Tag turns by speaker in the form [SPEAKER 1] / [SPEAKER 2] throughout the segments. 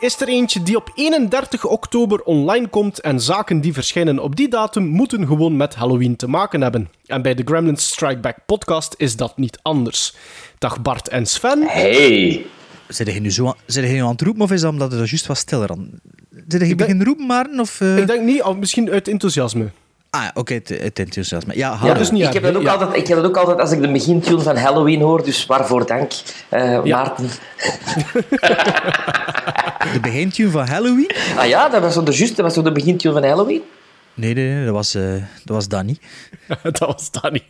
[SPEAKER 1] is er eentje die op 31 oktober online komt en zaken die verschijnen op die datum moeten gewoon met Halloween te maken hebben. En bij de Gremlins Strike Back podcast is dat niet anders. Dag Bart en Sven.
[SPEAKER 2] Hey!
[SPEAKER 3] Zijn je nu, zo aan, nu aan het roepen of is dat omdat het juist was stiller aan... Zijn je begin roepen, maar Of, uh...
[SPEAKER 1] Ik denk niet, of misschien uit enthousiasme.
[SPEAKER 3] Ah, oké, het, het enthousiasme. Ja,
[SPEAKER 2] Ja,
[SPEAKER 1] dus niet
[SPEAKER 2] ik, heb dat ook altijd, ik heb dat ook altijd als ik de begintune van Halloween hoor, dus waarvoor dank, eh,
[SPEAKER 1] Ja.
[SPEAKER 2] Maarten.
[SPEAKER 3] De begintune van Halloween?
[SPEAKER 2] Ah ja, dat was zo de juiste, dat was zo de begintune van Halloween.
[SPEAKER 3] Nee, nee, nee, dat was, eh dat was Danny.
[SPEAKER 1] dat was Danny.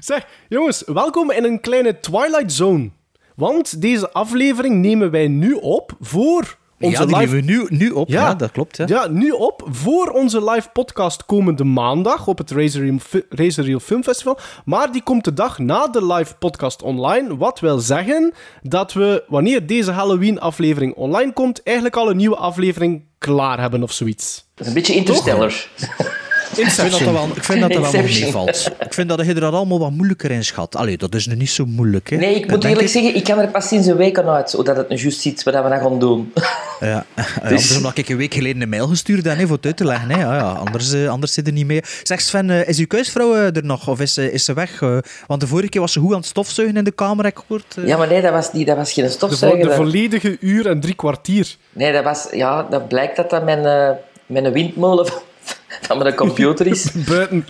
[SPEAKER 1] zeg, jongens, welkom in een kleine Twilight Zone. Want deze aflevering nemen wij nu op voor onze
[SPEAKER 3] ja, die
[SPEAKER 1] live...
[SPEAKER 3] nemen we nu, nu op. Ja, dat klopt. Ja.
[SPEAKER 1] Ja, nu op voor onze live podcast komende maandag op het Razor Reel, Fi- Razor Reel Film Festival. Maar die komt de dag na de live podcast online. Wat wil zeggen dat we, wanneer deze Halloween-aflevering online komt, eigenlijk al een nieuwe aflevering klaar hebben of zoiets.
[SPEAKER 2] Dat is een beetje
[SPEAKER 3] Ik vind dat dat wel, ik vind dat dat wel nog meevalt. Ik vind dat je er allemaal wat moeilijker in schat. Allee, dat is nu niet zo moeilijk, hè.
[SPEAKER 2] Nee, ik moet eerlijk zeggen, ik kan er pas sinds een week aan uit, zodat het nu juist ziet wat we dan gaan doen.
[SPEAKER 3] Ja,
[SPEAKER 2] Dus-
[SPEAKER 3] anders omdat ik een week geleden een mail gestuurd heb hè, voor het uit te leggen. Hè. Ja, ja, anders, eh, anders zit er niet mee. Zeg Sven, eh, is uw kuisvrouw eh, er nog of is, ze- is ze weg? want de vorige keer was ze goed aan het stofzuigen in de kamer, heb ik gehoord.
[SPEAKER 2] Ja, maar nee, dat was, niet, dat was geen
[SPEAKER 1] De, vo-
[SPEAKER 2] stofzuiger.
[SPEAKER 1] de volledige uur en drie kwartier.
[SPEAKER 2] Nee, dat was... Ja, dat blijkt dat dat mijn, eh, mijn windmolen van, van mijn computer is.
[SPEAKER 1] Buiten.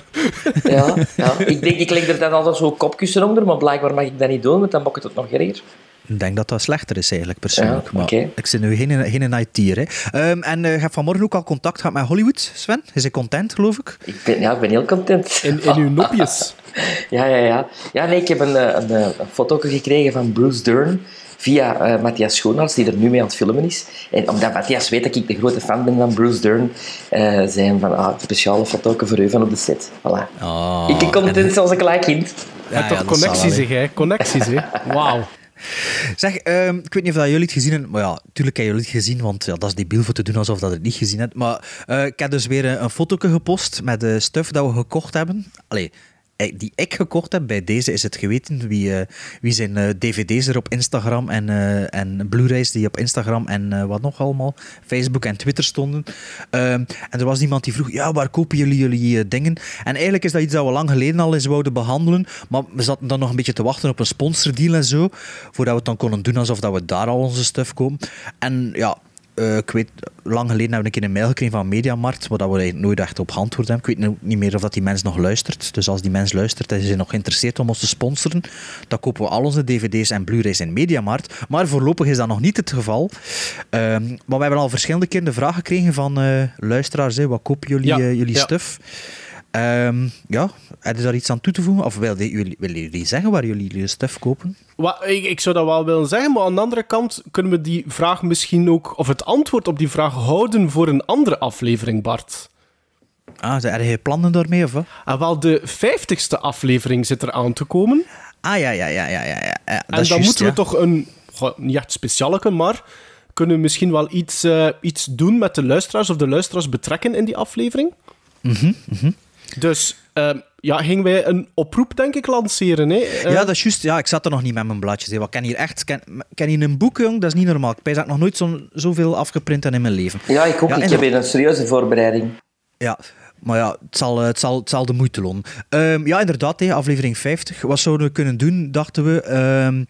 [SPEAKER 2] Ja, ja. Ik denk, ik leg er dan altijd zo'n kopkussen onder, maar blijkbaar mag ik dat niet doen, want dan maakt het nog erger.
[SPEAKER 3] Ik denk dat dat slechter is eigenlijk, persoonlijk.
[SPEAKER 2] Ja,
[SPEAKER 3] maar
[SPEAKER 2] oké.
[SPEAKER 3] ik zit nu geen, geen IT'er. Hè. Ehm, en eh, je hebt vanmorgen ook al contact gehad met Hollywood, Sven. Is hij content, geloof ik?
[SPEAKER 2] Ik ben, ja, ik ben heel content.
[SPEAKER 1] In, in uw nopjes.
[SPEAKER 2] Ja, ja, ja. Ja, nee, ik heb een, eh, een, eh, een foto gekregen van Bruce Dern via eh, Matthias Schoonhals, die er nu mee aan het filmen is. En omdat Matthias weet dat ik de grote fan ben van Bruce Dern, eh zei hij van, ah, speciale foto voor u van op de set. Voilà.
[SPEAKER 3] Ah,
[SPEAKER 2] ik ben content zoals een klein kind.
[SPEAKER 1] Ja, toch connecties, zeg, hè? Connecties, hè? Wauw.
[SPEAKER 3] Zeg, ehm, ik weet niet of dat jullie het gezien hebben. Maar ja, tuurlijk hebben jullie het gezien, want ja, dat is debiel voor te doen alsof dat het niet gezien hebt. Maar eh, ik heb dus weer een, een foto gepost met de stuff dat we gekocht hebben. Allee, eh, die ik gekocht heb. Bij deze is het geweten wie, eh, wie zijn eh, dvd's er op Instagram en, eh, en Blu-rays die op Instagram en eh, wat nog allemaal, Facebook en Twitter stonden. Ehm, en er was iemand die vroeg, ja, waar kopen jullie jullie eh, dingen? En eigenlijk is dat iets dat we lang geleden al eens wouden behandelen, maar we zaten dan nog een beetje te wachten op een sponsordeal en zo, voordat we het dan konden doen alsof dat we daar al onze stuff kopen. En ja, eh, ik weet, lang geleden hebben we een keer een mail gekregen van Mediamarkt, waar dat we nooit echt op geantwoord hebben. Ik weet niet meer of dat die mens nog luistert. Dus als die mens luistert en hij nog geïnteresseerd om ons te sponsoren, dan kopen we al onze dvd's en blu-rays in Mediamarkt. Maar voorlopig is dat nog niet het geval. Ehm, maar we hebben al verschillende keer de vraag gekregen van eh, luisteraars, hè, wat kopen jullie,
[SPEAKER 1] Ja,
[SPEAKER 3] eh, jullie
[SPEAKER 1] ja.
[SPEAKER 3] stuff? Ehm, ja, heb je daar iets aan toe te voegen? Of willen jullie, willen jullie zeggen waar jullie jullie stuff kopen?
[SPEAKER 1] Wat, ik, ik zou dat wel willen zeggen, maar aan de andere kant kunnen we die vraag misschien ook, of het antwoord op die vraag houden voor een andere aflevering, Bart.
[SPEAKER 3] Ah, heb je plannen daarmee? Of wat?
[SPEAKER 1] En wel, de vijftigste aflevering zit er aan te komen.
[SPEAKER 3] Ah, ja, ja, ja, ja, ja. ja.
[SPEAKER 1] en dan
[SPEAKER 3] juist,
[SPEAKER 1] moeten we
[SPEAKER 3] ja.
[SPEAKER 1] toch een, niet echt specialeke, maar kunnen we misschien wel iets, eh, iets doen met de luisteraars, of de luisteraars betrekken in die aflevering.
[SPEAKER 3] Mhm,
[SPEAKER 1] Dus, ehm, ja, gingen wij een oproep, denk ik, lanceren. Hè? Eh,
[SPEAKER 3] Ja, dat is juist. Ja, ik zat er nog niet met mijn blaadjes. hè. Wat ken hier echt? Ken, ken hier een boek, jong? Dat is niet normaal. Ik heb nog nooit zo, zoveel afgeprint in mijn leven.
[SPEAKER 2] Ja, ik ook.
[SPEAKER 3] Ja,
[SPEAKER 2] ik
[SPEAKER 3] en-
[SPEAKER 2] heb hier een serieuze voorbereiding.
[SPEAKER 3] Ja, maar ja, het zal, eh, het zal, het zal de moeite lonen. Ehm, ja, inderdaad, hè, aflevering 50. Wat zouden we kunnen doen, dachten we? Ehm,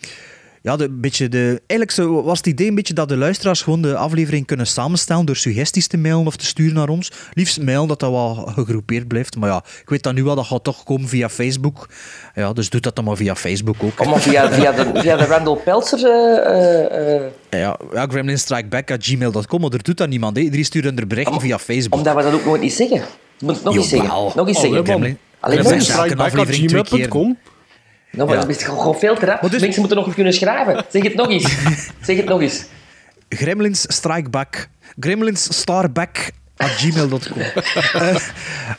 [SPEAKER 3] ja, de, beetje de, eigenlijk was het idee een beetje dat de luisteraars gewoon de aflevering kunnen samenstellen door suggesties te mailen of te sturen naar ons. Liefst mailen, dat dat wel gegroepeerd blijft. Maar ja, ik weet dat nu wel, dat gaat toch komen via Facebook. Ja, dus doe dat dan maar via Facebook ook.
[SPEAKER 2] Oh, maar via, via, de, via de Randall Peltzer... eh, eh, eh,
[SPEAKER 3] Ja, ja gremlinstrikeback.gmail.com, maar er doet dat niemand. Hè. Iedereen stuurt een bericht via Facebook.
[SPEAKER 2] omdat we dat ook nooit niet zeggen. Moet nog eens
[SPEAKER 3] Jawel.
[SPEAKER 2] zeggen. Nog eens
[SPEAKER 1] Oh,
[SPEAKER 2] zeggen. Alleen
[SPEAKER 3] Gremlin
[SPEAKER 2] nog eens.
[SPEAKER 3] elke aflevering twee keer.
[SPEAKER 2] Nou, maar
[SPEAKER 3] Ja.
[SPEAKER 2] dat is gewoon veel te rap.
[SPEAKER 3] Dus-
[SPEAKER 2] Mensen moeten nog kunnen schrijven. Zeg het nog eens. zeg het nog eens.
[SPEAKER 3] Gremlins Strikeback. Gremlins Starback At gmail.com.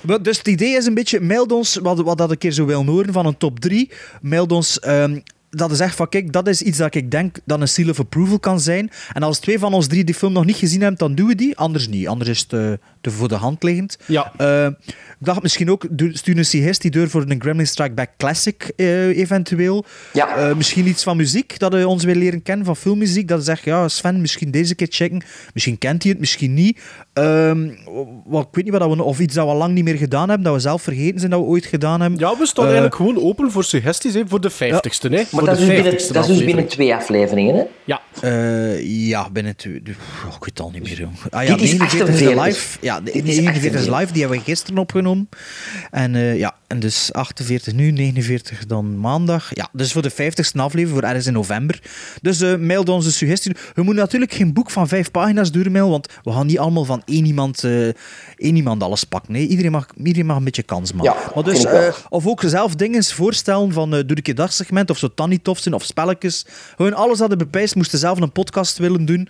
[SPEAKER 3] Eh, dus het idee is een beetje, mail ons wat, wat dat een keer zo wil horen van een top 3. Mail ons ehm, dat is echt van, kijk, dat is iets dat ik denk dat een seal of approval kan zijn. En als twee van ons drie die film nog niet gezien hebben, dan doen we die. Anders niet. Anders is het eh, te voor de hand liggend.
[SPEAKER 1] Ja.
[SPEAKER 3] Eh, ik dacht misschien ook, stuur een CGS die deur voor een Gremlin Strike Back Classic eh, eventueel.
[SPEAKER 2] Ja.
[SPEAKER 3] Eh, misschien iets van muziek, dat we ons weer leren kennen, van filmmuziek. Dat we zeggen, ja Sven, misschien deze keer checken. Misschien kent hij het, misschien niet. Ehm, wat, ik weet niet wat we, of iets dat we al lang niet meer gedaan hebben, dat we zelf vergeten zijn dat we ooit gedaan hebben.
[SPEAKER 1] Ja, we staan
[SPEAKER 3] Eh,
[SPEAKER 1] eigenlijk gewoon open voor suggesties hè, voor de vijftigste. Hè,
[SPEAKER 2] Maar
[SPEAKER 1] voor
[SPEAKER 2] dat
[SPEAKER 1] de
[SPEAKER 2] is, dus binnen,
[SPEAKER 1] 50ste
[SPEAKER 2] dat is dus binnen twee afleveringen, hè?
[SPEAKER 1] Ja,
[SPEAKER 3] Eh, ja, binnen twee. oh, ik weet het al niet meer. Jong. Ah, ja,
[SPEAKER 2] Dit is
[SPEAKER 3] 49 is de
[SPEAKER 2] 48.
[SPEAKER 3] live. Ja, de
[SPEAKER 2] Dit is
[SPEAKER 3] 49 is
[SPEAKER 2] 48.
[SPEAKER 3] live, die hebben we gisteren opgenomen. En eh, ja, en dus 48 nu, 49 dan maandag. Ja, dus voor de 50ste aflevering, voor ergens in november. Dus eh mail ons een suggestie. We moeten natuurlijk geen boek van vijf pagina's doormailen, want we gaan niet allemaal van één iemand, eh, één iemand alles pakken. Nee, iedereen, mag, iedereen mag een beetje kans maken.
[SPEAKER 2] Ja,
[SPEAKER 3] maar dus, eh, of ook zelf dingen voorstellen van eh doe ik je dagsegment of zo zijn of spelletjes. Gewoon alles dat je bepijst, moesten zelf een podcast willen doen.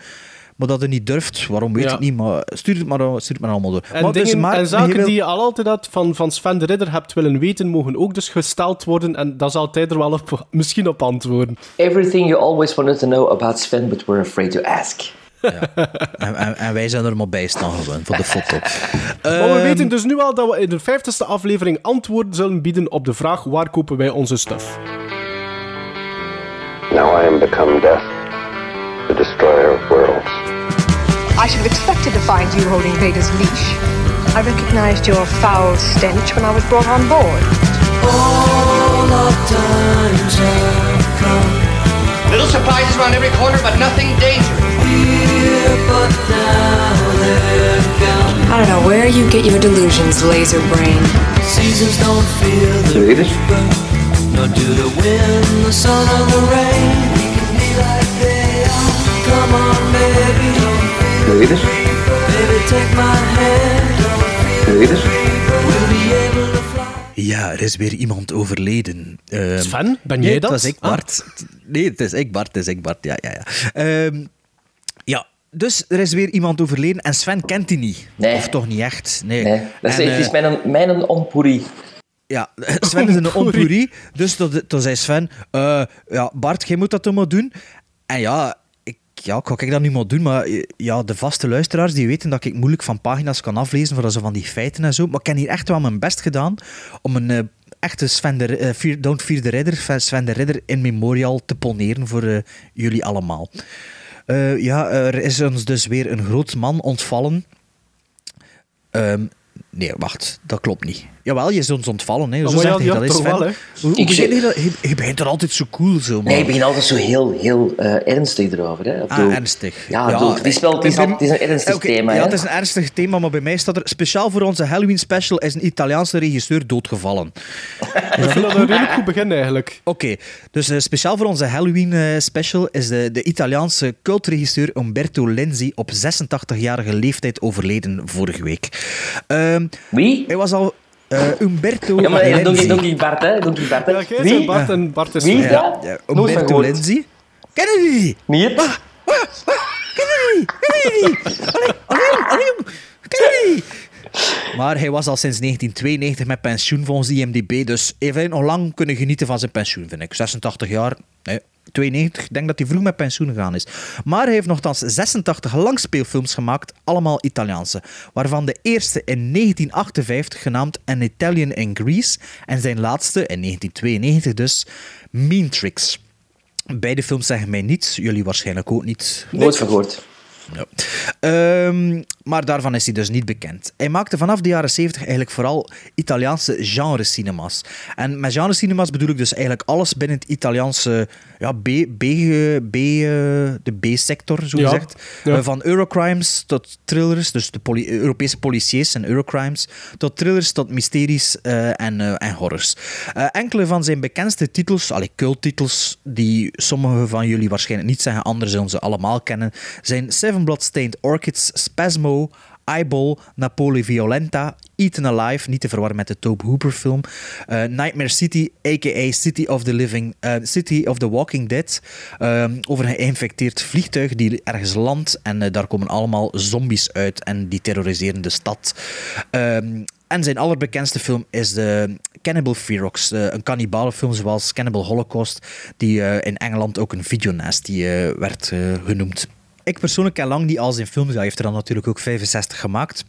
[SPEAKER 3] Maar dat je niet durft, waarom weet
[SPEAKER 1] Ja.
[SPEAKER 3] ik niet, maar stuur het maar, stuur het maar allemaal door.
[SPEAKER 1] En,
[SPEAKER 3] maar dus
[SPEAKER 1] dingen,
[SPEAKER 3] maar
[SPEAKER 1] en zaken
[SPEAKER 3] heel-
[SPEAKER 1] die je al altijd had van, van Sven de Ridder hebt willen weten, mogen ook dus gesteld worden. En daar zal hij er wel op, misschien op antwoorden.
[SPEAKER 2] Everything you always wanted to know about Sven, but were afraid to ask.
[SPEAKER 3] En, en, en wij zijn er maar bij staan gewoon, voor de foto.
[SPEAKER 1] Maar we
[SPEAKER 3] Ehm,
[SPEAKER 1] weten dus nu al dat we in de 50ste aflevering antwoorden zullen bieden op de vraag waar kopen wij onze stuff.
[SPEAKER 4] Now I am become death, the destroyer of worlds.
[SPEAKER 5] I should have expected to find you holding Vader's leash. I recognized your foul stench when I was brought on board.
[SPEAKER 6] Little surprises around every corner, but nothing dangerous.
[SPEAKER 5] I don't know where you get your delusions, laser brain.
[SPEAKER 7] Seasons don't feel the
[SPEAKER 2] je?
[SPEAKER 7] nor do the wind, the sun, or the rain. We can be like they are. Come on, baby, don't
[SPEAKER 2] Weet je?
[SPEAKER 7] baby, take my hand.
[SPEAKER 2] Je?
[SPEAKER 7] we'll be able to fly.
[SPEAKER 3] Ja, er is weer iemand overleden. Ehm,
[SPEAKER 1] Sven, ben
[SPEAKER 3] nee,
[SPEAKER 1] jij dat?
[SPEAKER 3] dat is ik,
[SPEAKER 1] Ah.
[SPEAKER 3] Bart. Nee, het is ik, Bart. Het is ik, Bart. Ja, ja, ja. Ehm, ja, dus er is weer iemand overleden en Sven kent die niet.
[SPEAKER 2] Nee.
[SPEAKER 3] Of toch niet echt. Nee.
[SPEAKER 2] Nee, dat is,
[SPEAKER 3] En,
[SPEAKER 2] het is
[SPEAKER 3] eh,
[SPEAKER 2] mijn, mijn onpoerie.
[SPEAKER 3] Ja, Sven is een onpurie. Dus toen, toen zei Sven, eh, ja, Bart, jij moet dat toch maar doen. En ja, ik, ja, ik ga ik dat nu maar doen, maar eh, ja, de vaste luisteraars die weten dat ik moeilijk van pagina's kan aflezen voor zo van die feiten en zo. Maar ik heb hier echt wel mijn best gedaan om een echte Sven de, eh, Fear- Don't Fear the Ridder, Sven de Ridder in memorial te poneren voor jullie allemaal. Eh, ja, er is ons dus weer een groot man ontvallen. Ehm, nee, wacht, dat klopt niet. Jawel, je is ons ontvallen. Hè. Zo zegt
[SPEAKER 1] ja,
[SPEAKER 3] hij
[SPEAKER 1] ja,
[SPEAKER 3] dat is
[SPEAKER 1] wel, hè?
[SPEAKER 2] Ik
[SPEAKER 3] je dat? Je, je begint er altijd zo cool zo, man.
[SPEAKER 2] Nee, ik begin altijd zo heel, heel eh, ernstig erover. Hè.
[SPEAKER 3] Ah, ernstig.
[SPEAKER 2] Ja, het, is wel, het, is een ernstig
[SPEAKER 3] Oké,
[SPEAKER 2] thema.
[SPEAKER 3] Ja,
[SPEAKER 2] hè.
[SPEAKER 3] het is een ernstig thema, maar bij mij staat er... Speciaal voor onze Halloween special is een Italiaanse regisseur doodgevallen.
[SPEAKER 1] Ik vind dat een redelijk goed begin eigenlijk.
[SPEAKER 3] Oké, dus eh, speciaal voor onze Halloween eh, special is de, de Italiaanse cultregisseur Umberto Lenzi op 86-jarige leeftijd overleden vorige week. Ehm,
[SPEAKER 2] Wie?
[SPEAKER 3] hij was al... eh, Umberto
[SPEAKER 2] Ja, maar
[SPEAKER 3] Lenzi.
[SPEAKER 2] ik Bart, hè. Ik Bart, hè.
[SPEAKER 1] Ja, jij
[SPEAKER 2] Wie?
[SPEAKER 1] bent Bart en Bart is
[SPEAKER 2] Wie is dat?
[SPEAKER 3] Ja, Umberto. Lenzi. Kennen jullie die?
[SPEAKER 2] Niet?
[SPEAKER 3] Kennen jullie? Kennen jullie die? Allee, allee, allee, kennen jullie die? Maar hij was al sinds 1992 met pensioen volgens IMDb, dus hij heeft nog lang kunnen genieten van zijn pensioen, vind ik. 86 jaar, nee, 92, ik denk dat hij vroeg met pensioen gegaan is. Maar hij heeft nogthans 86 langspeelfilms gemaakt, allemaal Italiaanse, waarvan de eerste in 1958 genaamd An Italian in Greece en zijn laatste in 1992 dus Mean Tricks. Beide films zeggen mij niets, jullie waarschijnlijk ook niet.
[SPEAKER 2] Nooit.
[SPEAKER 3] Ja. Ehm, maar daarvan is hij dus niet bekend. Hij maakte vanaf de jaren 70 eigenlijk vooral Italiaanse genre-cinema's. En met genre-cinema's bedoel ik dus eigenlijk alles binnen het Italiaanse ja, B, B, B, eh, de B-sector, zo gezegd.
[SPEAKER 1] ja.
[SPEAKER 3] Eh, van Eurocrimes tot thrillers, dus de poli- Europese policiers en Eurocrimes, tot thrillers tot mysteries eh, en, eh, en horrors. Eh, enkele van zijn bekendste titels, allee, culttitels, die sommige van jullie waarschijnlijk niet zeggen, anderen zullen ze allemaal kennen, zijn Seven Bloodstained Orchids, Spasmo, Eyeball, Napoli Violenta, Eaten Alive, niet te verwarren met de Tobe Hooper film, eh, Nightmare City, a.k.a. City of the Living, eh, City of the Walking Dead, ehm, over een geïnfecteerd vliegtuig die ergens landt en eh, daar komen allemaal zombies uit en die terroriseren de stad. Ehm, en zijn allerbekendste film is de Cannibal Ferox, eh, een cannibalenfilm zoals Cannibal Holocaust, die eh, in Engeland ook een videonasty eh, werd eh, genoemd. Ik persoonlijk ken lang niet al zijn films, hij heeft er dan natuurlijk ook 65 gemaakt.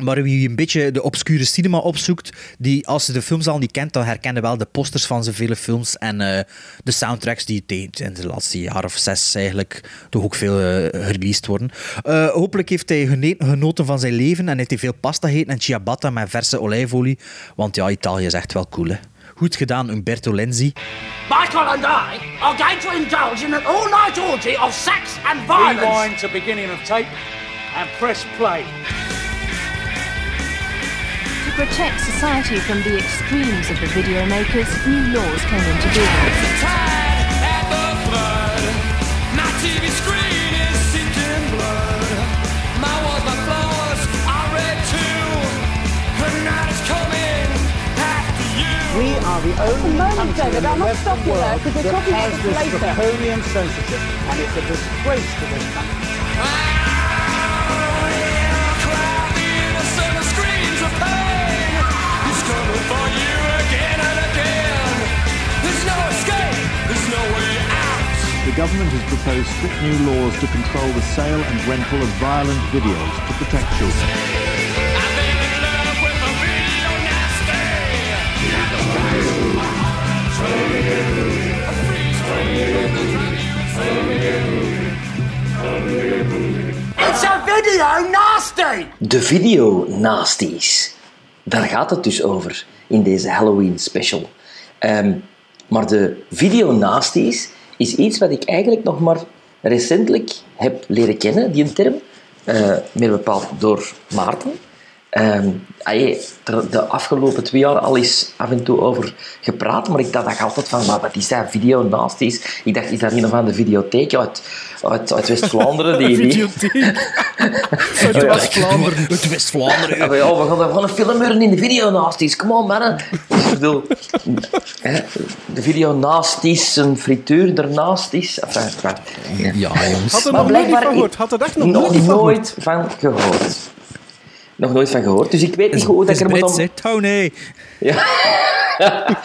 [SPEAKER 3] Maar wie een beetje de obscure cinema opzoekt, die als je de films al niet kent, dan herkende wel de posters van zijn vele films en eh, de soundtracks die in de laatste jaar of zes eigenlijk toch ook veel uh, gereleased worden. Uh, hopelijk heeft hij genoten van zijn leven en heeft hij veel pasta gegeten en ciabatta met verse olijfolie, want ja, Italië is echt wel cool hè. Goed gedaan, Umberto Lenzi.
[SPEAKER 8] Michael and I are going to indulge in an all-night orgy of sex and violence.
[SPEAKER 9] Rewind to beginning of tape and press play.
[SPEAKER 10] To protect society from the extremes of the video makers, new laws came into being.
[SPEAKER 9] We are the only
[SPEAKER 11] moment,
[SPEAKER 9] country
[SPEAKER 11] David,
[SPEAKER 9] in
[SPEAKER 11] I
[SPEAKER 9] the Western
[SPEAKER 11] stop you there,
[SPEAKER 9] world
[SPEAKER 11] 'cause we're
[SPEAKER 9] that
[SPEAKER 11] talking
[SPEAKER 9] has
[SPEAKER 11] about
[SPEAKER 9] this
[SPEAKER 11] this later.
[SPEAKER 9] draconian censorship, and it's a disgrace to this country.
[SPEAKER 7] Innocent screams of pain. It's coming for you again and again. There's no escape. There's no way out.
[SPEAKER 12] The government has proposed strict new laws to control the sale and rental of violent videos to protect children.
[SPEAKER 8] Nasty!
[SPEAKER 2] De video nasties. Daar gaat het dus over in deze Halloween special. Ehm, maar de video nasties is iets wat ik eigenlijk nog maar recentelijk heb leren kennen, die term. Eh, meer bepaald door Maarten. Ehm, hij er de afgelopen twee jaar al eens af en toe over gepraat, maar ik dacht altijd van, maar wat is dat, video nasties? Ik dacht, is dat een of andere videotheek uit, uit, uit West-Vlaanderen? Die, die...
[SPEAKER 1] Videotheek. Uit West-Vlaanderen.
[SPEAKER 3] Uit West-Vlaanderen.
[SPEAKER 2] Ja, maar ja, we, gaan, we gaan een film in de video nasties. Kom on, mannen. Ik bedoel, hè, de video nasties, een frituur ernaast is. Enfin.
[SPEAKER 3] Ja, jongens.
[SPEAKER 1] Had er
[SPEAKER 2] Maar
[SPEAKER 1] nog nooit
[SPEAKER 2] blijkbaar-
[SPEAKER 1] van gehoord. Had er echt nog
[SPEAKER 2] Nog
[SPEAKER 1] nooit van gehoord.
[SPEAKER 2] Nog nooit van gehoord. Dus ik weet niet hoe dat
[SPEAKER 3] Het
[SPEAKER 2] ik er moet om...
[SPEAKER 3] hè, Tony.
[SPEAKER 2] Ja.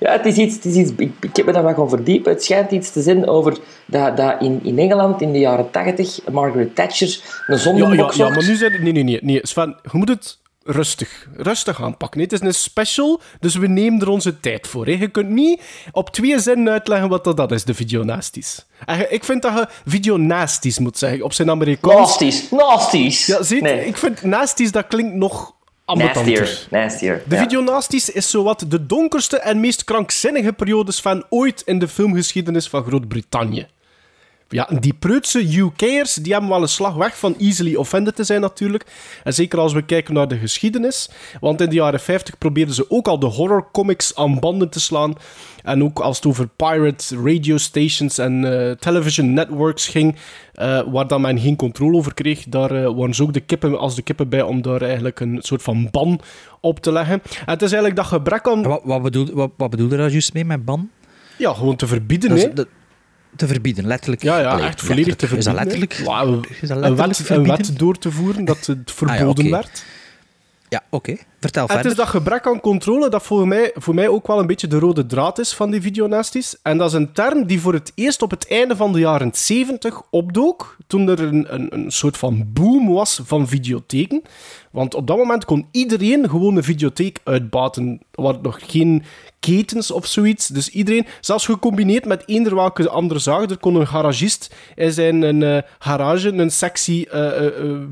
[SPEAKER 2] ja, het is iets... Het is iets ik, ik heb me daar wat gaan verdiepen. Het schijnt iets te zijn over dat, dat in, in Engeland in de jaren 80 Margaret Thatcher een
[SPEAKER 1] Ja,
[SPEAKER 2] zondebok
[SPEAKER 1] ja, ja, maar nu zijn Nee, nee, nee. nee. Sven, je moet het rustig, rustig aanpakken. hè. Het is een special, dus we nemen er onze tijd voor. Hè. Je kunt niet op twee zinnen uitleggen wat dat, dat is, de videonasties. Ik vind dat je videonasties moet zeggen, op zijn Amerikaans.
[SPEAKER 2] Nasties. Nasties.
[SPEAKER 1] Ja, ziet,
[SPEAKER 2] Nee.
[SPEAKER 1] ik vind nasties, dat klinkt nog.
[SPEAKER 2] Nastier. Nastier.
[SPEAKER 1] De
[SPEAKER 2] ja.
[SPEAKER 1] videonasties is zowat de donkerste en meest krankzinnige periodes van ooit in de filmgeschiedenis van Groot-Brittannië. Ja, die preutse UK'ers die hebben wel een slag weg van easily offended te zijn natuurlijk. En zeker als we kijken naar de geschiedenis. Want in de jaren 50 probeerden ze ook al de horrorcomics aan banden te slaan. En ook als het over pirate radio stations en eh, television networks ging, eh, waar dan men geen controle over kreeg, daar eh, waren ze ook de kippen als de kippen bij om daar eigenlijk een soort van ban op te leggen. En het is eigenlijk dat gebrek aan...
[SPEAKER 3] Wat, wat, bedoel, wat, wat bedoel je daar juist mee met ban?
[SPEAKER 1] Ja, gewoon te verbieden, hè.
[SPEAKER 3] Te verbieden, letterlijk.
[SPEAKER 1] Ja, ja,
[SPEAKER 3] Allee,
[SPEAKER 1] echt volledig te verbieden.
[SPEAKER 3] Is dat letterlijk? Is dat
[SPEAKER 1] een, wet, een wet door te voeren dat het verboden
[SPEAKER 3] oké.
[SPEAKER 1] werd.
[SPEAKER 3] Ja, oké. Vertel
[SPEAKER 1] En het
[SPEAKER 3] verder.
[SPEAKER 1] is dat gebrek aan controle dat voor mij, voor mij ook wel een beetje de rode draad is van die videonasties. En dat is een term die voor het eerst op het einde van de jaren 70 opdook, toen er een, een, een soort van boom was van videotheken. Want op dat moment kon iedereen gewoon een videotheek uitbaten. Er waren nog geen ketens of zoiets. Dus iedereen, zelfs gecombineerd met eender welke andere zaak, er kon een garagist in zijn een, eh, garage een sexy eh,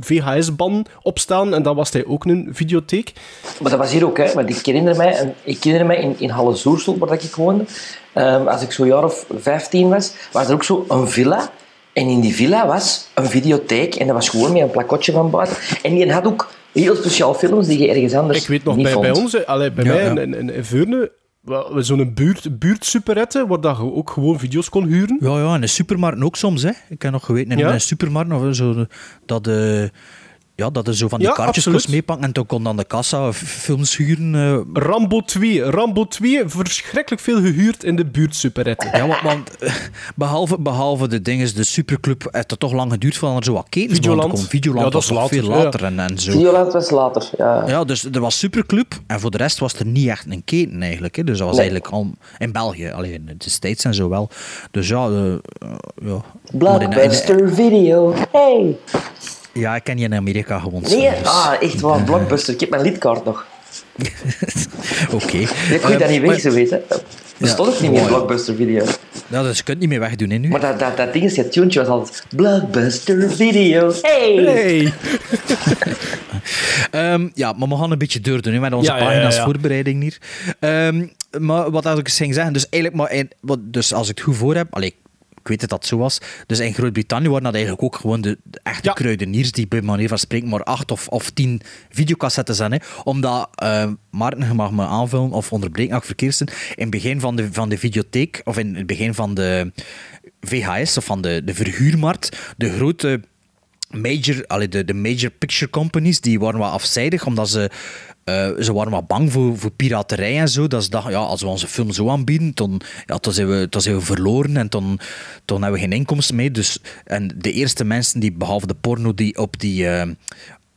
[SPEAKER 1] VHS-ban opstellen. En dan was hij ook een videotheek.
[SPEAKER 2] Maar dat was hier ook, hè. Want ik herinner mij, en ik herinner mij in, in Halle Zoersel, waar dat ik woonde, ehm, als ik zo'n jaar of 15 was, was er ook zo een villa. En in die villa was een videotheek. En dat was gewoon met een plakotje van buiten. En die had ook heel speciaal films die je ergens anders
[SPEAKER 1] Ik weet nog,
[SPEAKER 2] niet
[SPEAKER 1] bij,
[SPEAKER 2] vond.
[SPEAKER 1] bij ons, allee, bij
[SPEAKER 3] Ja,
[SPEAKER 1] mij
[SPEAKER 3] ja.
[SPEAKER 1] in, in, in Veurne, zo'n buurt, buurtsuperette, waar dat je ook gewoon video's kon huren.
[SPEAKER 3] Ja, ja, in de supermarkt ook soms. Hè. Ik heb nog geweten in
[SPEAKER 1] Ja?
[SPEAKER 3] een supermarkt of zo, dat, eh, ja, dat er zo van die
[SPEAKER 1] Ja,
[SPEAKER 3] kaartjes
[SPEAKER 1] absoluut.
[SPEAKER 3] kost meepakken en toen kon dan de kassa films huren. eh,
[SPEAKER 1] Rambo 2. Rambo 2, verschrikkelijk veel gehuurd in de buurt superretten.
[SPEAKER 3] Ja, want, want, eh, behalve, behalve de dingen, de superclub, heeft het toch lang geduurd voordat er zo wat ketens
[SPEAKER 1] Videoland.
[SPEAKER 3] komen. Videoland
[SPEAKER 1] Ja, dat
[SPEAKER 3] was
[SPEAKER 1] is later,
[SPEAKER 3] veel
[SPEAKER 1] ja.
[SPEAKER 3] later en, en zo.
[SPEAKER 2] Videoland was later, ja.
[SPEAKER 3] Ja, dus er was superclub en voor de rest was er niet echt een keten eigenlijk. Hè. Dus dat was
[SPEAKER 2] Nee.
[SPEAKER 3] eigenlijk al in België, alleen in de States en zo wel. Dus ja, eh, ja. Maar in- in-
[SPEAKER 2] Blockbuster Video. Hey!
[SPEAKER 3] Ja, ik ken je in Amerika gewoond.
[SPEAKER 2] Nee,
[SPEAKER 3] dus-
[SPEAKER 2] ah, echt wel, Blockbuster. Ik heb mijn lidkaart nog.
[SPEAKER 3] Oké.
[SPEAKER 2] Je kon je
[SPEAKER 3] Eh,
[SPEAKER 2] dat niet weg,
[SPEAKER 3] maar-
[SPEAKER 2] zo weten. Er stond ook niet meer. Blockbuster Video.
[SPEAKER 3] Ja, dus je kunt het niet meer wegdoen hè, nu.
[SPEAKER 2] Maar dat, dat, dat ding is, dat tuentje was altijd Blockbuster Video. Hey!
[SPEAKER 1] Hey!
[SPEAKER 3] Ehm, ja, maar we gaan een beetje doordoen hè, met onze
[SPEAKER 1] Ja, ja, ja,
[SPEAKER 3] pagina's
[SPEAKER 1] ja.
[SPEAKER 3] voorbereiding hier. Ehm, maar wat had ik eens ging zeggen, dus eigenlijk maar in- wat, dus als ik het goed voor heb, allee, ik weet dat dat zo was, dus in Groot-Brittannië waren dat eigenlijk ook gewoon de, de echte kruideniers die bij manier van spreken maar acht of, of tien videocassettes zijn. Hè, omdat, ehm Maarten, je mag me aanvullen of onderbreken als ik zin, in het begin van de, van de videotheek, of in het begin van de VHS, of van de, de verhuurmarkt, de grote major, allee, de, de major picture companies die waren wat afzijdig, omdat ze, eh, ze waren wat bang voor, voor piraterij en zo. Dat ze dachten, ja, als we onze film zo aanbieden, dan, ja, dan, zijn, we, dan zijn we verloren en dan, dan hebben we geen inkomsten mee. Dus, en de eerste mensen die, behalve de porno, die op die... eh,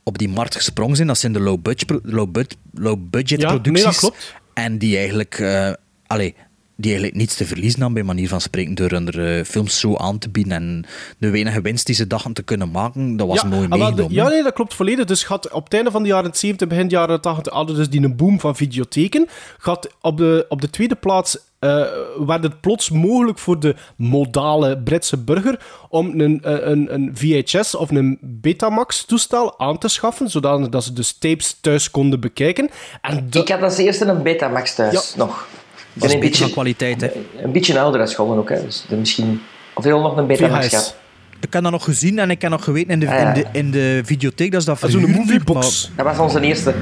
[SPEAKER 3] op die markt gesprongen zijn, dat zijn de low-budget low budget, low budget
[SPEAKER 1] Ja, nee,
[SPEAKER 3] producties.
[SPEAKER 1] dat klopt.
[SPEAKER 3] En die eigenlijk, eh allee, die eigenlijk niets te verliezen hadden, bij manier van spreken, door hun eh, films zo aan te bieden. En de weinige winst die ze dachten te kunnen maken, dat was
[SPEAKER 1] ja,
[SPEAKER 3] mooi
[SPEAKER 1] ah,
[SPEAKER 3] meegenomen.
[SPEAKER 1] ja, nee, dat klopt volledig. Dus gaat op het einde van de jaren 70, begin de jaren 80, hadden dus die een boom van videotheken. Gaat op de, op de tweede plaats eh, werd het plots mogelijk voor de modale Britse burger om een, eh, een, een VHS of een Betamax toestel aan te schaffen, zodat dat ze dus tapes thuis konden bekijken. En
[SPEAKER 2] Ik had als eerste een Betamax thuis, nog. Ik
[SPEAKER 3] Dat is
[SPEAKER 2] een beetje,
[SPEAKER 3] van kwaliteit, hè.
[SPEAKER 2] een beetje ouder als gewoon ook. Hè. Dus er misschien... Of heel nog een Betamax gehad.
[SPEAKER 3] Ik heb dat nog gezien en ik heb nog geweten in de,
[SPEAKER 2] Ah, ja.
[SPEAKER 3] in de, in de videotheek dat is dat
[SPEAKER 1] Ah, zo'n moviebox.
[SPEAKER 2] Dat was onze eerste.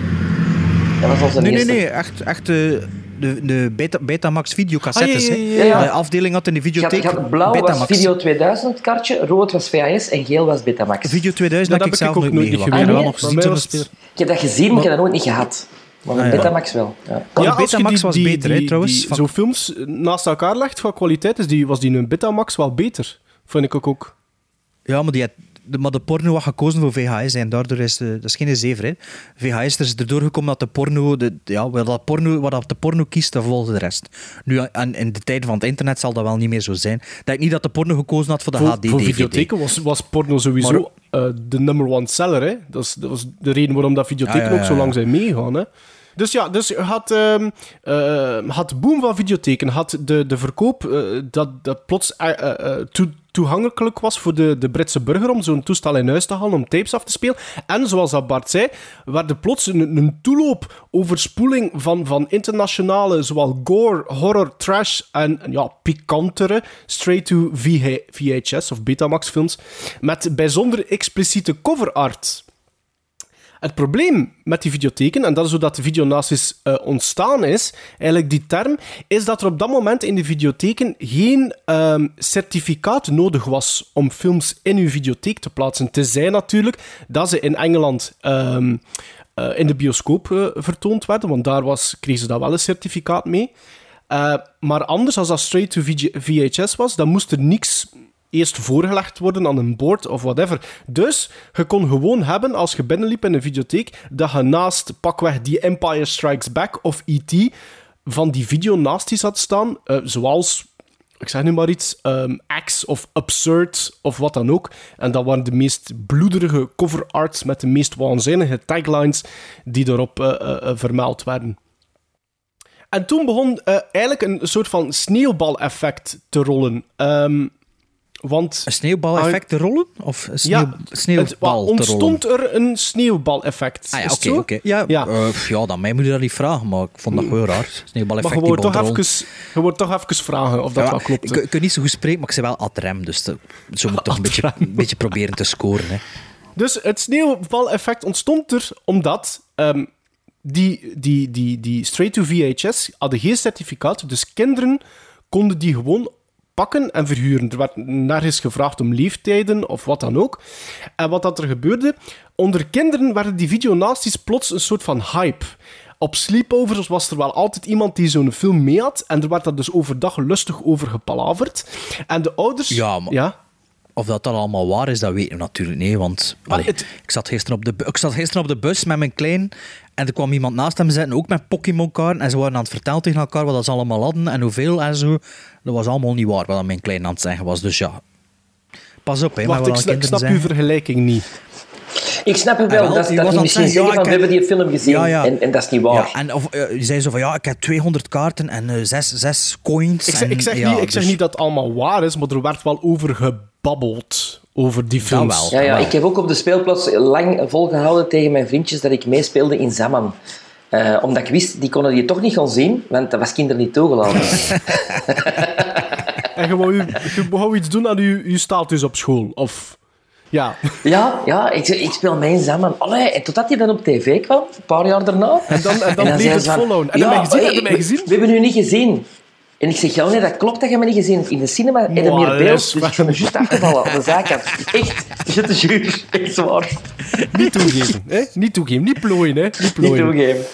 [SPEAKER 2] Dat was onze
[SPEAKER 3] Nee, nee,
[SPEAKER 2] eerste.
[SPEAKER 3] nee. Echt, echt de, de, de Beta, Betamax videocassettes.
[SPEAKER 1] Ah, ja, ja,
[SPEAKER 3] hè.
[SPEAKER 2] ja, ja.
[SPEAKER 3] De afdeling had in de
[SPEAKER 2] had,
[SPEAKER 3] videotheek
[SPEAKER 2] had blauw was. Video 2000 kaartje, rood was VHS en geel was Betamax.
[SPEAKER 3] Video 2000
[SPEAKER 1] Dat
[SPEAKER 3] heb ik zelf
[SPEAKER 1] ook
[SPEAKER 3] nooit
[SPEAKER 1] niet
[SPEAKER 2] Ah,
[SPEAKER 1] nee?
[SPEAKER 2] Ik heb dat gezien, maar ik heb dat nooit niet gehad. Maar een
[SPEAKER 3] Ah, ja.
[SPEAKER 2] Betamax wel. Ja.
[SPEAKER 1] Ja, je
[SPEAKER 3] Betamax
[SPEAKER 1] die-
[SPEAKER 3] was
[SPEAKER 1] die-
[SPEAKER 3] beter, hè,
[SPEAKER 1] die-
[SPEAKER 3] trouwens.
[SPEAKER 1] die-
[SPEAKER 3] Van-
[SPEAKER 1] Zo'n films naast elkaar legt qua kwaliteit, is die, was die een Betamax wel beter. Vind ik ook. ook.
[SPEAKER 3] Ja, maar, die had, de, maar de porno had gekozen voor VHS en daardoor is de, dat is geen zever. Hè. VHS er is erdoor gekomen dat de porno, de, ja, wat, dat porno, wat dat de porno kiest, dat volgt de rest. Nu, aan, in de tijden van het internet zal dat wel niet meer zo zijn. Ik denk niet dat de porno gekozen had voor de
[SPEAKER 1] Voor,
[SPEAKER 3] HD-DVD.
[SPEAKER 1] voor videotheken was, was porno sowieso eh, de number one seller. Hè? Dat, is, dat was de reden waarom dat videotheken
[SPEAKER 3] Ja, ja, ja,
[SPEAKER 1] ook zo lang zijn meegegaan. Hè? Dus ja, dus had, eh, had boom van videotheken, had de, de verkoop eh, dat, dat plots toe- toegankelijk was voor de, de Britse burger om zo'n toestel in huis te halen om tapes af te spelen. En zoals dat Bart zei, werd er plots een, een toeloop, overspoeling van, van internationale, zowel gore, horror, trash en ja, pikantere straight-to VHS of Betamax films met bijzonder expliciete cover art. Het probleem met die videotheken, en dat is hoe dat de videonasties eh ontstaan is, eigenlijk die term, is dat er op dat moment in de videotheken geen ehm, certificaat nodig was om films in uw videotheek te plaatsen. Tenzij natuurlijk dat ze in Engeland ehm, eh, in de bioscoop eh, vertoond werden, want daar was, kregen ze daar wel een certificaat mee. Maar anders, als dat straight to VHS was, dan moest er niks eerst voorgelegd worden aan een board of whatever. Dus je kon gewoon hebben, als je binnenliep in een videotheek, dat je naast pakweg die Empire Strikes Back of E.T. van die videonasties had staan, eh, zoals, ik zeg nu maar iets, ehm X of Absurd of wat dan ook. En dat waren de meest bloederige cover arts met de meest waanzinnige taglines die erop eh, vermeld werden. En toen begon eigenlijk een soort van sneeuwbaleffect te rollen. Ehm, want...
[SPEAKER 3] Een sneeuwbaleffect te rollen? Of een sneeuw,
[SPEAKER 1] Ja,
[SPEAKER 3] sneeuwbal
[SPEAKER 1] het, wel,
[SPEAKER 3] te rollen?
[SPEAKER 1] ontstond er een sneeuwbaleffect.
[SPEAKER 3] Ah ja, oké. Ja,
[SPEAKER 1] Ja.
[SPEAKER 3] eh, ja, dan mij moet je dat niet vragen, maar ik vond dat wel raar.
[SPEAKER 1] Maar
[SPEAKER 3] Sneeuwbaleffect
[SPEAKER 1] je
[SPEAKER 3] die
[SPEAKER 1] wordt, toch even, je wordt toch even vragen of dat
[SPEAKER 3] Ja,
[SPEAKER 1] wel klopt.
[SPEAKER 3] Ik, ik kan niet zo goed spreken, maar ik zei wel ad rem, dus te- zo moet ik toch een beetje, een beetje proberen te scoren. Hè.
[SPEAKER 1] Dus het sneeuwbaleffect ontstond er omdat ehm, die, die, die, die straight to VHS hadden geen certificaat. Dus kinderen konden die gewoon pakken en verhuren. Er werd nergens gevraagd om leeftijden of wat dan ook. En wat dat er gebeurde, onder kinderen werden die videonasties plots een soort van hype. Op sleepovers was er wel altijd iemand die zo'n film mee had. En er werd daar dus overdag lustig over gepalaverd. En de ouders...
[SPEAKER 3] Ja, maar-
[SPEAKER 1] Ja?
[SPEAKER 3] Of dat dat allemaal waar is, dat weten we natuurlijk niet. Want allee,
[SPEAKER 1] het-
[SPEAKER 3] ik, zat gisteren op de, ik zat gisteren op de bus met mijn klein. En er kwam iemand naast hem zitten, ook met Pokémon-kaarten. En ze waren aan het vertellen tegen elkaar wat ze allemaal hadden en hoeveel en zo. Dat was allemaal niet waar wat mijn klein aan het zeggen was. Dus ja, pas op, hè,
[SPEAKER 1] Wacht,
[SPEAKER 3] wat
[SPEAKER 1] ik, ik snap uw vergelijking niet.
[SPEAKER 2] Ik snap het
[SPEAKER 3] Ah,
[SPEAKER 2] wel,
[SPEAKER 3] wel,
[SPEAKER 2] dat,
[SPEAKER 3] die
[SPEAKER 2] dat
[SPEAKER 3] het
[SPEAKER 2] misschien
[SPEAKER 3] zeggen,
[SPEAKER 2] zeggen
[SPEAKER 3] ja,
[SPEAKER 2] van, we
[SPEAKER 3] ik
[SPEAKER 2] hebben
[SPEAKER 3] heb-
[SPEAKER 2] die film gezien
[SPEAKER 3] Ja, ja.
[SPEAKER 2] En, en dat is niet waar.
[SPEAKER 3] Ja, en of, eh, je zei zo van ja, ik heb 200 kaarten en eh, zes, zes coins.
[SPEAKER 1] Ik zeg,
[SPEAKER 3] en,
[SPEAKER 1] ik zeg,
[SPEAKER 3] ja,
[SPEAKER 1] niet, ik zeg
[SPEAKER 3] dus-
[SPEAKER 1] niet dat het allemaal waar is, maar er werd wel over gebabbeld. Over die films.
[SPEAKER 2] Ja, ja, ik heb ook op de speelplaats lang volgehouden tegen mijn vriendjes dat ik meespeelde in Zaman. Eh, omdat ik wist, die konden die toch niet gaan zien, want dat was kinderen niet toegelaten.
[SPEAKER 1] En je wou, je, je wou iets doen aan je, je status op school. Of... Ja.
[SPEAKER 2] ja, ja ik, ik speel mee in Zaman. Allee, en totdat hij dan op tv kwam, een paar jaar daarna.
[SPEAKER 1] En dan, en dan bleef het
[SPEAKER 2] van,
[SPEAKER 1] volhouden. En heb je mij gezien? Heb je mij
[SPEAKER 2] we-
[SPEAKER 1] gezien?
[SPEAKER 2] We, hebben u niet gezien. En ik zeg, ja, nee, dat klopt dat je me niet gezien hebt. In de cinema heb je
[SPEAKER 1] Maar,
[SPEAKER 2] meer beeld. Dus ik ben me juist afgevallen aan de zijkant. Echt, je te juur. Echt zwaar.
[SPEAKER 1] Niet toegeven. Hè? Niet toegeven. Niet plooien. Hè? Niet
[SPEAKER 2] toegeven.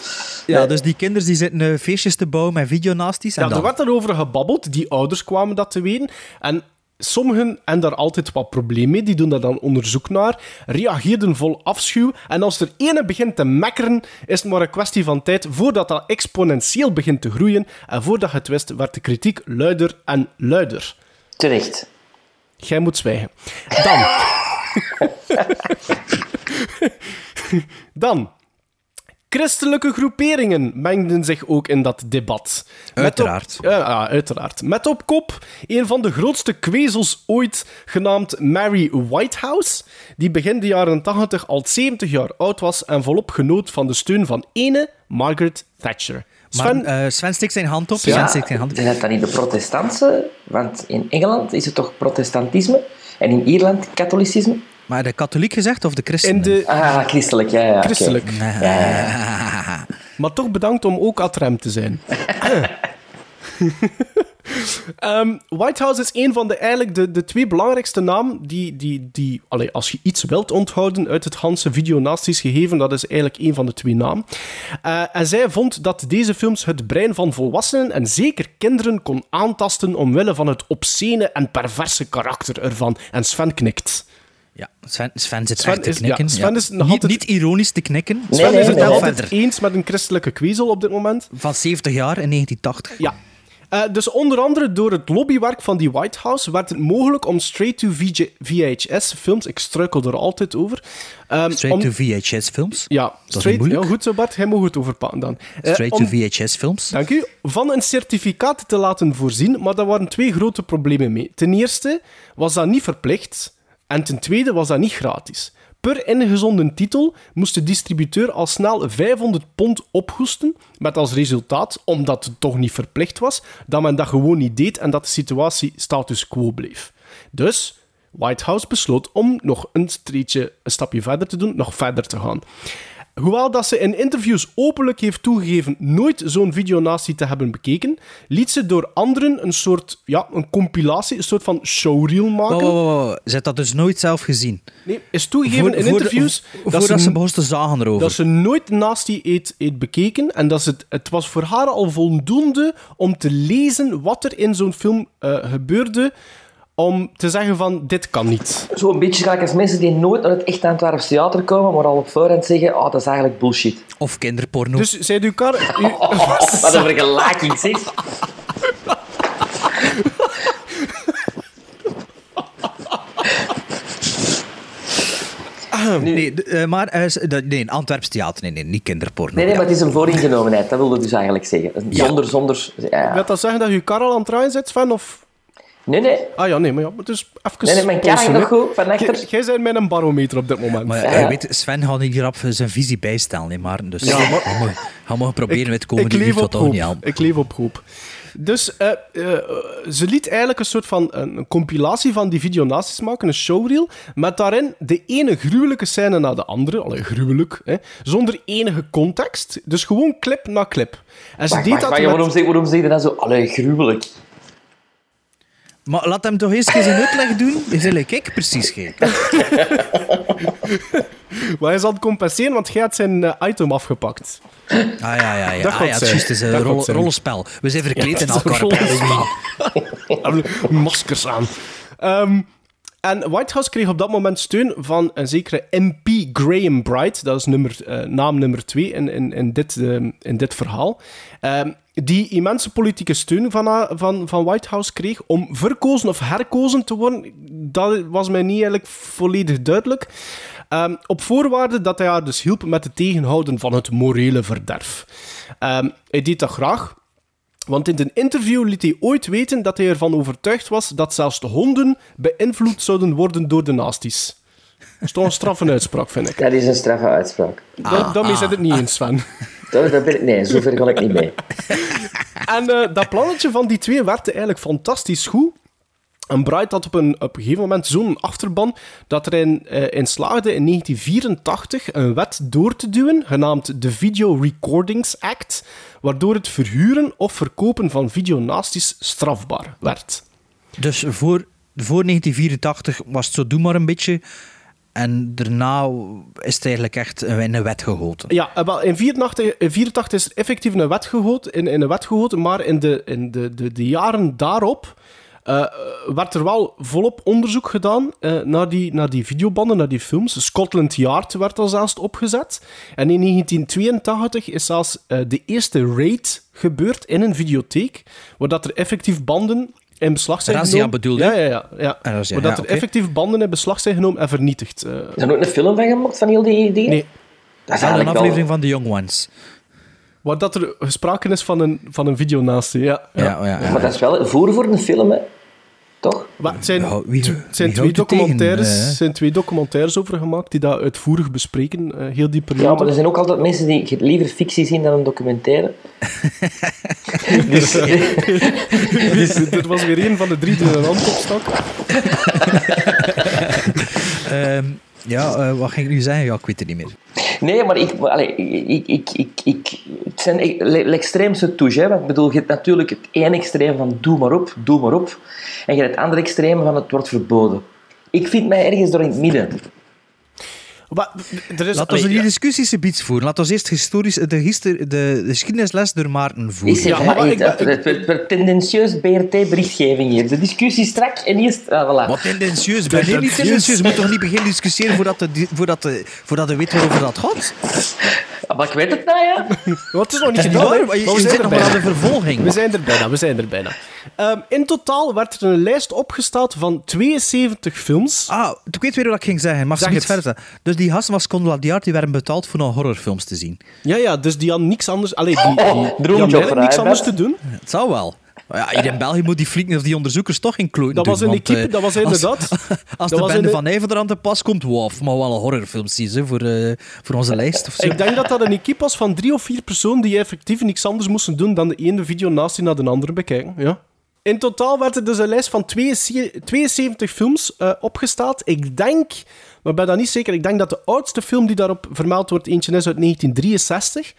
[SPEAKER 3] Ja, dus die kinderen die zitten eh, feestjes te bouwen met videonasties. En
[SPEAKER 1] Ja,
[SPEAKER 3] dan?
[SPEAKER 1] er werd daarover gebabbeld. Die ouders kwamen dat te weten. En sommigen hebben daar altijd wat probleem mee. Die doen daar dan onderzoek naar. Reageerden vol afschuw. En als er ene begint te mekkeren, is het maar een kwestie van tijd voordat dat exponentieel begint te groeien. En voordat je het wist, werd de kritiek luider en luider.
[SPEAKER 2] Terecht.
[SPEAKER 1] Jij moet zwijgen. Dan. Dan. Christelijke groeperingen mengden zich ook in dat debat. Met
[SPEAKER 3] Uiteraard.
[SPEAKER 1] Op, ja, ja, uiteraard. Met op kop een van de grootste kwezels ooit, genaamd Mary Whitehouse, die begin de jaren 80 al 70 jaar oud was en volop genoot van de steun van ene Margaret Thatcher.
[SPEAKER 3] Maar,
[SPEAKER 1] Sven,
[SPEAKER 3] eh, Sven stikt zijn hand op. Sven
[SPEAKER 2] Ja,
[SPEAKER 3] zijn hand op.
[SPEAKER 2] zijn dat dan niet de protestantse? Want in Engeland is het toch protestantisme? En in Ierland katholicisme?
[SPEAKER 3] Maar de katholiek gezegd of de christen?
[SPEAKER 1] in de
[SPEAKER 2] Ah, christelijk, ja. ja
[SPEAKER 1] christelijk.
[SPEAKER 2] Ja, ja.
[SPEAKER 1] Maar toch bedankt om ook ad rem te zijn. Ehm, Whitehouse is een van de, eigenlijk de, de twee belangrijkste namen die, die, die allee, als je iets wilt onthouden uit het Hanse videonasties gegeven, dat is eigenlijk een van de twee namen. Eh, en zij vond dat deze films het brein van volwassenen en zeker kinderen kon aantasten omwille van het obscene en perverse karakter ervan. En Sven knikt.
[SPEAKER 3] Ja, Sven, Sven zit
[SPEAKER 1] Sven
[SPEAKER 3] echt te
[SPEAKER 1] is- ja,
[SPEAKER 3] knikken.
[SPEAKER 1] Is nog
[SPEAKER 3] niet,
[SPEAKER 1] altijd-
[SPEAKER 3] niet ironisch te knikken.
[SPEAKER 2] Nee,
[SPEAKER 1] Sven
[SPEAKER 2] nee,
[SPEAKER 1] is het
[SPEAKER 2] nee,
[SPEAKER 1] nog
[SPEAKER 2] nee.
[SPEAKER 1] altijd eens met een christelijke kwezel op dit moment.
[SPEAKER 3] Van 70 jaar in 1980.
[SPEAKER 1] Ja. Eh, dus onder andere door het lobbywerk van die White House werd het mogelijk om straight-to-VHS-films, ik struikel er altijd over... ehm,
[SPEAKER 3] Straight
[SPEAKER 1] om-
[SPEAKER 3] to VHS films.
[SPEAKER 1] Ja, straight,
[SPEAKER 3] moeilijk.
[SPEAKER 1] ja, goed zo Bart, jij mag het overpakken dan. Eh,
[SPEAKER 3] Straight
[SPEAKER 1] om-
[SPEAKER 3] to VHS films.
[SPEAKER 1] Dank u. Van een certificaat te laten voorzien, maar daar waren twee grote problemen mee. Ten eerste was dat niet verplicht en ten tweede was dat niet gratis. Per ingezonden titel moest de distributeur al snel 500 pond ophoesten, met als resultaat, omdat het toch niet verplicht was, dat men dat gewoon niet deed en dat de situatie status quo bleef. Dus Whitehouse besloot om nog een streetje, een stapje verder te doen, nog verder te gaan. Hoewel dat ze in interviews openlijk heeft toegegeven nooit zo'n videonatie te hebben bekeken, liet ze door anderen een soort, ja, een compilatie, een soort van showreel maken.
[SPEAKER 3] Oh, oh, oh. Ze heeft dat dus nooit zelf gezien.
[SPEAKER 1] Nee, is toegegeven
[SPEAKER 3] Voor-
[SPEAKER 1] in
[SPEAKER 3] voor
[SPEAKER 1] interviews
[SPEAKER 3] voordat ze begon te zagen erover.
[SPEAKER 1] dat ze nooit Nasty eet, eet bekeken en dat ze het, het was voor haar al voldoende om te lezen wat er in zo'n film eh, gebeurde, om te zeggen van, dit kan niet.
[SPEAKER 2] Zo een beetje gelijk als mensen die nooit naar het echt Antwerps theater komen, maar al op voorhand zeggen, oh, dat is eigenlijk bullshit.
[SPEAKER 3] Of kinderporno.
[SPEAKER 1] Dus zij u kar... u-
[SPEAKER 2] Wat een vergelijking, zeg.
[SPEAKER 3] Nee, d- eh, maar eh, nee, een Antwerps theater. Nee, nee, niet kinderporno.
[SPEAKER 2] Nee, nee,
[SPEAKER 3] Ja.
[SPEAKER 2] maar het is een vooringenomenheid. Dat wilde dus eigenlijk zeggen. Zonder, zonder... Ja.
[SPEAKER 1] Wil dat zeggen dat je kar al aan het draaien zit, Sven? Of...
[SPEAKER 2] Nee, nee.
[SPEAKER 1] Ah ja, nee, maar ja, maar dus even...
[SPEAKER 2] Nee, nee, mijn kar
[SPEAKER 1] pauze,
[SPEAKER 2] nog goed, van achter.
[SPEAKER 1] Jij- bent mijn een barometer op dit moment.
[SPEAKER 3] Maar
[SPEAKER 2] Ja,
[SPEAKER 3] eh,
[SPEAKER 2] ja.
[SPEAKER 3] weet, Sven gaat hier op zijn visie bijstellen. Nee, maar, dus
[SPEAKER 1] Ja, maar-
[SPEAKER 3] Ga, maar, ga maar proberen met komen
[SPEAKER 1] ik
[SPEAKER 3] die
[SPEAKER 1] leef
[SPEAKER 3] liefde
[SPEAKER 1] op
[SPEAKER 3] toch
[SPEAKER 1] hoop.
[SPEAKER 3] niet aan.
[SPEAKER 1] Ik leef op hoop. Dus eh, eh, ze liet eigenlijk een soort van een, een compilatie van die videonaties maken, een showreel, met daarin de ene gruwelijke scène na de andere, allee, gruwelijk, hè, zonder enige context. Dus gewoon clip na clip. En ze
[SPEAKER 2] Wacht,
[SPEAKER 1] deed
[SPEAKER 2] wacht,
[SPEAKER 1] dat
[SPEAKER 2] wacht,
[SPEAKER 1] met-
[SPEAKER 2] waarom, zeg, waarom zeg je dat zo? Allee, gruwelijk.
[SPEAKER 3] Maar laat hem toch eens een uitleg doen. Is eigenlijk ik precies geen.
[SPEAKER 1] Maar hij aan het compenseren, want jij had zijn eh, item afgepakt.
[SPEAKER 3] Ah ja, ja, ja.
[SPEAKER 1] Dat
[SPEAKER 3] Ah, ja het is
[SPEAKER 1] zijn.
[SPEAKER 3] juist, het is
[SPEAKER 1] Dat
[SPEAKER 3] een rol- rollenspel. We zijn verkleed in elkaar.
[SPEAKER 1] Maskers aan. Ehm, en Whitehouse kreeg op dat moment steun van een zekere MP Graham Bright. Dat is nummer, eh, naam nummer twee in, in, in, dit, eh, in dit verhaal. Ehm, die immense politieke steun van, van, van Whitehouse kreeg om verkozen of herkozen te worden. Dat was mij niet eigenlijk volledig duidelijk. Ehm, op voorwaarde dat hij haar dus hielp met het tegenhouden van het morele verderf. Ehm, hij deed dat graag. Want in een interview liet hij ooit weten dat hij ervan overtuigd was dat zelfs de honden beïnvloed zouden worden door de nasties. Dat is toch een straffe uitspraak, vind ik.
[SPEAKER 2] Dat is een straffe uitspraak.
[SPEAKER 1] Da- daarmee zit het niet eens, Sven.
[SPEAKER 2] Dat, dat ben ik, nee, zover ga ik niet mee.
[SPEAKER 1] En eh, dat plannetje van die twee werkte eigenlijk fantastisch goed. En Bright had op een, op een gegeven moment zo'n achterban dat er in, eh, in slaagde in 1984 een wet door te duwen, genaamd de Video Recordings Act, waardoor het verhuren of verkopen van videonasties strafbaar werd.
[SPEAKER 3] Dus voor, voor 1984 was het zo, doe maar een beetje. En daarna is het eigenlijk echt in een wet gegoten.
[SPEAKER 1] Ja, eh, wel, in 84, in 84 is er effectief een wet gegoten, in, in een wet gegoten maar in de, in de, de, de jaren daarop eh, werd er wel volop onderzoek gedaan eh, naar, die, naar die videobanden, naar die films. Scotland Yard werd al zelfs opgezet. En in 1982 is zelfs de eerste raid gebeurd in een videotheek, waar dat er effectief banden in beslag zijn genomen.
[SPEAKER 3] bedoelde
[SPEAKER 1] Ja, ja, ja. ja.
[SPEAKER 3] Ah, razzia,
[SPEAKER 1] waar dat
[SPEAKER 3] ja,
[SPEAKER 1] er
[SPEAKER 3] oké.
[SPEAKER 1] effectief banden in beslag zijn genomen en vernietigd. eh.
[SPEAKER 2] Is er ook een film van gemaakt van heel die dingen?
[SPEAKER 1] Nee.
[SPEAKER 2] Dat is
[SPEAKER 3] Wel een
[SPEAKER 2] wel...
[SPEAKER 3] aflevering van The Young Ones.
[SPEAKER 1] Waar dat er sprake is van een, van een videonatie, ja.
[SPEAKER 3] Ja, ja, ja.
[SPEAKER 2] Maar dat is wel voer voor een film, hè? Toch?
[SPEAKER 1] Maar het zijn,
[SPEAKER 3] Ja, wie-
[SPEAKER 1] tw- het zijn,
[SPEAKER 3] wie
[SPEAKER 1] twee documentaires,
[SPEAKER 3] tegen,
[SPEAKER 1] zijn twee documentaires over gemaakt die dat uitvoerig bespreken, eh, heel die
[SPEAKER 2] Ja,
[SPEAKER 1] periode.
[SPEAKER 2] maar er zijn ook altijd mensen die liever fictie zien dan een documentaire. dus,
[SPEAKER 1] Dus er was weer een van de drie die een hand opstak.
[SPEAKER 3] Ehm, ja, eh, wat ging ik nu zeggen? Ja, ik weet het niet meer.
[SPEAKER 2] Nee, maar ik, allee, ik, ik, ik, ik, het zijn de extreemste touche. Hè? Ik bedoel, je hebt natuurlijk het ene extreem van doe maar op, doe maar op. En je hebt het andere extreem van het wordt verboden. Ik vind mij ergens door in het midden.
[SPEAKER 1] Maar, er is,
[SPEAKER 3] Laten we die discussies een beetje voeren. Laten we eerst historisch, de, de, de geschiedenisles door Maarten
[SPEAKER 2] Ik
[SPEAKER 3] voeren.
[SPEAKER 2] zeg,
[SPEAKER 1] Ja,
[SPEAKER 2] ja,
[SPEAKER 1] maar ik-
[SPEAKER 2] het, het, het tendentieus BRT-berichtgeving hier. De discussie strak en eerst... Ah, voilà.
[SPEAKER 3] Wat tendentieus. Ben je niet
[SPEAKER 1] Tendentieus.
[SPEAKER 3] Je moet toch niet beginnen discussiëren voordat de, voordat de, voordat de weet waarover dat gaat?
[SPEAKER 2] Ah, Maar ik weet het nou, ja.
[SPEAKER 1] Wat is nog niet
[SPEAKER 3] Is
[SPEAKER 1] gedaan,
[SPEAKER 3] maar je,
[SPEAKER 1] Maar we
[SPEAKER 3] je
[SPEAKER 1] zijn
[SPEAKER 3] zit
[SPEAKER 1] er
[SPEAKER 3] nog maar aan
[SPEAKER 1] bijna.
[SPEAKER 3] de vervolging.
[SPEAKER 1] We zijn er bijna, we zijn er bijna. Ehm, in totaal werd er een lijst opgesteld van 72 films.
[SPEAKER 3] Ah, ik weet weer wat ik ging zeggen, maar
[SPEAKER 1] Zeg
[SPEAKER 3] iets
[SPEAKER 1] het.
[SPEAKER 3] verder. Dus die gasten van Scotland Yard die werden betaald voor naar horrorfilms te zien.
[SPEAKER 1] Ja, ja, dus die hadden niks anders... Allee, die, die, die hadden
[SPEAKER 2] Droomjob
[SPEAKER 1] eigenlijk niks anders te doen.
[SPEAKER 3] Het zou wel. Maar ja, hier in België moet die flieken of die onderzoekers toch geen kloten
[SPEAKER 1] Dat
[SPEAKER 3] doen,
[SPEAKER 1] was een
[SPEAKER 3] want,
[SPEAKER 1] equipe,
[SPEAKER 3] eh,
[SPEAKER 1] dat was
[SPEAKER 3] als-
[SPEAKER 1] inderdaad...
[SPEAKER 3] Als,
[SPEAKER 1] dat
[SPEAKER 3] de
[SPEAKER 1] was
[SPEAKER 3] bende van Nijven er aan te pas komt, wow, maar wel een horrorfilm zien voor, eh, voor onze lijst of zo.
[SPEAKER 1] Ik denk dat dat een equipe was van drie of vier personen die effectief niks anders moesten doen dan de ene video naast die naar de andere bekijken. Ja. In totaal werd er dus een lijst van 72 72 films eh, opgesteld. Ik denk, maar ben dat niet zeker, ik denk dat de oudste film die daarop vermeld wordt eentje is uit 1963.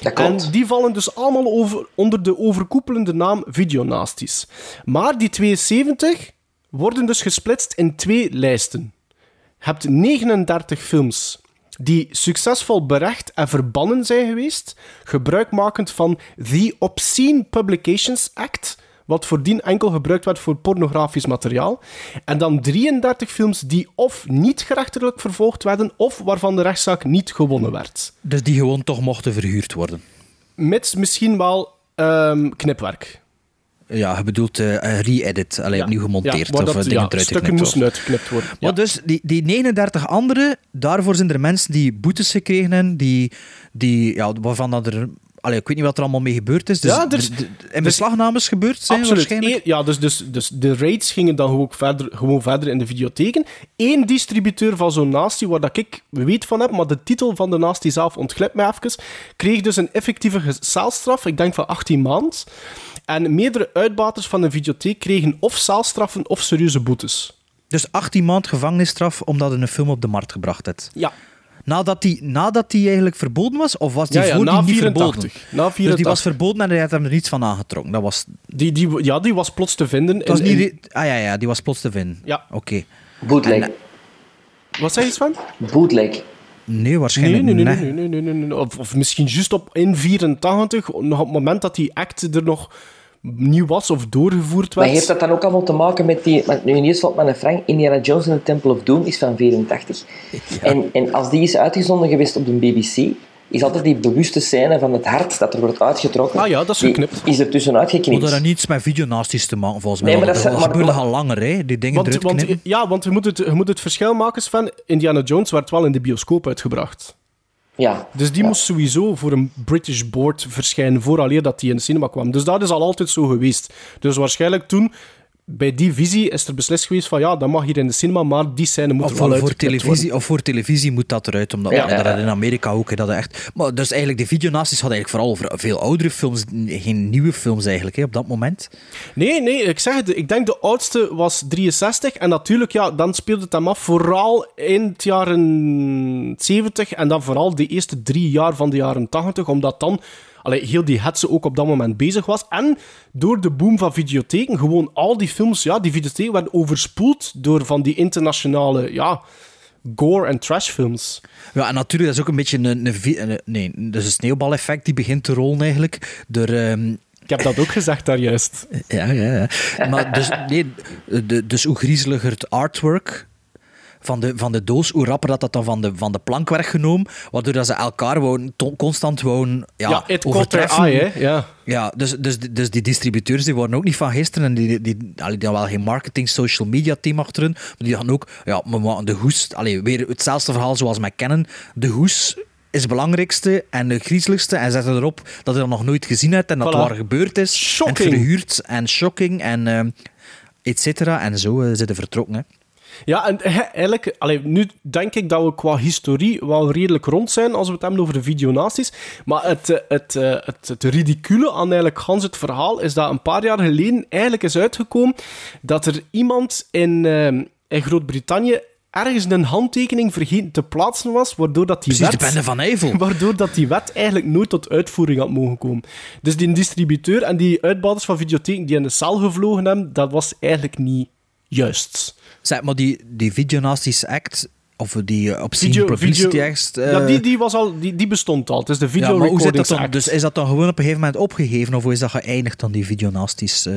[SPEAKER 2] Dat klopt.
[SPEAKER 1] En die vallen dus allemaal over, onder de overkoepelende naam Videonasties. Maar die 72 worden dus gesplitst in twee lijsten. Je hebt 39 films die succesvol berecht en verbannen zijn geweest, gebruikmakend van The Obscene Publications Act, wat voordien enkel gebruikt werd voor pornografisch materiaal. En dan 33 films die of niet gerechtelijk vervolgd werden, of waarvan de rechtszaak niet gewonnen werd.
[SPEAKER 3] Dus die gewoon toch mochten verhuurd worden.
[SPEAKER 1] Mits misschien wel ehm, knipwerk.
[SPEAKER 3] Ja, je bedoelt eh, re-edit, alleen
[SPEAKER 1] Ja.
[SPEAKER 3] opnieuw gemonteerd
[SPEAKER 1] Ja, waar
[SPEAKER 3] of
[SPEAKER 1] dat-
[SPEAKER 3] dingen
[SPEAKER 1] ja,
[SPEAKER 3] eruit
[SPEAKER 1] stukken
[SPEAKER 3] geknipt
[SPEAKER 1] moesten uitgeknipt worden. Ja.
[SPEAKER 3] Maar dus die, die 39 andere, daarvoor zijn er mensen die boetes gekregen hebben, die, die, ja, waarvan dat er... Allee, ik weet niet wat er allemaal mee gebeurd is. Dus
[SPEAKER 1] Ja,
[SPEAKER 3] de- en beslagnames gebeurd zijn
[SPEAKER 1] Absoluut.
[SPEAKER 3] waarschijnlijk.
[SPEAKER 1] Ja, dus, dus, dus de raids gingen dan ook verder, gewoon verder in de videotheken. Eén distributeur van zo'n nasty, waar dat ik weet van heb, maar de titel van de nasty zelf ontglipt mij even, kreeg dus een effectieve celstraf, ik denk van 18 maand. En meerdere uitbaters van de videotheek kregen of celstraffen of serieuze boetes.
[SPEAKER 3] Dus 18 maand gevangenisstraf omdat je een film op de markt gebracht hebt.
[SPEAKER 1] Ja.
[SPEAKER 3] Nadat die, nadat die eigenlijk verboden was? Of was die
[SPEAKER 1] Ja, ja,
[SPEAKER 3] voor
[SPEAKER 1] na
[SPEAKER 3] die niet
[SPEAKER 1] 84.
[SPEAKER 3] verboden?
[SPEAKER 1] Na
[SPEAKER 3] Dus die
[SPEAKER 1] 84.
[SPEAKER 3] was verboden en hij had hem er niets van aangetrokken. Dat was...
[SPEAKER 1] Die, die, ja, die was plots te vinden.
[SPEAKER 3] Dat was
[SPEAKER 1] in-
[SPEAKER 3] niet...
[SPEAKER 1] in-
[SPEAKER 3] Ah ja, ja, die was plots te vinden.
[SPEAKER 1] Ja.
[SPEAKER 3] Oké.
[SPEAKER 2] Bootleg.
[SPEAKER 1] Wat zei je, Sven?
[SPEAKER 2] Bootleg.
[SPEAKER 3] Nee,
[SPEAKER 1] Nee,
[SPEAKER 3] waarschijnlijk
[SPEAKER 1] nee, nee,
[SPEAKER 3] niet.
[SPEAKER 1] nee, nee, nee, nee, nee. Of, of misschien juist op in 84, nog op het moment dat die act er nog nieuw was of doorgevoerd
[SPEAKER 2] Maar
[SPEAKER 1] werd.
[SPEAKER 2] heeft dat dan ook allemaal te maken met die... Want nu ineens valt me een Frank, Indiana Jones en the Temple of Doom is van 84. En, en als die is uitgezonden geweest op de BBC, is altijd die bewuste scène van het hart dat er wordt uitgetrokken.
[SPEAKER 1] Ah ja, dat is geknipt.
[SPEAKER 2] Is er tussenuit geknipt.
[SPEAKER 3] Moet er niets met videonasties te maken, volgens mij.
[SPEAKER 2] Nee, maar dat
[SPEAKER 3] dat,
[SPEAKER 2] maar-
[SPEAKER 3] gebeurde
[SPEAKER 2] maar-
[SPEAKER 3] al langer, hè. Die dingen
[SPEAKER 1] Want,
[SPEAKER 3] eruit
[SPEAKER 1] want,
[SPEAKER 3] knippen.
[SPEAKER 1] ja, want je moet, het, je moet het verschil maken, Sven. Indiana Jones werd wel in de bioscoop uitgebracht.
[SPEAKER 2] Ja.
[SPEAKER 1] Dus die moest sowieso voor een British board verschijnen vooraleer dat die in de cinema kwam. Dus dat is al altijd zo geweest. Dus waarschijnlijk toen, bij die visie, is er beslist geweest van ja, dat mag hier in de cinema, maar die scène moet
[SPEAKER 3] Of
[SPEAKER 1] er
[SPEAKER 3] voor,
[SPEAKER 1] wel
[SPEAKER 3] voor
[SPEAKER 1] uitgeknipt
[SPEAKER 3] televisie, of voor televisie moet dat eruit, omdat
[SPEAKER 2] Ja,
[SPEAKER 3] dat
[SPEAKER 2] ja.
[SPEAKER 3] in Amerika ook. Hè, dat echt, maar dus eigenlijk, de videonasties hadden eigenlijk vooral over veel oudere films, geen nieuwe films eigenlijk, hè, op dat moment.
[SPEAKER 1] Nee, nee, ik zeg het. Ik denk de oudste was 63. En natuurlijk, ja, dan speelde het hem af vooral in het jaren 70. En dan vooral de eerste drie jaar van de jaren 80. Omdat dan allee, heel die hetze ook op dat moment bezig was. En door de boom van videotheken, gewoon al die films, ja, die videotheken werden overspoeld door van die internationale, ja, gore- en trashfilms.
[SPEAKER 3] Ja, en natuurlijk, dat is ook een beetje een, een- nee, dus een sneeuwbaleffect die begint te rollen eigenlijk. Door, ehm,
[SPEAKER 1] Ik heb dat ook gezegd daar juist.
[SPEAKER 3] Ja, ja, ja. Maar dus, nee, de, dus hoe griezeliger het artwork van de, van de doos, hoe rapper dat, dat dan van de, van de plank werd genomen, waardoor dat ze elkaar wouden, constant wouden ja,
[SPEAKER 1] Ja,
[SPEAKER 3] overtreffen.
[SPEAKER 1] eye, hè. Ja.
[SPEAKER 3] Ja, dus, dus, dus die distributeurs die waren ook niet van gisteren en die, die, die, hadden wel geen marketing, social media team achter hun, maar die hadden ook, ja, de hoes, allee, weer hetzelfde verhaal zoals wij kennen, de hoes is het belangrijkste en de griezeligste en zetten erop dat je dat nog nooit gezien hebt en dat
[SPEAKER 1] Voilà.
[SPEAKER 3] het waar gebeurd is
[SPEAKER 1] Shocking.
[SPEAKER 3] en verhuurd en shocking en ehm et cetera en zo eh, zitten vertrokken. Hè.
[SPEAKER 1] Ja, en eigenlijk, allee, nu denk ik dat we qua historie wel redelijk rond zijn als we het hebben over de videonasties. Maar het, eh, het, eh, het, het ridicule aan eigenlijk gans het verhaal is dat een paar jaar geleden eigenlijk is uitgekomen dat er iemand in, eh, in Groot-Brittannië ergens een handtekening vergeten te plaatsen was, waardoor dat die
[SPEAKER 3] Precies, de
[SPEAKER 1] wet...
[SPEAKER 3] bende van.
[SPEAKER 1] Waardoor dat die wet eigenlijk nooit tot uitvoering had mogen komen. Dus die distributeur en die uitbaters van videotheken die in de cel gevlogen hebben, dat was eigenlijk niet juist.
[SPEAKER 3] Zeg maar, die, die Videonasties Act, of die eh, Obscene
[SPEAKER 1] Video-
[SPEAKER 3] Publicity Act... eh,
[SPEAKER 1] ja, die, die, was al, die, die bestond al. Het is de Video
[SPEAKER 3] ja, maar hoe zit dat dan?
[SPEAKER 1] Act.
[SPEAKER 3] Dus is dat dan gewoon op een gegeven moment opgegeven, of hoe is dat geëindigd dan, die Videonasties? eh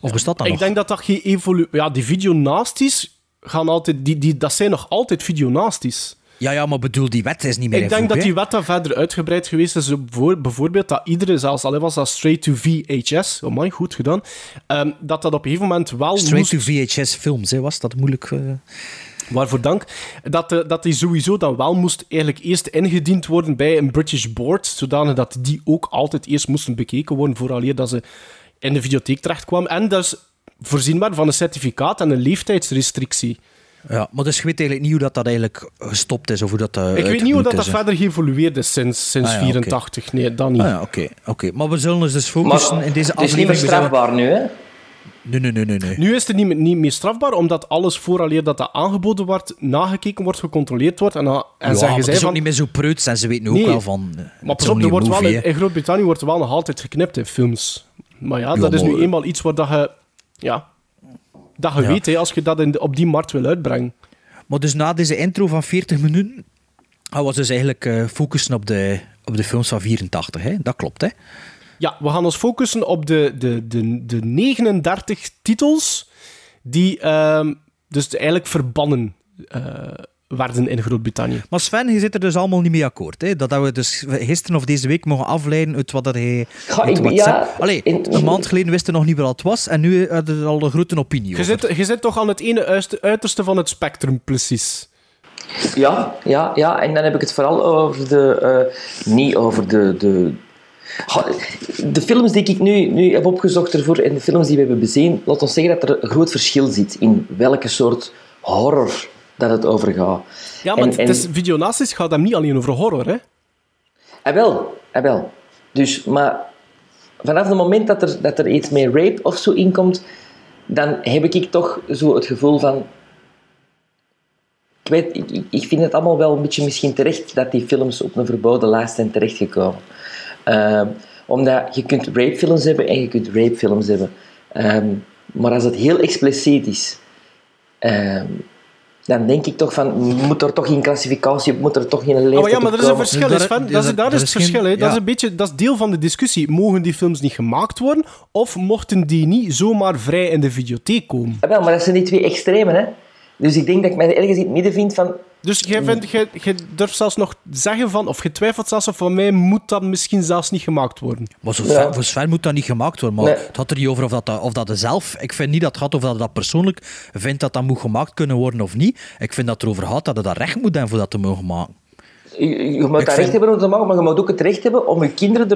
[SPEAKER 3] of bestaat dat
[SPEAKER 1] Ik
[SPEAKER 3] nog?
[SPEAKER 1] denk dat dat geen evolu... Ja, die videonasties gaan altijd... Die, die, dat zijn nog altijd videonasties.
[SPEAKER 3] Ja, ja, maar bedoel, die wet is niet meer
[SPEAKER 1] Ik denk dat die wet dan verder uitgebreid geweest is. Voor, bijvoorbeeld dat iedere, zelfs al was dat straight to VHS, oh my, goed gedaan, ehm, dat dat op een gegeven moment wel
[SPEAKER 3] Straight
[SPEAKER 1] moest...
[SPEAKER 3] to VHS films, hè, was dat moeilijk? eh?
[SPEAKER 1] Waarvoor dank. Dat, eh, dat die sowieso dan wel moest eigenlijk eerst ingediend worden bij een British board, zodanig dat die ook altijd eerst moesten bekeken worden vooraleer dat ze in de videotheek terechtkwamen. En dus voorzien waren van een certificaat en een leeftijdsrestrictie.
[SPEAKER 3] Ja, maar dus je weet eigenlijk niet hoe dat, dat eigenlijk gestopt is, of hoe dat eh,
[SPEAKER 1] Ik weet niet hoe dat, dat verder geëvolueerd is sinds, sinds
[SPEAKER 3] Ah ja, oké.
[SPEAKER 1] 84. Nee, dat niet.
[SPEAKER 3] Ah ja, oké. oké. Maar we zullen ons dus focussen
[SPEAKER 2] Maar
[SPEAKER 3] in deze
[SPEAKER 2] het is niet
[SPEAKER 3] aflevering...
[SPEAKER 2] meer strafbaar nu, hè?
[SPEAKER 3] Nee, nee, nee, nee. nee.
[SPEAKER 1] Nu is het niet, meer- niet meer strafbaar, omdat alles vooraleer dat dat aangeboden wordt, nagekeken wordt, gecontroleerd wordt. En, dan- en
[SPEAKER 3] ja,
[SPEAKER 1] zeggen
[SPEAKER 3] maar het is ook
[SPEAKER 1] van...
[SPEAKER 3] niet meer zo preuts en ze weten ook
[SPEAKER 1] Nee,
[SPEAKER 3] wel van...
[SPEAKER 1] Maar
[SPEAKER 3] het
[SPEAKER 1] pas op,
[SPEAKER 3] ook
[SPEAKER 1] er wordt wel, in, Groot-Brittannië wordt er wel nog altijd geknipt in films. Maar ja, dat
[SPEAKER 3] Ja,
[SPEAKER 1] is nu eenmaal iets wat dat je... Ja, dat je
[SPEAKER 3] Ja.
[SPEAKER 1] weet, hè, als je dat in op die markt wil uitbrengen.
[SPEAKER 3] Maar dus na deze intro van 40 minuten we dus eigenlijk eh, focussen op de, op de films van 84. Hè? Dat klopt, hè?
[SPEAKER 1] Ja, we gaan ons focussen op de, de, de, de 39 titels die ehm, dus eigenlijk verbannen eh, werden in Groot-Brittannië.
[SPEAKER 3] Maar Sven, je zit er dus allemaal niet mee akkoord. Hè? Dat dat we dus gisteren of deze week mogen afleiden uit wat dat hij
[SPEAKER 2] ik-
[SPEAKER 3] WhatsApp...
[SPEAKER 2] ja,
[SPEAKER 3] Allee,
[SPEAKER 2] in-
[SPEAKER 3] een maand geleden wisten we nog niet wat het was en nu hadden we al een grote opinie
[SPEAKER 1] Je
[SPEAKER 3] over.
[SPEAKER 1] zit, je zit toch aan het ene uiterste van het spectrum, precies.
[SPEAKER 2] Ja, ja, ja, en dan heb ik het vooral over de... eh, niet over de... de de films die ik nu, nu heb opgezocht ervoor en de films die we hebben bezien, laat ons zeggen dat er een groot verschil zit in welke soort horror dat het over gaat.
[SPEAKER 1] Ja, maar
[SPEAKER 2] En- en-
[SPEAKER 1] is, gaat hem niet alleen over horror, hè.
[SPEAKER 2] Ah, wel, ah, wel. Dus, maar vanaf het moment dat er, dat er iets met rape of zo inkomt, dan heb ik toch zo het gevoel van... ik, weet, ik, ik- ik vind het allemaal wel een beetje misschien terecht dat die films op een verboden lijst zijn terechtgekomen. Ehm, omdat je kunt rapefilms hebben en je kunt rapefilms hebben. Ehm, maar als het heel expliciet is, ehm, dan denk ik toch van, moet er toch geen klassificatie, moet er toch geen leeftijd
[SPEAKER 1] Oh, maar ja, maar
[SPEAKER 2] op
[SPEAKER 1] er is een verschil.
[SPEAKER 3] Daar-
[SPEAKER 1] Sven.
[SPEAKER 3] daar-
[SPEAKER 1] Dat is, daar is het
[SPEAKER 3] is geen-
[SPEAKER 1] verschil. hè. Dat,
[SPEAKER 3] ja.
[SPEAKER 1] is een beetje, dat is deel van de discussie. Mogen die films niet gemaakt worden? Of mochten die niet zomaar vrij in de videotheek komen?
[SPEAKER 2] Ah, wel, maar dat zijn die twee extremen, hè. Dus ik denk dat ik mij ergens in het midden vind van...
[SPEAKER 1] Dus jij, vindt, jij, jij durft zelfs nog zeggen van, of je twijfelt zelfs of van mij moet dat misschien zelfs niet gemaakt worden.
[SPEAKER 3] Maar zo
[SPEAKER 2] Ja.
[SPEAKER 3] voor Sven moet dat niet gemaakt worden. Maar
[SPEAKER 2] Nee.
[SPEAKER 3] het gaat er niet over of dat, of dat zelf... Ik vind niet dat het gaat over dat je dat persoonlijk vindt dat dat moet gemaakt kunnen worden of niet. Ik vind dat het erover gaat dat je dat recht moet hebben voor dat te mogen maken.
[SPEAKER 2] Je, je moet
[SPEAKER 3] Ik
[SPEAKER 2] dat
[SPEAKER 3] vind-
[SPEAKER 2] recht hebben om te maken, maar je moet ook het recht hebben om je kinderen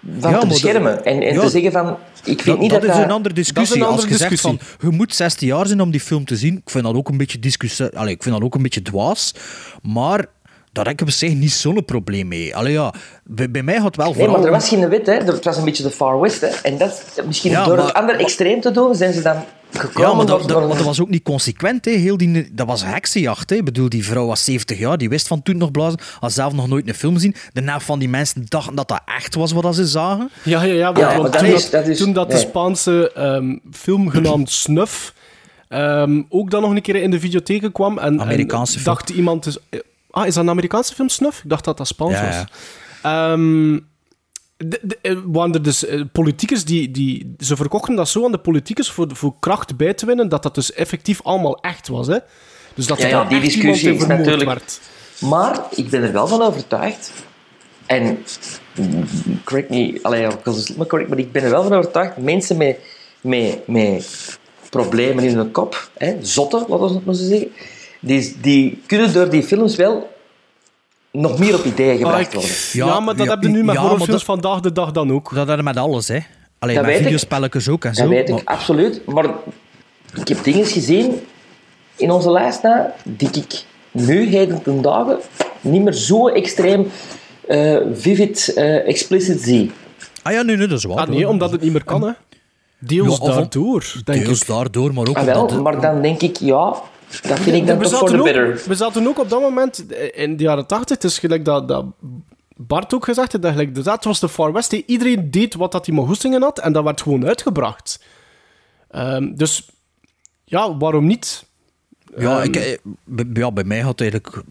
[SPEAKER 3] Ja, maar
[SPEAKER 2] te beschermen. En, en
[SPEAKER 3] ja.
[SPEAKER 2] te zeggen van... Ik vind
[SPEAKER 3] Dat,
[SPEAKER 2] niet
[SPEAKER 3] dat
[SPEAKER 2] dat
[SPEAKER 3] is een andere discussie.
[SPEAKER 1] andere
[SPEAKER 3] Als je zegt van, je moet 16 jaar zijn om die film te zien, ik vind dat ook een beetje discussie. Allee, ik vind dat ook een beetje dwaas. Maar daar heb ik op zich niet zo'n probleem mee. Allee, ja, bij, bij mij gaat het wel
[SPEAKER 2] Nee,
[SPEAKER 3] vooral...
[SPEAKER 2] maar er was geen wet, hè. Het was een beetje de Far West, hè. En dat, misschien
[SPEAKER 3] Ja,
[SPEAKER 2] door
[SPEAKER 3] maar-
[SPEAKER 2] het andere extreem te doen, zijn ze dan gekomen
[SPEAKER 3] Ja, maar dat,
[SPEAKER 2] door-
[SPEAKER 3] dat, was ook niet consequent. Hè. Heel die, dat was heksenjacht. Hè. Ik bedoel, die vrouw was 70 jaar, die wist van toen nog blazen, had zelf nog nooit een film gezien. De helft van die mensen dachten dat dat echt was wat ze zagen.
[SPEAKER 1] Ja, ja, ja. Want,
[SPEAKER 2] Ja,
[SPEAKER 1] want
[SPEAKER 2] maar dat
[SPEAKER 1] toen,
[SPEAKER 2] is-
[SPEAKER 1] dat,
[SPEAKER 2] is-
[SPEAKER 1] toen dat de
[SPEAKER 2] nee.
[SPEAKER 1] Spaanse ehm, film genaamd Snuff ehm, ook dan nog een keer in de videotheken kwam. En, en dacht iemand... Dus, ah, is dat een Amerikaanse film, Snuff? Ik dacht dat dat Spaans
[SPEAKER 3] Ja,
[SPEAKER 1] was.
[SPEAKER 3] ja.
[SPEAKER 1] Ehm, de, de, eh, waren er dus eh, politiekers die, die... Ze verkochten dat zo aan de politicus voor, voor kracht bij te winnen, dat dat dus effectief allemaal echt was, hè? Dus dat
[SPEAKER 2] Ja, ja, die discussie is
[SPEAKER 1] vermoord
[SPEAKER 2] natuurlijk-
[SPEAKER 1] werd.
[SPEAKER 2] Maar ik ben er wel van overtuigd. En correct me, allee, ja, ik was dus maar correct, maar ik ben er wel van overtuigd. Mensen met, met, met problemen in hun kop, hè, zotten, laten we het maar zo zeggen, die, die kunnen door die films wel nog meer op ideeën
[SPEAKER 1] Ah,
[SPEAKER 2] gebracht worden.
[SPEAKER 1] ja,
[SPEAKER 3] Ja,
[SPEAKER 1] maar dat
[SPEAKER 3] ja,
[SPEAKER 1] heb je nu met
[SPEAKER 3] ja, maar
[SPEAKER 1] horrorfilms
[SPEAKER 3] dat-
[SPEAKER 1] vandaag de dag dan ook.
[SPEAKER 3] Dat hadden met alles, hè. Alleen
[SPEAKER 2] Dat
[SPEAKER 3] met
[SPEAKER 2] weet ik.
[SPEAKER 3] videospelletjes ook en zo.
[SPEAKER 2] Dat weet ik,
[SPEAKER 3] maar-
[SPEAKER 2] absoluut. Maar ik heb dingen gezien in onze lijst na, die ik nu, heden ten dagen, niet meer zo extreem eh, vivid, eh, explicit zie.
[SPEAKER 3] Ah ja, nee, nee, dat is waar.
[SPEAKER 1] Ah, nee,
[SPEAKER 3] hoor.
[SPEAKER 1] omdat het niet meer kan, hè. Deels
[SPEAKER 3] Ja,
[SPEAKER 1] daardoor, denk
[SPEAKER 3] Deels
[SPEAKER 1] ik.
[SPEAKER 3] daardoor, maar ook
[SPEAKER 2] Ah,
[SPEAKER 3] omdat...
[SPEAKER 2] wel, maar dan denk ik, ja, dat vind ik dan toch voor de
[SPEAKER 1] we zaten ook op dat moment eh, in de jaren 80. Het is gelijk dat, dat Bart ook gezegd heeft. Dat, gelijk, dat was de Far West. Iedereen deed wat dat hij maar had. En dat werd gewoon uitgebracht. Ehm, dus ja, waarom niet?
[SPEAKER 3] Ja,
[SPEAKER 1] Ehm,
[SPEAKER 3] ik, eh, bij, ja, bij mij het eigenlijk...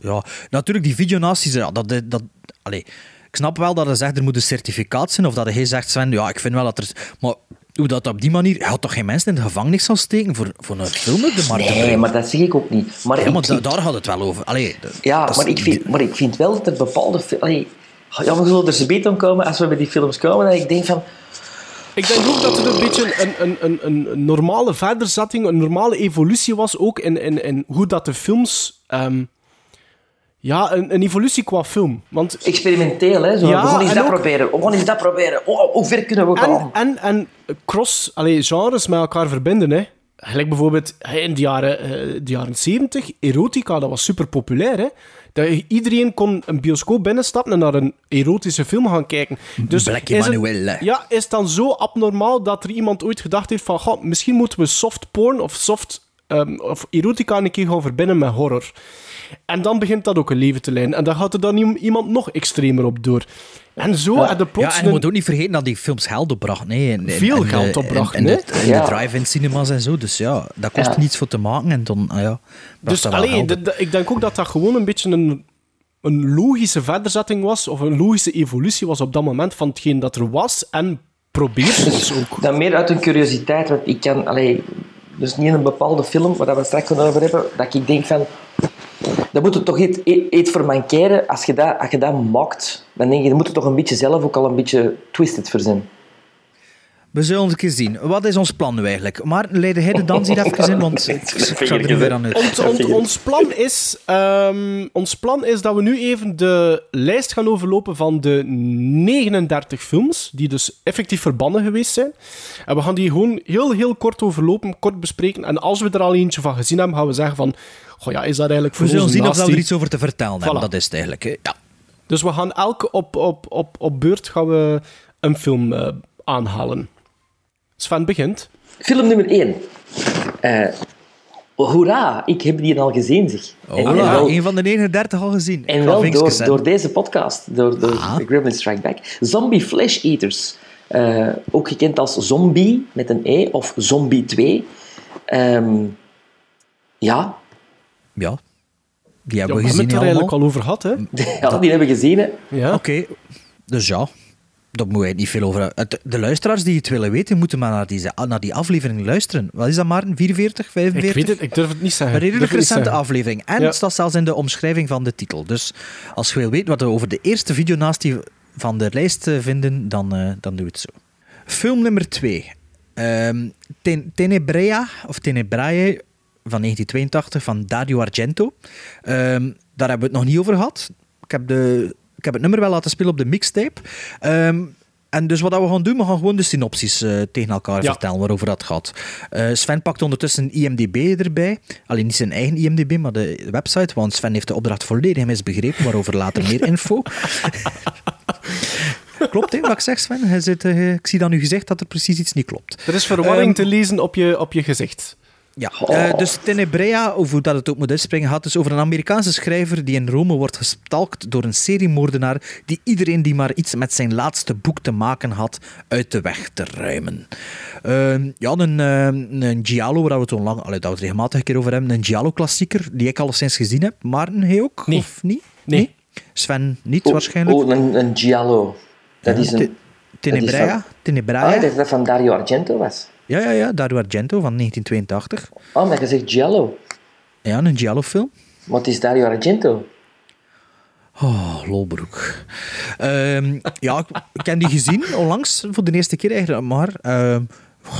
[SPEAKER 3] Ja, natuurlijk, die videonaties, ja, dat, dat, dat, allee, ik snap wel dat je zegt, er moet een certificaat zijn, of dat hij zegt, Sven, ja, ik vind wel dat er... Maar hoe dat op die manier... Je had toch geen mensen in de gevangenis zal steken voor, voor een film op de markt
[SPEAKER 2] Nee, maar dat zeg ik ook niet. Maar,
[SPEAKER 3] Ja,
[SPEAKER 2] ik,
[SPEAKER 3] maar da-
[SPEAKER 2] ik-
[SPEAKER 3] daar gaat het wel over. Allee, dat-
[SPEAKER 2] ja,
[SPEAKER 3] dat is-
[SPEAKER 2] maar, ik vind, maar ik vind wel dat er bepaalde... Allee, ja, we zullen er zo beter om komen als we bij die films komen. Dat ik denk van...
[SPEAKER 1] Ik denk ook dat er een beetje een, een, een, een, een normale verderzetting, een normale evolutie was ook in, in, in hoe dat de films... ehm, ja, een, een evolutie qua film. Want
[SPEAKER 2] Experimenteel, hè. Zo,
[SPEAKER 1] Ja,
[SPEAKER 2] we gaan eens
[SPEAKER 1] en
[SPEAKER 2] dat
[SPEAKER 1] ook-
[SPEAKER 2] proberen. We gaan eens dat proberen. Oh, hoe ver kunnen we gaan?
[SPEAKER 1] En, en, en cross, allee, genres met elkaar verbinden. Hè. Gelijk bijvoorbeeld in de jaren, eh, de jaren 70, erotica, dat was super populair. Hè. Dat iedereen kon een bioscoop binnenstappen en naar een erotische film gaan kijken. Dus
[SPEAKER 3] Black
[SPEAKER 1] is het-
[SPEAKER 3] Emanuel, hè.
[SPEAKER 1] Ja, is het dan zo abnormaal dat er iemand ooit gedacht heeft van goh, misschien moeten we soft porn of soft ehm, of erotica een keer gaan verbinden met horror. En dan begint dat ook een leven te leiden. En dan gaat er dan iem- iemand nog extremer op door. En zo
[SPEAKER 3] Ja,
[SPEAKER 1] had de
[SPEAKER 3] ja,
[SPEAKER 1] plots
[SPEAKER 3] en je
[SPEAKER 1] een-
[SPEAKER 3] moet ook niet vergeten dat die films geld opbrachten. En- en-
[SPEAKER 1] Veel
[SPEAKER 3] en
[SPEAKER 1] geld opbrachten,
[SPEAKER 3] En, de,
[SPEAKER 2] Ja.
[SPEAKER 3] drive-in cinemas en zo. Dus ja, dat kost
[SPEAKER 2] Ja.
[SPEAKER 3] niets voor te maken. En dan, ah ja,
[SPEAKER 1] Dus
[SPEAKER 3] dat
[SPEAKER 1] alleen, de- de- ik denk ook dat dat gewoon een beetje een, een logische verderzetting was, of een logische evolutie was op dat moment van hetgeen dat er was, en probeer dus ook.
[SPEAKER 2] Dan meer uit een curiositeit, want ik kan... Allee, dus niet een bepaalde film, waar we straks over hebben, dat ik denk van... Dat moet er toch iets, iets voor mankeren. Als je, dat, als je dat maakt, dan denk je, je moet er toch een beetje zelf ook al een beetje twisted voor zijn.
[SPEAKER 3] We zullen eens een keer zien. Wat is ons plan nu eigenlijk? Maar leid jij de dans hier even in, want ik, ga er nu weer aan uit.
[SPEAKER 1] Ons, ons, ons, plan is, ehm, ons plan is dat we nu even de lijst gaan overlopen van de 39 films, die dus effectief verbannen geweest zijn. En we gaan die gewoon heel, heel kort overlopen, kort bespreken. En als we er al eentje van gezien hebben, gaan we zeggen van... Goh, ja, is dat eigenlijk voor
[SPEAKER 3] We zullen zien of we er iets over te vertellen hebben. Dat is het eigenlijk. hè. Ja.
[SPEAKER 1] Dus we gaan elke op, op, op, op beurt gaan we een film eh, aanhalen. Sven begint.
[SPEAKER 2] Film nummer 1. hoera, ik heb die al gezien, zeg.
[SPEAKER 3] Oh,
[SPEAKER 2] En- en
[SPEAKER 3] ja,
[SPEAKER 2] wel-
[SPEAKER 3] een van de 39 al gezien.
[SPEAKER 2] En wel door, deze podcast, door, door Gremlin Strike Back. Zombie Flesh Eaters. Eh, ook gekend als Zombie met een E of Zombie 2. Ehm, ja,
[SPEAKER 3] Ja, die
[SPEAKER 1] Ja,
[SPEAKER 3] hebben
[SPEAKER 1] we
[SPEAKER 3] we
[SPEAKER 1] hebben
[SPEAKER 3] gezien
[SPEAKER 1] het er
[SPEAKER 3] allemaal.
[SPEAKER 1] eigenlijk al over gehad, hè?
[SPEAKER 2] ja, die hebben we gezien. Hè.
[SPEAKER 1] Ja.
[SPEAKER 3] Oké, dus ja, daar moet je niet veel over. Het, de luisteraars die het willen weten, moeten maar naar, deze, naar die aflevering luisteren. Wat is dat, Maarten? 44, 45?
[SPEAKER 1] Ik weet het, ik durf het niet zeggen.
[SPEAKER 3] Een redelijk recente
[SPEAKER 1] zeggen.
[SPEAKER 3] aflevering. En
[SPEAKER 1] Ja.
[SPEAKER 3] het staat zelfs in de omschrijving van de titel. Dus als je wil weten wat we over de eerste video naast die van de lijst eh, vinden, dan, eh, dan doe het zo. Film nummer 2. Ten Tenebrea, of Tenebrae, van 1982, van Dario Argento. Ehm, daar hebben we het nog niet over gehad. Ik heb, de, heb het nummer wel laten spelen op de mixtape. Ehm, en dus wat we gaan doen, we gaan gewoon de synopsis eh, tegen elkaar
[SPEAKER 1] Ja.
[SPEAKER 3] vertellen waarover dat gaat. Eh, Sven pakt ondertussen IMDB erbij. Alleen niet zijn eigen IMDB, maar de website, want Sven heeft de opdracht volledig misbegrepen, waarover later meer info. klopt, hè, wat ik zeg, Sven? Hij zit, eh, ik zie dan nu gezegd dat er precies iets niet klopt.
[SPEAKER 1] Er is verwarring
[SPEAKER 3] Ehm,
[SPEAKER 1] te lezen op je, op je gezicht.
[SPEAKER 3] Ja, eh, dus Tenebrea, of hoe dat het ook moet uitspringen, gaat dus over een Amerikaanse schrijver die in Rome wordt gestalkt door een seriemoordenaar die iedereen die maar iets met zijn laatste boek te maken had, uit de weg te ruimen. Ehm, ja, een, ehm, een Giallo, waar we het, onlang, allee, dat we het regelmatig een keer over hebben, een Giallo-klassieker, die ik alleszins gezien heb. Maarten, hij ook?
[SPEAKER 1] Nee.
[SPEAKER 3] Of niet?
[SPEAKER 1] Nee.
[SPEAKER 3] Sven niet, waarschijnlijk.
[SPEAKER 2] Oh, een, een Giallo. Dat is een...
[SPEAKER 3] Tenebrea?
[SPEAKER 2] dat
[SPEAKER 3] Tenebrea?
[SPEAKER 2] Ah, dat dat van Dario Argento was.
[SPEAKER 3] Ja, ja, ja, Dario Argento van 1982.
[SPEAKER 2] Oh, maar je zegt Giallo.
[SPEAKER 3] Ja, een Giallo-film.
[SPEAKER 2] Het is Dario Argento.
[SPEAKER 3] Oh, lolbroek. Ehm, ja, ik, ik heb die gezien onlangs, voor de eerste keer eigenlijk. Maar ehm,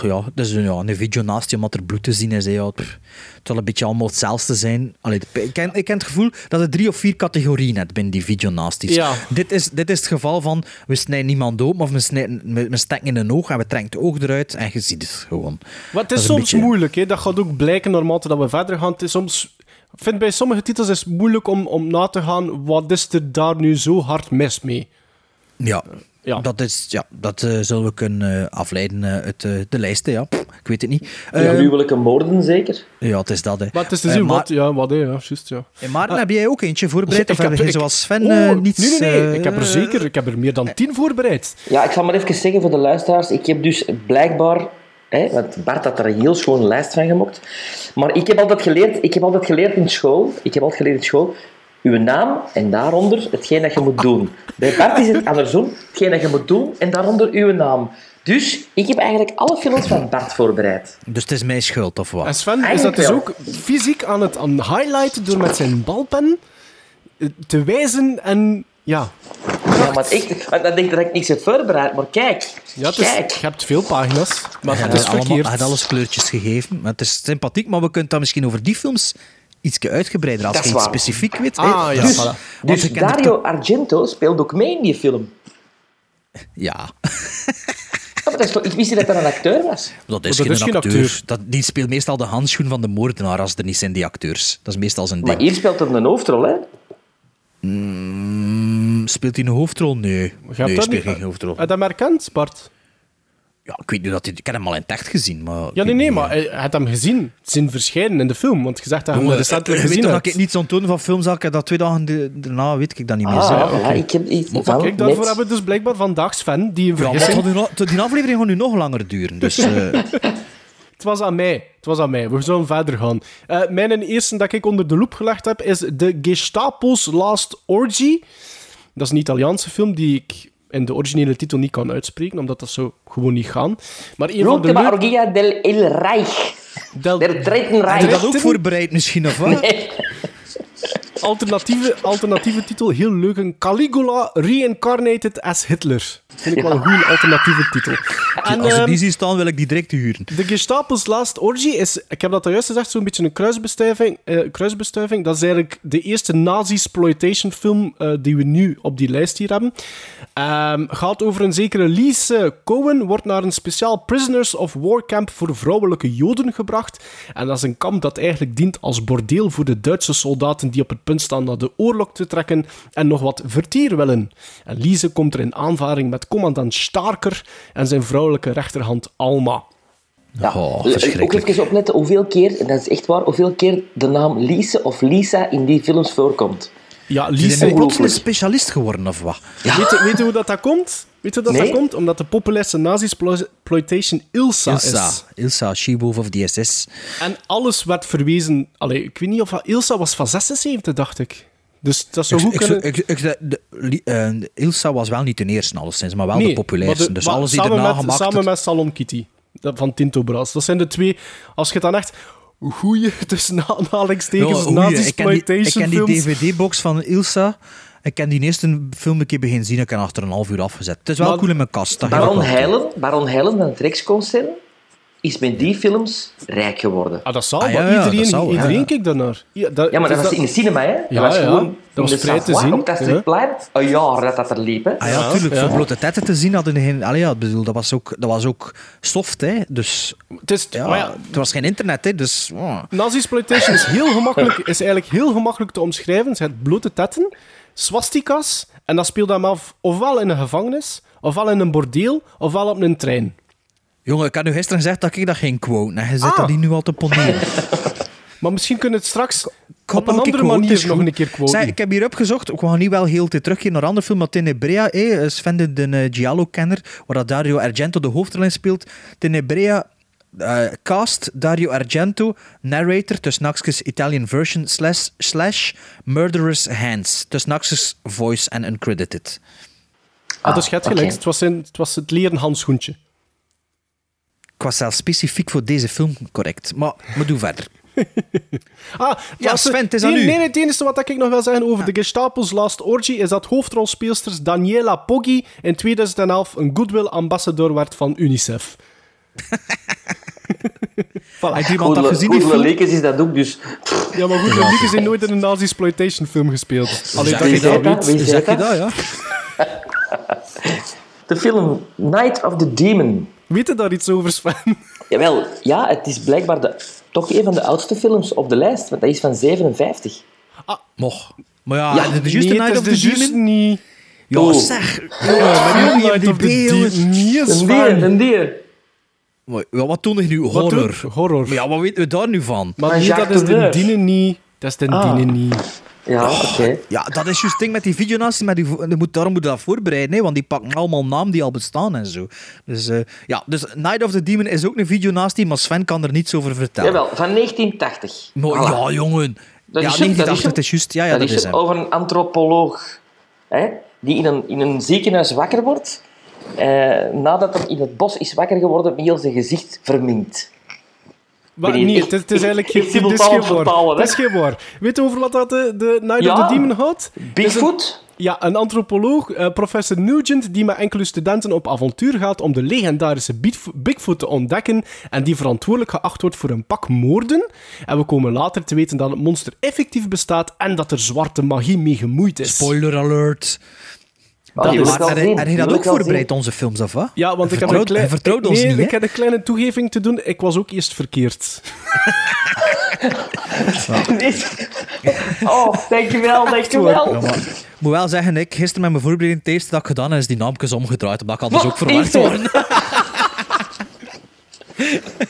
[SPEAKER 3] ja, dat is een, ja, een video naast je, omdat er bloed te zien is. hè, Ja, pff, het zal een beetje allemaal hetzelfde zijn. Allee, ik, ken, ik ken het gevoel dat er drie of vier categorieën hebt binnen die video naast
[SPEAKER 1] Ja.
[SPEAKER 3] Dit, is, dit is het geval van, we snijden niemand dood, maar we, snijden, we, we stekken in een oog en we trekken het oog eruit en je ziet het gewoon.
[SPEAKER 1] Maar het is soms
[SPEAKER 3] beetje-
[SPEAKER 1] moeilijk, hè? dat gaat ook blijken naarmate dat we verder gaan. Het is soms, ik vind bij sommige titels is het moeilijk om, om na te gaan wat is er daar nu zo hard mis mee.
[SPEAKER 3] Ja,
[SPEAKER 1] Ja.
[SPEAKER 3] dat, is, ja, dat eh, zullen we kunnen eh, afleiden eh, uit de lijsten. Ja. Pff, Ik weet het niet.
[SPEAKER 2] Uh,
[SPEAKER 3] Ehm,
[SPEAKER 2] gruwelijke moorden, zeker?
[SPEAKER 3] ja, het is dat. Hè.
[SPEAKER 1] Maar het is te zien
[SPEAKER 3] maar-
[SPEAKER 1] wat, ja, wat, hè, ja, juist, ja.
[SPEAKER 3] En Maarten, heb jij ook eentje voorbereid? Of
[SPEAKER 1] Ik heb-
[SPEAKER 3] jij
[SPEAKER 1] ik-
[SPEAKER 3] zoals Sven
[SPEAKER 1] Oh,
[SPEAKER 3] eh, niets...
[SPEAKER 1] Nee, nee, nee, ik heb er zeker, ik heb er meer dan tien voorbereid.
[SPEAKER 2] Ja, ik zal maar even zeggen voor de luisteraars. Ik heb dus blijkbaar... Hè, want Bart had er een heel schone lijst van gemokt. Maar ik heb altijd geleerd, ik heb altijd geleerd in school... Ik heb altijd geleerd in school... Uw naam en daaronder hetgeen dat je moet doen. Bij Bart is het andersom. Hetgeen dat je moet doen en daaronder uw naam. Dus ik heb eigenlijk alle films van Bart voorbereid.
[SPEAKER 3] Dus het is mijn schuld, of wat?
[SPEAKER 1] En Sven is dat dus
[SPEAKER 2] wel.
[SPEAKER 1] ook fysiek aan het aan highlighten door met zijn balpen eh, te wijzen en ja.
[SPEAKER 2] Ja, maar echt, want dan denk je dat ik niks heb voorbereid. Maar kijk,
[SPEAKER 1] Ja, het is,
[SPEAKER 2] kijk.
[SPEAKER 1] je hebt veel pagina's, maar
[SPEAKER 3] Hij
[SPEAKER 1] het is
[SPEAKER 3] allemaal- had alles kleurtjes gegeven. Maar het is sympathiek, maar we kunnen dan misschien over die films iets uitgebreider als
[SPEAKER 2] Dat
[SPEAKER 3] je iets specifiek weet.
[SPEAKER 1] Ah, ja,
[SPEAKER 3] dus,
[SPEAKER 1] voilà.
[SPEAKER 2] Dus Dario Argento speelt ook mee in die film.
[SPEAKER 3] Ja,
[SPEAKER 2] maar is ik wist niet dat dat een acteur was.
[SPEAKER 3] dat is,
[SPEAKER 1] dat
[SPEAKER 3] geen,
[SPEAKER 1] is geen
[SPEAKER 3] acteur.
[SPEAKER 1] acteur.
[SPEAKER 3] Dat, die speelt meestal de handschoen van de moordenaar als er niet zijn, die acteurs. Dat is meestal zijn
[SPEAKER 2] Maar
[SPEAKER 3] ding.
[SPEAKER 2] hier speelt hij een hoofdrol, hè?
[SPEAKER 3] Mm, speelt hij een hoofdrol? Nee. Nee, speelt
[SPEAKER 1] niet-
[SPEAKER 3] geen hoofdrol.
[SPEAKER 1] Heb je dat herkend, Bart?
[SPEAKER 3] Ja, ik weet niet dat hij... Ik heb hem al in het echt gezien, maar...
[SPEAKER 1] Ja, nee, nee, maar
[SPEAKER 3] eh.
[SPEAKER 1] hij had hem gezien. Zijn verschijnen in de film, want je zegt dat
[SPEAKER 3] Jongen,
[SPEAKER 1] recentelijk
[SPEAKER 3] je weet
[SPEAKER 1] gezien hebt.
[SPEAKER 3] dat ik niet zo'n toon van films had, dat twee dagen daarna weet ik dat niet meer.
[SPEAKER 2] Ah,
[SPEAKER 3] zo.
[SPEAKER 2] ja,
[SPEAKER 1] oké.
[SPEAKER 2] ik heb iets
[SPEAKER 1] Maar
[SPEAKER 2] van
[SPEAKER 1] kijk, daarvoor
[SPEAKER 2] net-
[SPEAKER 1] hebben we dus blijkbaar vandaag Sven, die een vergissing...
[SPEAKER 3] nog- die aflevering gaat nu nog langer duren, dus... eh,
[SPEAKER 1] Het was aan mij. Het was aan mij. We zullen verder gaan. Eh, mijn eerste dat ik onder de loep gelegd heb is de Gestapo's Last Orgy. Dat is een Italiaanse film die ik in de originele titel niet kan uitspreken, omdat dat zo gewoon niet gaan. Maar een van de
[SPEAKER 2] orgia del El Reich.
[SPEAKER 1] Del-
[SPEAKER 2] Der Dritten
[SPEAKER 3] heb je
[SPEAKER 2] Reich.
[SPEAKER 3] dat ook voorbereid misschien, of wat?
[SPEAKER 2] Nee.
[SPEAKER 1] alternatieve, alternatieve titel, heel leuk. Een Caligula Reincarnated as Hitler. Dat vind ik wel een goede alternatieve titel. En,
[SPEAKER 3] Als ik
[SPEAKER 1] ehm,
[SPEAKER 3] die zie staan, wil ik die direct huren.
[SPEAKER 1] De Gestapo's Last Orgy is, ik heb dat al juist gezegd, zo'n beetje een kruisbestuiving, eh, kruisbestuiving. Dat is eigenlijk de eerste nazi-exploitation film eh, die we nu op die lijst hier hebben. Ehm, gaat over een zekere Lise Cohen, wordt naar een speciaal Prisoners of War camp voor vrouwelijke Joden gebracht. En dat is een kamp dat eigenlijk dient als bordeel voor de Duitse soldaten die op het punt staan naar de oorlog te trekken en nog wat vertier willen. En Lise komt er in aanvaring met commandant Starker en zijn vrouwelijke rechterhand Alma.
[SPEAKER 2] Ja.
[SPEAKER 3] Oh,
[SPEAKER 2] Ook
[SPEAKER 3] verschrikkelijk.
[SPEAKER 2] even opletten hoeveel keer, en dat is echt waar, hoeveel keer de naam Lise of Lisa in die films voorkomt.
[SPEAKER 1] Ja,
[SPEAKER 3] Die
[SPEAKER 1] Lise...
[SPEAKER 3] zijn plots een
[SPEAKER 2] ongelooflijk.
[SPEAKER 3] specialist geworden, of wat?
[SPEAKER 1] Weet, je, weet je hoe dat, dat komt? Weet je hoe dat,
[SPEAKER 2] Nee?
[SPEAKER 1] dat komt? Omdat de populairste nazi-exploitation Ilsa,
[SPEAKER 3] Ilsa.
[SPEAKER 1] is.
[SPEAKER 3] Ilsa, She-Wolf of the SS.
[SPEAKER 1] En alles werd verwezen... Allee, ik weet niet of... Ilsa was van 76, dacht ik. Dus dat zou goed
[SPEAKER 3] ik,
[SPEAKER 1] kunnen...
[SPEAKER 3] ik, ik, de, de- li- eh, Ilsa was wel niet de eerste, alleszins, maar wel de populairste. dus alles die
[SPEAKER 1] samen
[SPEAKER 3] daarna
[SPEAKER 1] met,
[SPEAKER 3] gemaakt
[SPEAKER 1] Samen
[SPEAKER 3] het-
[SPEAKER 1] met Salon Kitty van Tinto Brass. Dat zijn de twee... Als je het dan echt... Goeie, tussen aanhalingstekens,
[SPEAKER 3] Ja, goeie. ik ken die, ik
[SPEAKER 1] nazi-exploitation
[SPEAKER 3] ken die
[SPEAKER 1] films.
[SPEAKER 3] DVD-box van Ilsa. Ik ken die eerste film een keer begin zien. Ik heb achter een half uur afgezet. Het is wel
[SPEAKER 1] Maar-
[SPEAKER 3] cool in mijn kast.
[SPEAKER 2] Baron. Heilen, Baron Heilen van het Rijksconcern is met die films rijk geworden.
[SPEAKER 1] Ah, dat zal,
[SPEAKER 3] Ah, ja,
[SPEAKER 1] maar
[SPEAKER 3] ja,
[SPEAKER 1] iedereen,
[SPEAKER 3] dat zal, ja.
[SPEAKER 1] iedereen keek daarnaar. Ja, dat,
[SPEAKER 2] Ja, maar dat
[SPEAKER 1] dus
[SPEAKER 2] was in de cinema, hè? Dat
[SPEAKER 1] Ja,
[SPEAKER 2] was
[SPEAKER 1] ja.
[SPEAKER 2] gewoon
[SPEAKER 1] Dat was
[SPEAKER 2] de
[SPEAKER 1] vrij te zien,
[SPEAKER 2] op dat
[SPEAKER 1] ja.
[SPEAKER 2] striplein. Een jaar dat dat er liep, hè?
[SPEAKER 3] Ah ja,
[SPEAKER 1] Ja,
[SPEAKER 3] tuurlijk.
[SPEAKER 1] ja.
[SPEAKER 3] Voor blote tetten te zien hadden geen... Allee, ja, bedoel, dat was ook, dat was ook soft, hè. Dus
[SPEAKER 1] Het is,
[SPEAKER 3] ja,
[SPEAKER 1] maar ja,
[SPEAKER 3] er was geen internet, hè. Dus... oh.
[SPEAKER 1] Nazi-exploitation is heel gemakkelijk, is eigenlijk heel gemakkelijk te omschrijven. Ze hebben blote tetten, swastika's, en dat speelt hem af ofwel in een gevangenis, ofwel in een bordeel, ofwel op een trein.
[SPEAKER 3] Jongen, ik had nu gisteren gezegd dat ik dat geen quote. En je zit
[SPEAKER 1] Ah.
[SPEAKER 3] dat die nu al te poneren.
[SPEAKER 1] Maar misschien kunnen we het straks
[SPEAKER 3] Kom
[SPEAKER 1] op een andere manier nog
[SPEAKER 3] goed.
[SPEAKER 1] een keer quoten.
[SPEAKER 3] Zeg, ik heb hier opgezocht, ik ga niet wel heel te teruggaan naar een andere film, maar Tenebrea, eh, Sven de, de eh, Giallo-kenner, waar dat Dario Argento de hoofdrol in speelt. Tenebrea eh, cast Dario Argento, narrator, tussen Italian version, slash, slash Murderous Hands, tussen voice en uncredited.
[SPEAKER 1] ah, dus je hebt gelijk,
[SPEAKER 2] oké.
[SPEAKER 1] het, was in, het was het leren handschoentje.
[SPEAKER 3] Ik was zelfs specifiek voor deze film correct, maar we doen verder.
[SPEAKER 1] Ah,
[SPEAKER 3] Ja, Sven, het is aan
[SPEAKER 1] nee,
[SPEAKER 3] u.
[SPEAKER 1] Nee, het enige wat ik nog wil zeggen over de Gestapo's Last Orgy is dat hoofdrolspeelsters Daniela Poggi in 2011 een Goodwill Ambassador werd van UNICEF. voilà.
[SPEAKER 3] Heeft iemand dat gezien,
[SPEAKER 2] Goedele? Lekens is dat ook, dus...
[SPEAKER 1] Ja, maar goed, de Lieke zijn nooit in een nazi-exploitation film gespeeld. Alleen dat je dat weet.
[SPEAKER 2] Wie
[SPEAKER 3] Zeg je
[SPEAKER 2] dat?
[SPEAKER 3] dat, ja?
[SPEAKER 2] De film Night of the Demon.
[SPEAKER 1] Weet je daar iets over, Sven?
[SPEAKER 2] Jawel, ja, het is blijkbaar de, toch een van de oudste films op de lijst, want dat is van 57.
[SPEAKER 3] Mocht. Maar ja,
[SPEAKER 2] Ja,
[SPEAKER 3] de,
[SPEAKER 1] nee,
[SPEAKER 3] Night of
[SPEAKER 1] is
[SPEAKER 3] the Demon?
[SPEAKER 1] niet...
[SPEAKER 3] Ja,
[SPEAKER 2] Oh.
[SPEAKER 3] zeg. Ja,
[SPEAKER 1] Night of the. Demon.
[SPEAKER 2] Een dier,
[SPEAKER 1] Sven.
[SPEAKER 2] een dier.
[SPEAKER 3] Maar, Ja, wat doen we nu? Horror.
[SPEAKER 1] Horror.
[SPEAKER 3] Maar ja, wat weten we daar nu van?
[SPEAKER 1] Maar nee, dat is de. Dine niet. Dat is de
[SPEAKER 2] Ah.
[SPEAKER 1] Dine niet.
[SPEAKER 2] Ja, oké.
[SPEAKER 3] Ja, dat is juist het ding met die videonaast. Maar die, die moet, daarom moet je dat voorbereiden, hè, want die pakken allemaal namen die al bestaan en zo. Dus, eh, ja, dus Night of the Demon is ook een videonaast, maar Sven kan er niets over vertellen.
[SPEAKER 2] Jawel, van 1980.
[SPEAKER 3] Maar,
[SPEAKER 2] Voilà.
[SPEAKER 3] ja, jongen.
[SPEAKER 2] Dat
[SPEAKER 3] ja,
[SPEAKER 2] is hem, dat
[SPEAKER 3] 1980
[SPEAKER 2] is
[SPEAKER 3] juist. Ja, ja,
[SPEAKER 2] dat,
[SPEAKER 3] dat,
[SPEAKER 2] is
[SPEAKER 3] is
[SPEAKER 2] het,
[SPEAKER 3] hem.
[SPEAKER 2] over een antropoloog hè, die in een, in een ziekenhuis wakker wordt eh, nadat hij in het bos is wakker geworden met heel zijn gezicht verminkt.
[SPEAKER 1] Maar nee,
[SPEAKER 2] niet,
[SPEAKER 1] het, is- het is
[SPEAKER 2] ik-
[SPEAKER 1] eigenlijk
[SPEAKER 2] ik
[SPEAKER 1] het is geen
[SPEAKER 2] vertalen.
[SPEAKER 1] Het is geen. Weet je over wat dat de, de Night
[SPEAKER 2] Ja.
[SPEAKER 1] of the Demon een-
[SPEAKER 2] Bigfoot?
[SPEAKER 1] Ja, een antropoloog, eh, professor Nugent, die met enkele studenten op avontuur gaat om de legendarische Bigfo- Bigfoot te ontdekken en die verantwoordelijk geacht wordt voor een pak moorden. En we komen later te weten dat het monster effectief bestaat en dat er zwarte magie mee gemoeid is.
[SPEAKER 3] Spoiler alert.
[SPEAKER 2] Oh,
[SPEAKER 1] Dat is-
[SPEAKER 2] zien.
[SPEAKER 3] je
[SPEAKER 2] Die
[SPEAKER 3] dat ook voorbereid, onze films, of wat?
[SPEAKER 1] Ja, want ik heb,
[SPEAKER 3] Vertrouwt-
[SPEAKER 1] een klein...
[SPEAKER 3] ons
[SPEAKER 1] nee,
[SPEAKER 3] niet,
[SPEAKER 1] ik heb een kleine toegeving te doen. Ik was ook eerst verkeerd.
[SPEAKER 2] Oh, dankjewel, dankjewel.
[SPEAKER 3] Ja, maar, ik moet wel zeggen, ik gisteren met mijn voorbereiding, het eerste dat ik gedaan heb, is die naamjes omgedraaid, omdat ik anders ook verwacht
[SPEAKER 2] Echt, hè?
[SPEAKER 3] worden.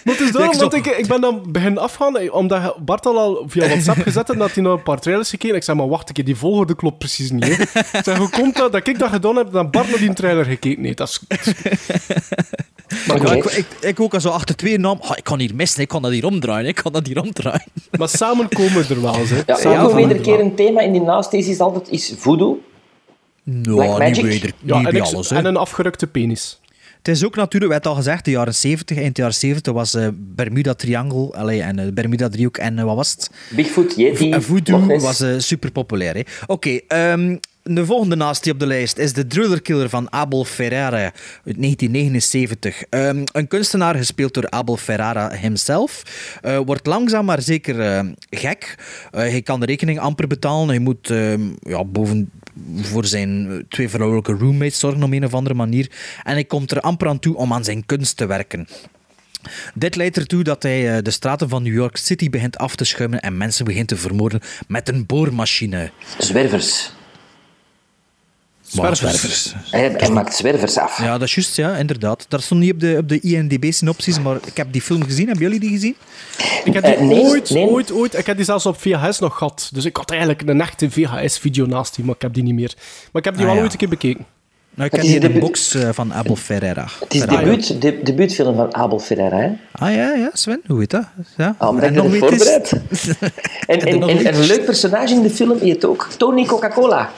[SPEAKER 1] Maar het is daarom,
[SPEAKER 3] Ik
[SPEAKER 1] want ik, ik ben dan beginnen afgaan, eh, omdat Bart al, al via WhatsApp gezet had dat hij naar een paar trailers gekeken. Ik zei, maar wacht een keer, die volgorde klopt precies niet. Hè. Ik zeg, hoe komt dat dat ik dat gedaan heb dat Bart naar die trailer gekeken heeft? Dat is...
[SPEAKER 3] Maar ik, ik, ik ook al zo achter twee naam. Ah, ik kan hier missen, ik kan dat hier omdraaien, ik kan dat hier omdraaien.
[SPEAKER 1] Maar samen komen we er wel, hè.
[SPEAKER 2] Ja,
[SPEAKER 1] Samen
[SPEAKER 2] ja,
[SPEAKER 1] er
[SPEAKER 2] keer een thema in die nasties is altijd is voodoo.
[SPEAKER 3] Nou, niet
[SPEAKER 2] Magic?
[SPEAKER 1] Ja, en,
[SPEAKER 3] alles.
[SPEAKER 1] En een afgerukte penis.
[SPEAKER 3] Het is ook natuurlijk, we hebben het al gezegd, de jaren 70. Eind jaren 70 was eh, Bermuda Triangle allee, en eh, Bermuda Driehoek en eh, wat was het?
[SPEAKER 2] Bigfoot, Yeti,
[SPEAKER 3] En Voodoo was super populair. Oké, ehm, de volgende naast die op de lijst is de Driller Killer van Abel Ferrara uit 1979. Ehm, een kunstenaar gespeeld door Abel Ferrara himself. eh, wordt langzaam maar zeker gek. Hij kan de rekening amper betalen. Hij moet ehm, ja, boven voor zijn eh, twee vrouwelijke roommates zorgen op een of andere manier. En hij komt er amper aan toe om aan zijn kunst te werken. Dit leidt ertoe dat hij eh, de straten van New York City begint af te schuimen en mensen begint te vermoorden met een boormachine.
[SPEAKER 2] Zwervers.
[SPEAKER 3] Maar
[SPEAKER 1] Zwervers.
[SPEAKER 2] Hij, hij maakt zwervers af.
[SPEAKER 3] Ja, dat is juist, ja, inderdaad. Dat stond niet op de, op de IMDb-synopsis, maar ik heb die film gezien. Hebben jullie die gezien?
[SPEAKER 1] Ik heb die
[SPEAKER 2] Eh, nee,
[SPEAKER 1] ooit,
[SPEAKER 2] nee.
[SPEAKER 1] ooit, ooit... Ik heb die zelfs op VHS nog gehad. Dus ik had eigenlijk een echte VHS-video naast die, maar ik heb die niet meer. Maar ik heb die
[SPEAKER 3] Ah,
[SPEAKER 1] wel
[SPEAKER 3] ja.
[SPEAKER 1] ooit een keer bekeken.
[SPEAKER 3] Nou, ik
[SPEAKER 2] is
[SPEAKER 3] die in de
[SPEAKER 2] de-
[SPEAKER 3] box eh, van Abel Ferreira.
[SPEAKER 2] Het is
[SPEAKER 3] Ferrara.
[SPEAKER 2] debuut, de, debuutfilm van Abel Ferreira. Hè?
[SPEAKER 3] Ah ja, ja, Sven, hoe weet dat? Ja.
[SPEAKER 2] Omdat
[SPEAKER 3] En nog
[SPEAKER 2] heb voorbereid. En,
[SPEAKER 3] er
[SPEAKER 2] en, en een leuk personage in de film heet ook Tony Coca-Cola.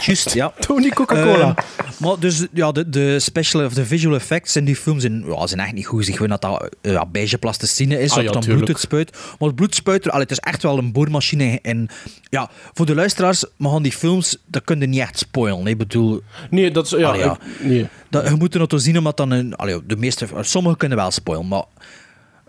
[SPEAKER 3] Juist, ja.
[SPEAKER 1] Tony Coca-Cola.
[SPEAKER 3] Eh, maar dus, ja, de, de special of de visual effects in die film zijn, ja, zijn echt niet goed. Weet dat dat uh, ja, beige plasticine is,
[SPEAKER 1] Ah,
[SPEAKER 3] of
[SPEAKER 1] ja,
[SPEAKER 3] dan
[SPEAKER 1] tuurlijk.
[SPEAKER 3] bloed het spuit. Maar het bloed spuit er, allee, het is echt wel een boormachine. En ja, voor de luisteraars, maar gaan die films, dat kun je niet echt spoilen. Nee, Ik bedoel,
[SPEAKER 1] Nee, dat is... Ja,
[SPEAKER 3] Allee, ja.
[SPEAKER 1] ik- nee.
[SPEAKER 3] dat, je moet er nog zien, omdat dan een, allee, de meeste, sommigen kunnen wel spoilen, maar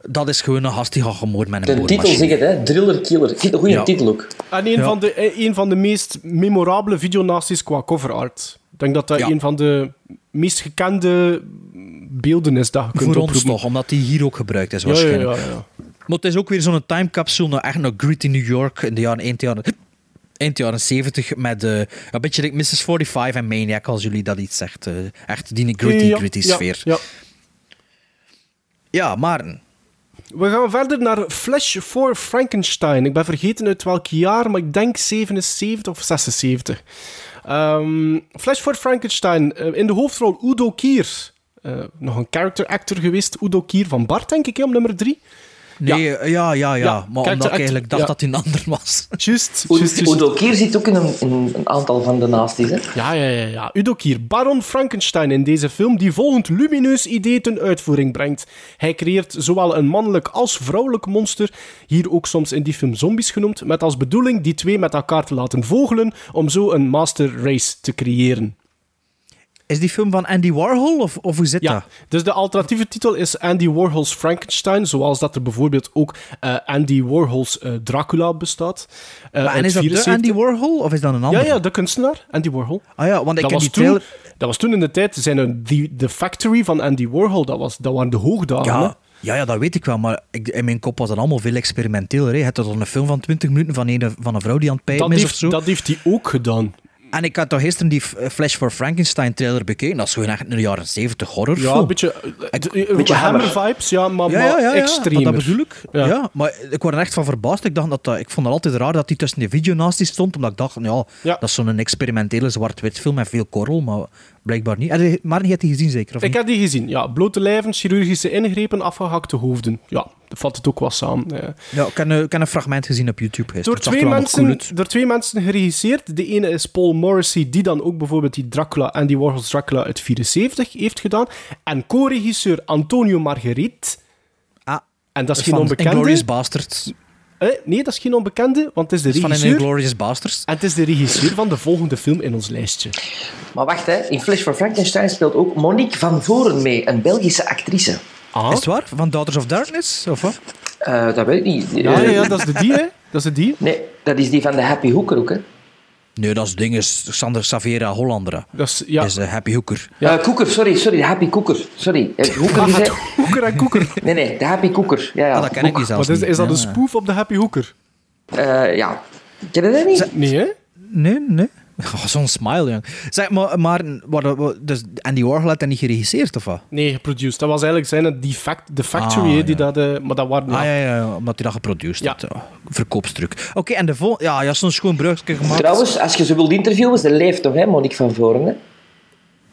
[SPEAKER 3] dat is gewoon een gast die gaat gemoord met een
[SPEAKER 2] De titel zegt het, hè? Driller Killer. Een goede
[SPEAKER 3] Ja.
[SPEAKER 2] titel ook.
[SPEAKER 1] En een,
[SPEAKER 3] Ja.
[SPEAKER 1] van de, eh, een van de meest memorabele videonasties qua cover art. Ik denk dat dat
[SPEAKER 3] Ja.
[SPEAKER 1] een van de meest gekende beelden is dat je kunt
[SPEAKER 3] Voor ons toch, omdat die hier ook gebruikt is
[SPEAKER 1] Ja, ja,
[SPEAKER 3] waarschijnlijk.
[SPEAKER 1] ja, ja.
[SPEAKER 3] Maar het is ook weer zo'n timecapsule naar echt naar gritty New York in de jaren eind jaren, eind jaren 70 met eh, een beetje like Mrs. 45 en Maniac als jullie dat iets zegt. eh, echt die gritty
[SPEAKER 1] Ja,
[SPEAKER 3] gritty
[SPEAKER 1] ja,
[SPEAKER 3] sfeer.
[SPEAKER 1] ja.
[SPEAKER 3] Ja, maar
[SPEAKER 1] We gaan verder naar Flash for Frankenstein. Ik ben vergeten uit welk jaar, maar ik denk 77 of 76. Ehm, Flash for Frankenstein. eh, in de hoofdrol Udo Kier. Eh, nog een character actor geweest. Udo Kier van Bart, denk ik, op nummer 3.
[SPEAKER 3] Nee, eh, ja, ja, ja.
[SPEAKER 1] Ja,
[SPEAKER 3] maar
[SPEAKER 1] kijk,
[SPEAKER 3] omdat ik eigenlijk dacht
[SPEAKER 1] ja.
[SPEAKER 3] dat hij een ander was.
[SPEAKER 1] Just,
[SPEAKER 2] Udo- Kier zit ook in een, in een aantal van de nasties. Hè?
[SPEAKER 1] Ja, ja, ja, ja. Udo Kier, Baron Frankenstein in deze film, die volgend lumineus idee ten uitvoering brengt. Hij creëert zowel een mannelijk als vrouwelijk monster, hier ook soms in die film zombies genoemd, met als bedoeling die twee met elkaar te laten vogelen, om zo een master race te creëren.
[SPEAKER 3] Is die film van Andy Warhol of, of hoe zit dat?
[SPEAKER 1] Ja, dus de alternatieve titel is Andy Warhol's Frankenstein, zoals dat er bijvoorbeeld ook eh, Andy Warhol's eh, Dracula bestaat. Eh,
[SPEAKER 3] Maar en is dat de
[SPEAKER 1] 74.
[SPEAKER 3] Andy Warhol of is dat een
[SPEAKER 1] Ja,
[SPEAKER 3] ander?
[SPEAKER 1] ja, de kunstenaar, Andy Warhol.
[SPEAKER 3] Ah ja, want ik
[SPEAKER 1] dat, was
[SPEAKER 3] die
[SPEAKER 1] toen,
[SPEAKER 3] trailer...
[SPEAKER 1] dat was toen in de tijd, zijn er die, de Factory van Andy Warhol, dat, was, dat waren de hoogdagen.
[SPEAKER 3] Ja, ja, ja, dat weet ik wel, maar ik, in mijn kop was dat allemaal veel experimenteler. hè. Je hebt toch een film van 20 minuten van een, van een vrouw die aan het pijpen
[SPEAKER 1] Dat
[SPEAKER 3] is of zo.
[SPEAKER 1] dat heeft hij ook gedaan.
[SPEAKER 3] En ik had toch gisteren die eh, Flash for Frankenstein trailer bekeken. Dat is gewoon echt een jaren 70 horrorfilm.
[SPEAKER 1] Ja, een beetje,
[SPEAKER 2] beetje
[SPEAKER 1] hammer vibes, ja, maar,
[SPEAKER 3] ja, ja, ja, maar dat bedoel ik.
[SPEAKER 1] Ja.
[SPEAKER 3] Maar ik word er echt van verbaasd. Ik, dacht dat, dat, ik vond het altijd raar dat die tussen de video naast die stond. Omdat ik dacht, ja,
[SPEAKER 1] Ja.
[SPEAKER 3] dat is zo'n experimentele zwart-wit film met veel korrel. Maar blijkbaar niet. Je- Maar niet had die gezien zeker? Of
[SPEAKER 1] Ik
[SPEAKER 3] niet?
[SPEAKER 1] heb die gezien, ja. Blote lijven, chirurgische ingrepen, afgehakte hoofden. Ja, dat vat het ook wel samen. ja.
[SPEAKER 3] Ja, ik heb, een, ik heb een fragment gezien op YouTube. gisteren.
[SPEAKER 1] Door twee,
[SPEAKER 3] cool
[SPEAKER 1] mensen, door twee mensen geregisseerd. De ene is Paul Morrissey, die dan ook bijvoorbeeld die Dracula, Andy Warhol's Dracula uit 74 heeft gedaan. En co-regisseur Antonio Margherite.
[SPEAKER 3] Ah,
[SPEAKER 1] En dat is geen onbekende.
[SPEAKER 3] Inglourious Basterds.
[SPEAKER 1] Eh, nee, dat is geen onbekende, want het is de
[SPEAKER 3] is van
[SPEAKER 1] regisseur.
[SPEAKER 3] Inglourious Basterds.
[SPEAKER 1] En het is de regisseur van de volgende film in ons lijstje.
[SPEAKER 2] Maar wacht, hè. in Flash for Frankenstein speelt ook Monique van Voren mee, een Belgische actrice.
[SPEAKER 1] Ah?
[SPEAKER 3] Is het waar? Van Daughters of Darkness? Of wat?
[SPEAKER 2] Eh, dat weet ik niet.
[SPEAKER 1] Ja, ja, ja, dat is de die, hè? Dat is de die.
[SPEAKER 2] Nee, dat is die van de Happy Hooker ook. Hè.
[SPEAKER 3] Nee, dat is ding is Sander Savera Hollandera.
[SPEAKER 1] Dat is, ja.
[SPEAKER 3] is eh, Happy Hooker.
[SPEAKER 2] Ja. Koeker, sorry, sorry, de Happy Koeker. Sorry. Eh, Hoeker
[SPEAKER 1] Ah,
[SPEAKER 2] is
[SPEAKER 1] het
[SPEAKER 2] hij-
[SPEAKER 1] Hoeker en Koeker.
[SPEAKER 2] Nee, nee, de Happy Koeker. Ja, ja.
[SPEAKER 3] Ah, dat ken ik
[SPEAKER 2] Hoek.
[SPEAKER 3] niet zelfs
[SPEAKER 1] Wat is, is dat een spoof op de Happy Hoeker?
[SPEAKER 2] Eh, ja. Ken je dat niet?
[SPEAKER 1] Nee, hè?
[SPEAKER 3] Nee, nee. Oh, Zo'n smile, jong. Zeg, maar, maar wat, wat- dus Andy Warhol had dat niet geregisseerd, of wat?
[SPEAKER 1] Nee, geproduced. Dat was eigenlijk zijn die fact, de factory,
[SPEAKER 3] Ah,
[SPEAKER 1] die
[SPEAKER 3] ja.
[SPEAKER 1] dat... eh, maar dat waren...
[SPEAKER 3] Ah
[SPEAKER 1] ja.
[SPEAKER 3] ja, ja, omdat hij dat geproduceerd
[SPEAKER 1] Ja.
[SPEAKER 3] had. Oké, en de volgende... Ja, ja, zo'n schoon brugje gemaakt.
[SPEAKER 2] Trouwens, als je ze wilt interviewen, ze leeft toch, hè, Monique van Voren. Hè?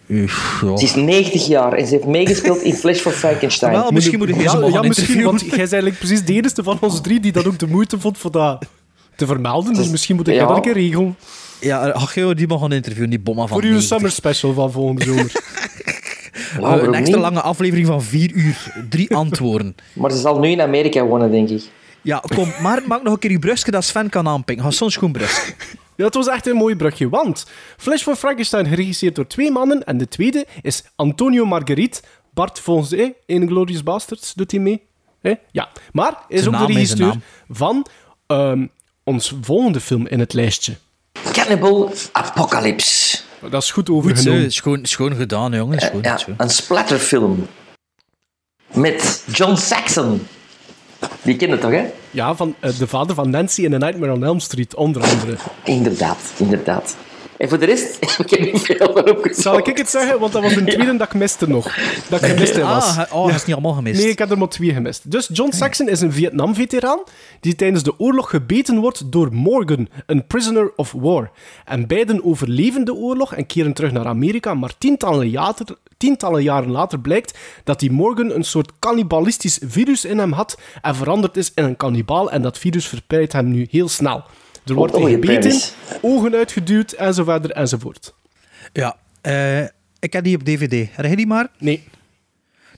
[SPEAKER 3] Ja.
[SPEAKER 2] Ze is 90 jaar en ze heeft meegespeeld in Flash for Frankenstein.
[SPEAKER 3] Wel, misschien moet ik
[SPEAKER 1] ja, misschien,
[SPEAKER 3] interviewen.
[SPEAKER 1] want jij is eigenlijk precies de enige van ons drie die dat ook de moeite vond voor dat te vermelden. Dus misschien moet ik
[SPEAKER 2] ja.
[SPEAKER 1] dat een keer regelen.
[SPEAKER 3] Ja, die mag gaan interviewen, die bomma van
[SPEAKER 1] Voor uw
[SPEAKER 3] 90.
[SPEAKER 1] summer special van volgende zomer.
[SPEAKER 2] Ja,
[SPEAKER 3] Eh, een extra
[SPEAKER 2] niet?
[SPEAKER 3] lange aflevering van vier uur. Drie antwoorden.
[SPEAKER 2] Maar ze zal nu in Amerika wonen, denk ik.
[SPEAKER 3] Ja, kom, maar maak nog een keer je brugje dat Sven kan aanpikken. Ga zo'n.
[SPEAKER 1] Ja, het was echt een mooi brugje, want Flash for Frankenstein geregisseerd door twee mannen en de tweede is Antonio Marguerite. Bart volgens de Glorious Bastards doet hij mee. Hè? Ja, maar hij is ook de regisseur van ehm, ons volgende film in het lijstje.
[SPEAKER 2] Cannibal Apocalypse.
[SPEAKER 1] Dat is goed overgenomen.
[SPEAKER 3] schoon, schoon gedaan, jongen. Schoon,
[SPEAKER 2] Ja, een splatterfilm. Met John Saxon. Die ken je toch, hè?
[SPEAKER 1] Ja, van eh, de vader van Nancy in A Nightmare on Elm Street, onder andere.
[SPEAKER 2] Inderdaad, inderdaad. En voor de rest heb ik er niet veel van opgezocht.
[SPEAKER 1] Zal ik het zeggen? Want dat was de tweede dat ik miste nog. Dat ik gemist heb was.
[SPEAKER 3] Ah, oh, hij is niet allemaal gemist.
[SPEAKER 1] Nee, ik heb er maar twee gemist. Dus John Saxon is een Vietnam-veteraan die tijdens de oorlog gebeten wordt door Morgan, een prisoner of war. En beiden overleven de oorlog en keren terug naar Amerika, maar tientallen, later, tientallen jaren later blijkt dat die Morgan een soort cannibalistisch virus in hem had en veranderd is in een kannibaal en dat virus verspreidt hem nu heel snel. Er wordt
[SPEAKER 2] Oh, je
[SPEAKER 1] gebeten, ogen uitgeduwd en zo verder enzovoort.
[SPEAKER 3] Ja, eh, ik heb die op DVD. Heb jij die maar?
[SPEAKER 1] Nee.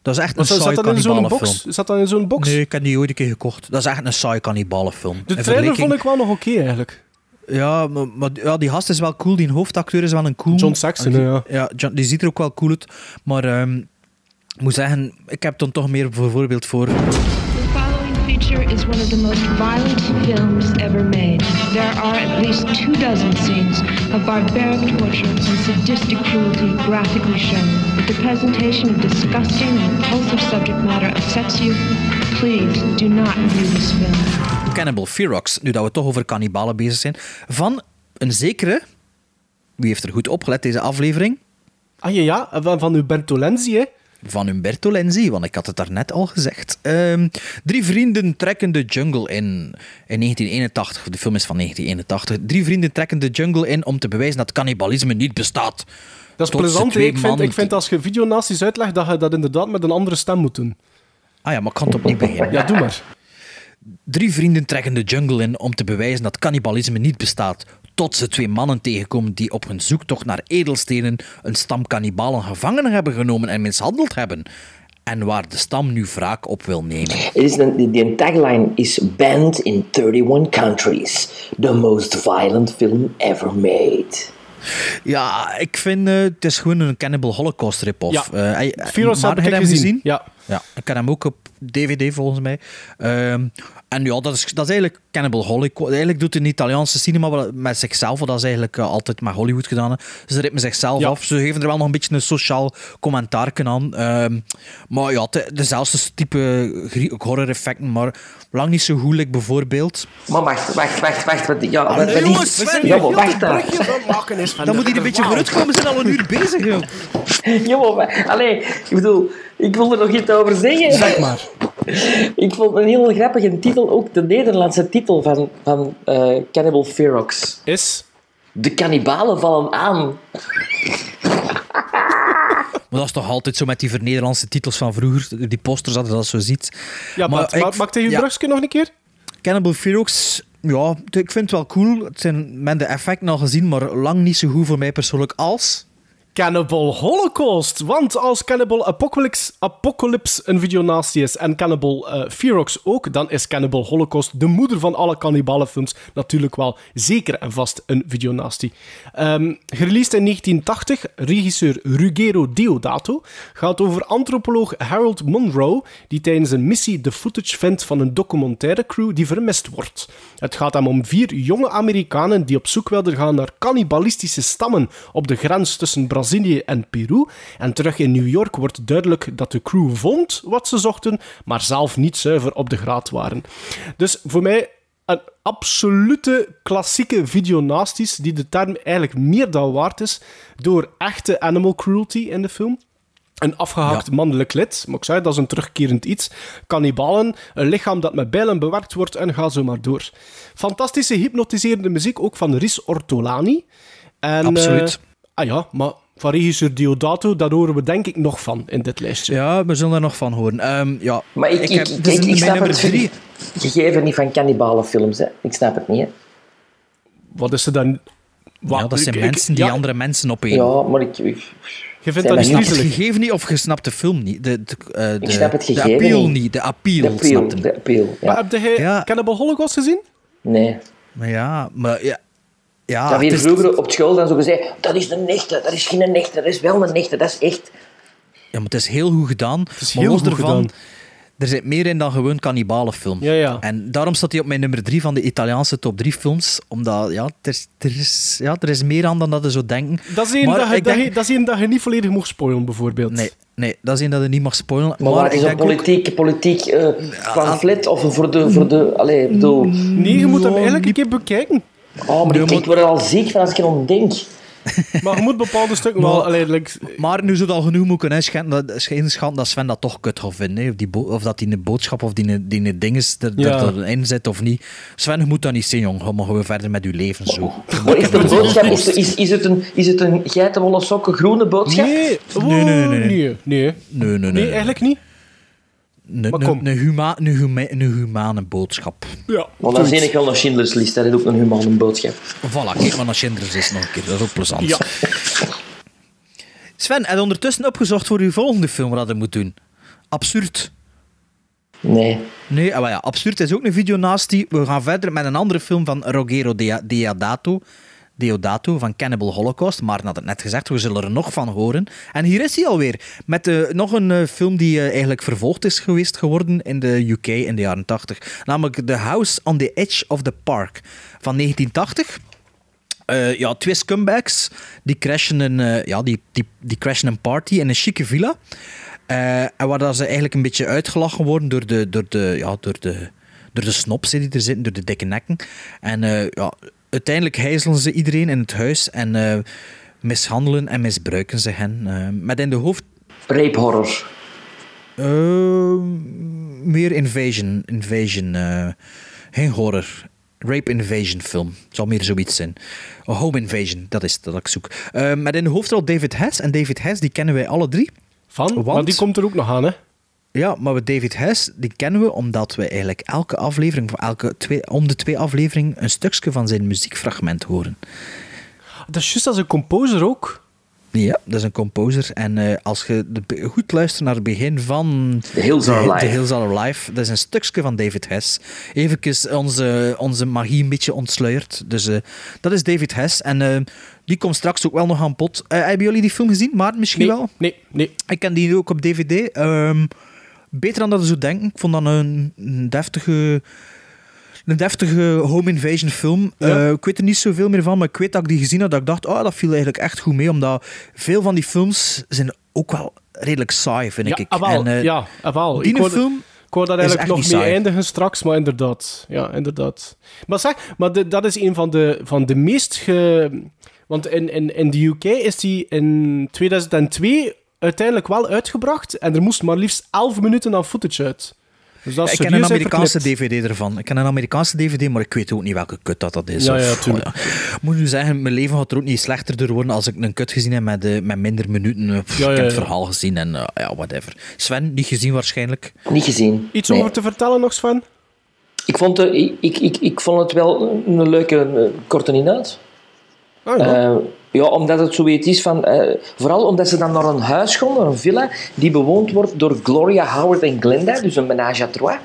[SPEAKER 3] Dat is echt een saai kannibalenfilm.
[SPEAKER 1] box? Zat dat in zo'n box?
[SPEAKER 3] Nee, ik heb die ooit een keer gekocht. Dat is echt een saai kannibalenfilm.
[SPEAKER 1] De trailer
[SPEAKER 3] vergelijking-
[SPEAKER 1] vond ik wel nog oké eigenlijk.
[SPEAKER 3] Ja, maar, maar ja, die gast is wel cool. Die hoofdacteur is wel een cool.
[SPEAKER 1] John Saxon,
[SPEAKER 3] die,
[SPEAKER 1] ja.
[SPEAKER 3] ja. John- die ziet er ook wel cool uit. Maar ehm, ik moet zeggen, ik heb dan toch meer bijvoorbeeld voor...
[SPEAKER 11] The following feature is one of the most violent films ever made. There are at least two dozen scenes of barbaric torture and sadistic cruelty graphically shown. If the presentation of disgusting and repulsive subject matter upsets you, please do not view this film.
[SPEAKER 3] Cannibal Ferox, nu dat we toch over kannibalen bezig zijn, van een zekere... Wie heeft er goed opgelet deze aflevering?
[SPEAKER 1] Ah ja, ja, van, Umberto Lenzi, hè?
[SPEAKER 3] Van Umberto Lenzi, want ik had het daarnet al gezegd. Ehm, drie vrienden trekken de jungle in. In 1981, de film is van 1981. Drie vrienden trekken de jungle in om te bewijzen dat cannibalisme niet bestaat.
[SPEAKER 1] Dat is
[SPEAKER 3] Tot
[SPEAKER 1] plezant, ik vind, ik vind als je videonaties uitlegt, dat je dat inderdaad met een andere stem moet doen.
[SPEAKER 3] Ah ja, maar ik kan het opnieuw beginnen.
[SPEAKER 1] Ja, doe maar.
[SPEAKER 3] Drie vrienden trekken de jungle in om te bewijzen dat cannibalisme niet bestaat. Tot ze twee mannen tegenkomen die op hun zoektocht naar edelstenen een stam kannibalen gevangen hebben genomen en mishandeld hebben. En waar de stam nu wraak op wil nemen.
[SPEAKER 2] Die tagline is Banned in 31 countries. The most violent film ever made.
[SPEAKER 3] Ja, ik vind eh, het is gewoon een Cannibal Holocaust rip-off.
[SPEAKER 1] Ja.
[SPEAKER 3] Eh, hij-
[SPEAKER 1] Feroz
[SPEAKER 3] maar
[SPEAKER 1] heb ik
[SPEAKER 3] heb je hem
[SPEAKER 1] gezien. Ja.
[SPEAKER 3] Ja, ik ken hem ook op DVD volgens mij. Ehm, en ja, dat is, dat is eigenlijk Cannibal Holocaust. Eigenlijk doet een Italiaanse cinema wel met zichzelf, want dat is eigenlijk eh, altijd met Hollywood gedaan. hè. Ze rippen zichzelf
[SPEAKER 1] Ja.
[SPEAKER 3] af. Ze geven er wel nog een beetje een sociaal commentaar aan. Ehm, maar ja, de- dezelfde type grie- horror-effecten, maar lang niet zo goed, like bijvoorbeeld.
[SPEAKER 2] Maar wacht, wacht, wacht, wacht. Wat, ja, wat,
[SPEAKER 3] nee,
[SPEAKER 2] wat
[SPEAKER 3] jongens,
[SPEAKER 2] is...
[SPEAKER 3] Sven,
[SPEAKER 2] Ja, maar
[SPEAKER 1] Heel
[SPEAKER 2] wacht
[SPEAKER 1] de
[SPEAKER 3] Dan
[SPEAKER 1] de-
[SPEAKER 3] moet hij een beetje vooruitkomen, we zijn al een uur bezig. Joh.
[SPEAKER 2] Ja, maar allee, ik bedoel, ik wil er nog iets over zeggen.
[SPEAKER 1] Zeg maar.
[SPEAKER 2] Ik vond een heel grappige titel, ook de Nederlandse titel van, van eh, Cannibal Ferox.
[SPEAKER 1] Is...
[SPEAKER 2] De kannibalen vallen aan.
[SPEAKER 3] Maar dat is toch altijd zo met die Nederlandse titels van vroeger, die posters hadden dat zo ziet.
[SPEAKER 1] Ja, maar,
[SPEAKER 3] ik-
[SPEAKER 1] maar, maak tegen je
[SPEAKER 3] ja,
[SPEAKER 1] brugje nog een keer?
[SPEAKER 3] Cannibal Ferox, ja, ik vind het wel cool. Het zijn met de effecten al gezien, maar lang niet zo goed voor mij persoonlijk als...
[SPEAKER 1] Cannibal Holocaust. Want als Cannibal Apocalypse, Apocalypse een videonatie is en Cannibal eh, Ferox ook, dan is Cannibal Holocaust de moeder van alle cannibalenfilms natuurlijk wel zeker en vast een videonatie. Ehm gereleased in 1980, regisseur Ruggero Deodato gaat over antropoloog Harold Monroe, die tijdens een missie de footage vindt van een documentaire crew die vermist wordt. Het gaat hem om vier jonge Amerikanen die op zoek wilden gaan naar cannibalistische stammen op de grens tussen Brazilië en Peru. En terug in New York wordt duidelijk dat de crew vond wat ze zochten, maar zelf niet zuiver op de graad waren. Dus voor mij een absolute klassieke videonasties die de term eigenlijk meer dan waard is door echte animal cruelty in de film. Een afgehakt mannelijk lid, maar ik zei, dat is een terugkerend iets. Cannibalen, een lichaam dat met bijlen bewerkt wordt en ga zo maar door. Fantastische hypnotiserende muziek, ook van Riz Ortolani. En,
[SPEAKER 3] Absoluut.
[SPEAKER 1] eh, ah ja, maar van regisseur Diodato, daar horen we denk ik nog van in dit lijstje.
[SPEAKER 3] Ja, we zullen er nog van horen. Ehm, ja,
[SPEAKER 2] Maar ik, ik,
[SPEAKER 3] heb-
[SPEAKER 2] ik, ik,
[SPEAKER 3] mijn
[SPEAKER 2] snap
[SPEAKER 3] nummer
[SPEAKER 2] het
[SPEAKER 3] drie.
[SPEAKER 2] gegeven niet van cannibalenfilms. Hè. Ik snap het niet. Hè.
[SPEAKER 1] Wat is er dan... Wat,
[SPEAKER 3] Ja, dat zijn
[SPEAKER 1] ik- ik-
[SPEAKER 3] mensen die
[SPEAKER 1] ja,
[SPEAKER 3] andere mensen opeen.
[SPEAKER 2] Ja, maar ik... ik
[SPEAKER 1] Je vindt dat niet
[SPEAKER 3] Je het gegeven niet of je snapt de film niet. De, de, eh, de,
[SPEAKER 2] snap het
[SPEAKER 3] de
[SPEAKER 2] gegeven
[SPEAKER 3] appeal
[SPEAKER 2] niet.
[SPEAKER 3] niet. De appeal,
[SPEAKER 2] de appeal, de appeal.
[SPEAKER 1] Maar heb jij
[SPEAKER 3] Ja.
[SPEAKER 1] Cannibal Holocaust gezien?
[SPEAKER 2] Nee.
[SPEAKER 3] Maar ja, maar ja... Ja, het is-
[SPEAKER 2] vroeger op school dan zo gezegd, dat is een echte, dat is geen echte, dat is wel een echte, dat is echt.
[SPEAKER 3] Ja, maar het is heel goed gedaan.
[SPEAKER 1] is
[SPEAKER 3] maar
[SPEAKER 1] heel goed
[SPEAKER 3] ervan,
[SPEAKER 1] gedaan.
[SPEAKER 3] er zit meer in dan gewoon cannibalenfilm.
[SPEAKER 1] Ja, ja.
[SPEAKER 3] En daarom staat hij op mijn nummer drie van de Italiaanse top drie films. Omdat, ja, er is, er is, ja, er is meer aan dan dat je zou denken.
[SPEAKER 1] Dat is een
[SPEAKER 3] Maar
[SPEAKER 1] dat, je,
[SPEAKER 3] ik
[SPEAKER 1] dat,
[SPEAKER 3] denk-
[SPEAKER 1] je, dat, is een dat je niet volledig mag spoilen, bijvoorbeeld.
[SPEAKER 3] Nee, nee, dat is een dat je niet mag spoilen.
[SPEAKER 2] Maar, is
[SPEAKER 3] denk ook-
[SPEAKER 2] politiek, politiek eh, pamflet of voor de, voor de, allee, bedoel,
[SPEAKER 1] Nee, je moet hem eigenlijk een keer bekijken.
[SPEAKER 2] Oh, maar ik, ik word er al ziek van als ik erom denk.
[SPEAKER 1] Maar je moet bepaalde stukken wel...
[SPEAKER 3] Maar-
[SPEAKER 1] allee, like,
[SPEAKER 3] Maar nu zou het al genoeg moeten inschatten dat, inschatten dat Sven dat toch kut gaat vinden. hè. Of, die bo- of dat die boodschap of die, die ding is er,
[SPEAKER 1] Ja.
[SPEAKER 3] er, erin zit of niet. Sven, je moet dat niet zien, jong. Ga maar gewoon verder met je leven zo.
[SPEAKER 2] Maar is de boodschap, is, is, is, het een, is het een geitenwolle sokken groene boodschap?
[SPEAKER 1] nee,
[SPEAKER 3] Nee, nee, nee, nee.
[SPEAKER 1] nee. Nee,
[SPEAKER 3] Nee, nee, nee.
[SPEAKER 1] nee eigenlijk niet.
[SPEAKER 3] Een, huma, humane boodschap.
[SPEAKER 1] Ja,
[SPEAKER 2] Want dan zie ik wel naar Schindler's List, dat is ook een humane boodschap.
[SPEAKER 3] Voilà, kijk maar naar Schindler's is nog een keer. Dat is ook plezant.
[SPEAKER 1] Ja.
[SPEAKER 3] Sven, heb je ondertussen opgezocht voor uw volgende film wat je moet doen? Absurd.
[SPEAKER 2] Nee.
[SPEAKER 3] Nee, ah, maar ja, absurd is ook een video naast die. We gaan verder met een andere film van Rogero Deodato. Deodato van Cannibal Holocaust. Maar had het net gezegd, we zullen er nog van horen. En hier is hij alweer. Met eh, nog een eh, film die eh, eigenlijk vervolgd is geweest geworden in de UK in de jaren 80. Namelijk The House on the Edge of the Park van 1980. Eh, ja, twee scumbags die crashen een, ja, die, die, die crashen een party in een chique villa. En waar dat ze eigenlijk een beetje uitgelachen worden door de, door de, ja, door de, door de snobs die er zitten, door de dikke nekken. En ja, uiteindelijk hijzelen ze iedereen in het huis en eh, mishandelen en misbruiken ze hen. eh, met in de hoofd...
[SPEAKER 2] Rape horror.
[SPEAKER 3] Eh, meer invasion. invasion eh, geen horror. Rape invasion film. Zal meer zoiets zijn. Oh, home invasion, dat is het dat ik zoek. Eh, met in de hoofdrol David Hess. En David Hess, die kennen wij alle drie.
[SPEAKER 1] Van?
[SPEAKER 3] Want-
[SPEAKER 1] Maar die komt er ook nog aan, hè?
[SPEAKER 3] Ja, maar met David Hess, die kennen we omdat we eigenlijk elke aflevering, of elke twee, om de twee afleveringen, een stukje van zijn muziekfragment horen.
[SPEAKER 1] Dat is juist als een composer ook.
[SPEAKER 3] Ja, dat is een composer. En eh, als je de, goed luistert naar het begin van...
[SPEAKER 2] The Hills Are
[SPEAKER 3] de,
[SPEAKER 2] Alive.
[SPEAKER 3] The Hills Are Alive. Dat is een stukje van David Hess. Even onze, onze magie een beetje ontsluierd. Dus eh, dat is David Hess. En eh, die komt straks ook wel nog aan pot. Eh, hebben jullie die film gezien? Maar misschien
[SPEAKER 1] Nee,
[SPEAKER 3] wel?
[SPEAKER 1] nee, nee.
[SPEAKER 3] Ik ken die ook op DVD. Ehm, beter dan dat je zou denken. Ik vond dat een, een deftige... Een deftige home invasion film.
[SPEAKER 1] Ja.
[SPEAKER 3] Eh, ik weet er niet zoveel meer van, maar ik weet dat ik die gezien had. Dat ik dacht, oh, dat viel eigenlijk echt goed mee. Omdat veel van die films zijn ook wel redelijk saai, vind
[SPEAKER 1] Ja,
[SPEAKER 3] ik.
[SPEAKER 1] ah,
[SPEAKER 3] En, eh,
[SPEAKER 1] ja, ah, wel.
[SPEAKER 3] die
[SPEAKER 1] Ik wou-
[SPEAKER 3] film
[SPEAKER 1] Ik wou daar
[SPEAKER 3] is
[SPEAKER 1] eigenlijk nog mee
[SPEAKER 3] saai.
[SPEAKER 1] eindigen straks, maar inderdaad. Ja, inderdaad. Maar zeg, maar de- dat is een van de, van de meest ge... Want in, in, in de UK is die in 2002 uiteindelijk wel uitgebracht en er moest maar liefst 11 minuten aan footage uit. Dus dat is
[SPEAKER 3] ik ken een Amerikaanse. DVD ervan. Ik ken een Amerikaanse DVD, maar ik weet ook niet welke kut dat, dat is.
[SPEAKER 1] Ja,
[SPEAKER 3] Of-
[SPEAKER 1] ja, tuurlijk.
[SPEAKER 3] oh, ja. Moet nu zeggen, mijn leven gaat er ook niet slechter door worden als ik een kut gezien heb met, eh, met minder minuten. Eh, pff,
[SPEAKER 1] Ja,
[SPEAKER 3] ik
[SPEAKER 1] ja,
[SPEAKER 3] heb het verhaal gezien en eh, ja, whatever. Sven, niet gezien waarschijnlijk.
[SPEAKER 2] Niet gezien.
[SPEAKER 1] Iets
[SPEAKER 2] Nee.
[SPEAKER 1] over te vertellen nog, Sven?
[SPEAKER 2] Ik vond, de, ik, ik, ik, ik vond het wel een leuke eh, korte inhoud.
[SPEAKER 1] Ah, ja.
[SPEAKER 2] Omdat het zoiets is van... eh, vooral omdat ze dan naar een huis gaan, naar een villa, die bewoond wordt door Gloria Howard en Glenda, dus een menage à trois,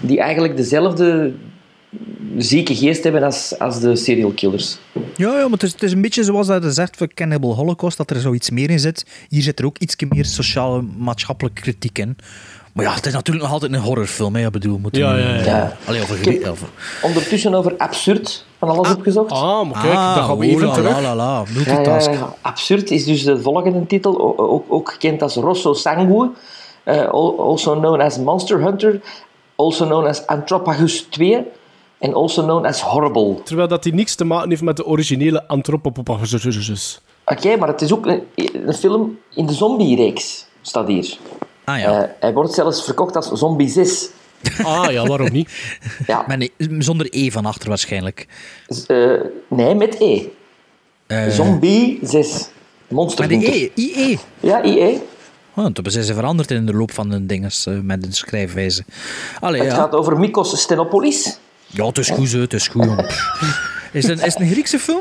[SPEAKER 2] die eigenlijk dezelfde zieke geest hebben als, als de serial killers.
[SPEAKER 3] Ja, ja maar het is, het is een beetje zoals dat je zegt voor Cannibal Holocaust, dat er zoiets meer in zit. Hier zit er ook iets meer sociale, maatschappelijke kritiek in. Maar ja, het is natuurlijk nog altijd een horrorfilm, hè. Ik bedoel, moeten...
[SPEAKER 1] Ja, ja, ja.
[SPEAKER 2] Ja.
[SPEAKER 3] Allee, over...
[SPEAKER 2] Ik heb-
[SPEAKER 3] over...
[SPEAKER 2] Ondertussen over absurd van alles opgezocht.
[SPEAKER 1] Ah, maar kijk, dan gaan we
[SPEAKER 3] oh,
[SPEAKER 1] even
[SPEAKER 3] la,
[SPEAKER 1] terug.
[SPEAKER 3] La, la, la.
[SPEAKER 2] Ja, ja,
[SPEAKER 3] Multitask.
[SPEAKER 2] ja. Absurd is dus de volgende titel, ook, ook gekend als Rosso Sangue, eh, al- also known as Monster Hunter, also known as Anthrophagus 2 en also known as Horrible.
[SPEAKER 1] Terwijl dat die niks te maken heeft met de originele Anthropophagus.
[SPEAKER 2] Oké, maar het is ook een, een film in de zombie-reeks, staat hier.
[SPEAKER 3] Ah ja.
[SPEAKER 2] Eh, hij wordt zelfs verkocht als Zombie 6.
[SPEAKER 1] Ah ja, waarom niet?
[SPEAKER 2] Ja,
[SPEAKER 3] Maar nee, zonder E van achter waarschijnlijk.
[SPEAKER 2] z- eh, nee, met E.
[SPEAKER 3] Eh,
[SPEAKER 2] Zombie 6. Monster
[SPEAKER 3] Maar de. E, IE.
[SPEAKER 2] Ja, IE.
[SPEAKER 3] Oh, toen zijn ze veranderd in de loop van de dinges eh, met de schrijfwijze. Allee,
[SPEAKER 2] Het
[SPEAKER 3] ja.
[SPEAKER 2] gaat over Mikos Stenopolis.
[SPEAKER 3] Ja, het is goed, zo, het is goed. Is het, een, is het een Griekse film?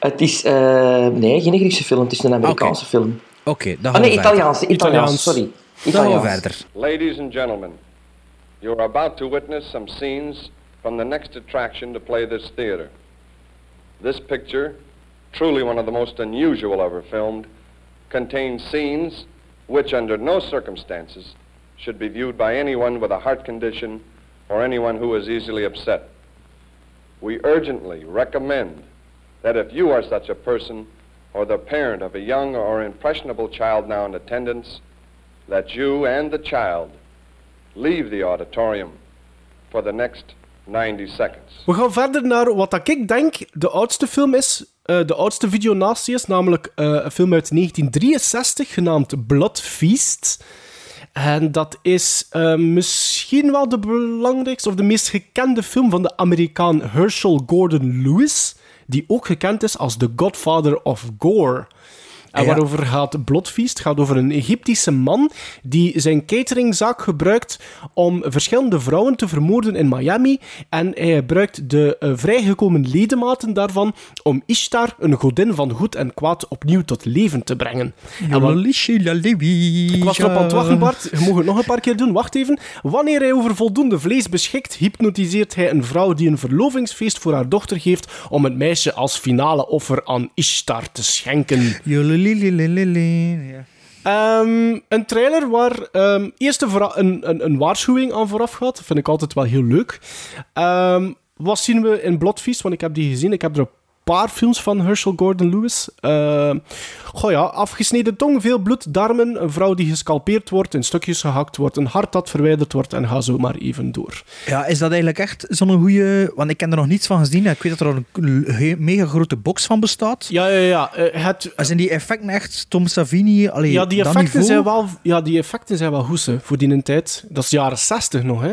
[SPEAKER 2] Het is... eh, nee, geen Griekse film, het is een Amerikaanse film.
[SPEAKER 3] Oké, dan
[SPEAKER 2] Ah
[SPEAKER 3] gaan
[SPEAKER 2] nee,
[SPEAKER 3] we verder.
[SPEAKER 2] Italiaans, Italiaans, sorry.
[SPEAKER 3] Dan gaan we verder.
[SPEAKER 13] Ladies and gentlemen, you are about to witness some scenes from the next attraction to play this theater. This picture, truly one of the most unusual ever filmed, contains scenes which, under no circumstances, should be viewed by anyone with a heart condition or anyone who is easily upset. We urgently recommend that if you are such a person or the parent of a young or impressionable child now in attendance, that you and the child leave the auditorium for the next 90 seconds.
[SPEAKER 1] We gaan verder naar wat ik denk de oudste film is. eh, de oudste videonatie is, namelijk eh, een film uit 1963 genaamd Blood Feast. En dat is eh, misschien wel de belangrijkste of de meest gekende film van de Amerikaan Herschel Gordon Lewis, die ook gekend is als The Godfather of Gore. En waarover gaat Bloodfeast? Het gaat over een Egyptische man die zijn cateringzaak gebruikt om verschillende vrouwen te vermoorden in Miami. En hij gebruikt de eh, vrijgekomen ledematen daarvan om Ishtar, een godin van goed en kwaad, opnieuw tot leven te brengen. En wat- ik was erop aan het wachten, Bart. Je mag het nog een paar keer doen. Wacht even. Wanneer hij over voldoende vlees beschikt, hypnotiseert hij een vrouw die een verlovingsfeest voor haar dochter geeft om het meisje als finale offer aan Ishtar te schenken. Ehm, een trailer waar ehm, eerst een, een, een, waarschuwing aan vooraf gaat. Dat vind ik altijd wel heel leuk. Ehm, wat zien we in Bloodfeast? Want ik heb die gezien. Ik heb er paar films van Herschel Gordon Lewis. Ehm goh ja, afgesneden tong, veel bloed, darmen, een vrouw die gescalpeerd wordt, in stukjes gehakt wordt, een hart dat verwijderd wordt en ga zo maar even door.
[SPEAKER 3] Ja, is dat eigenlijk echt zo'n goede... Want ik heb er nog niets van gezien. en Ik weet dat er een mega grote box van bestaat.
[SPEAKER 1] Ja, ja, ja. eh, het,
[SPEAKER 3] Zijn die effecten echt Tom Savini? Allee,
[SPEAKER 1] ja, die effecten, zijn wel, ja, die effecten zijn wel goed hè, voor die een tijd. Dat is de jaren 60 nog, hè?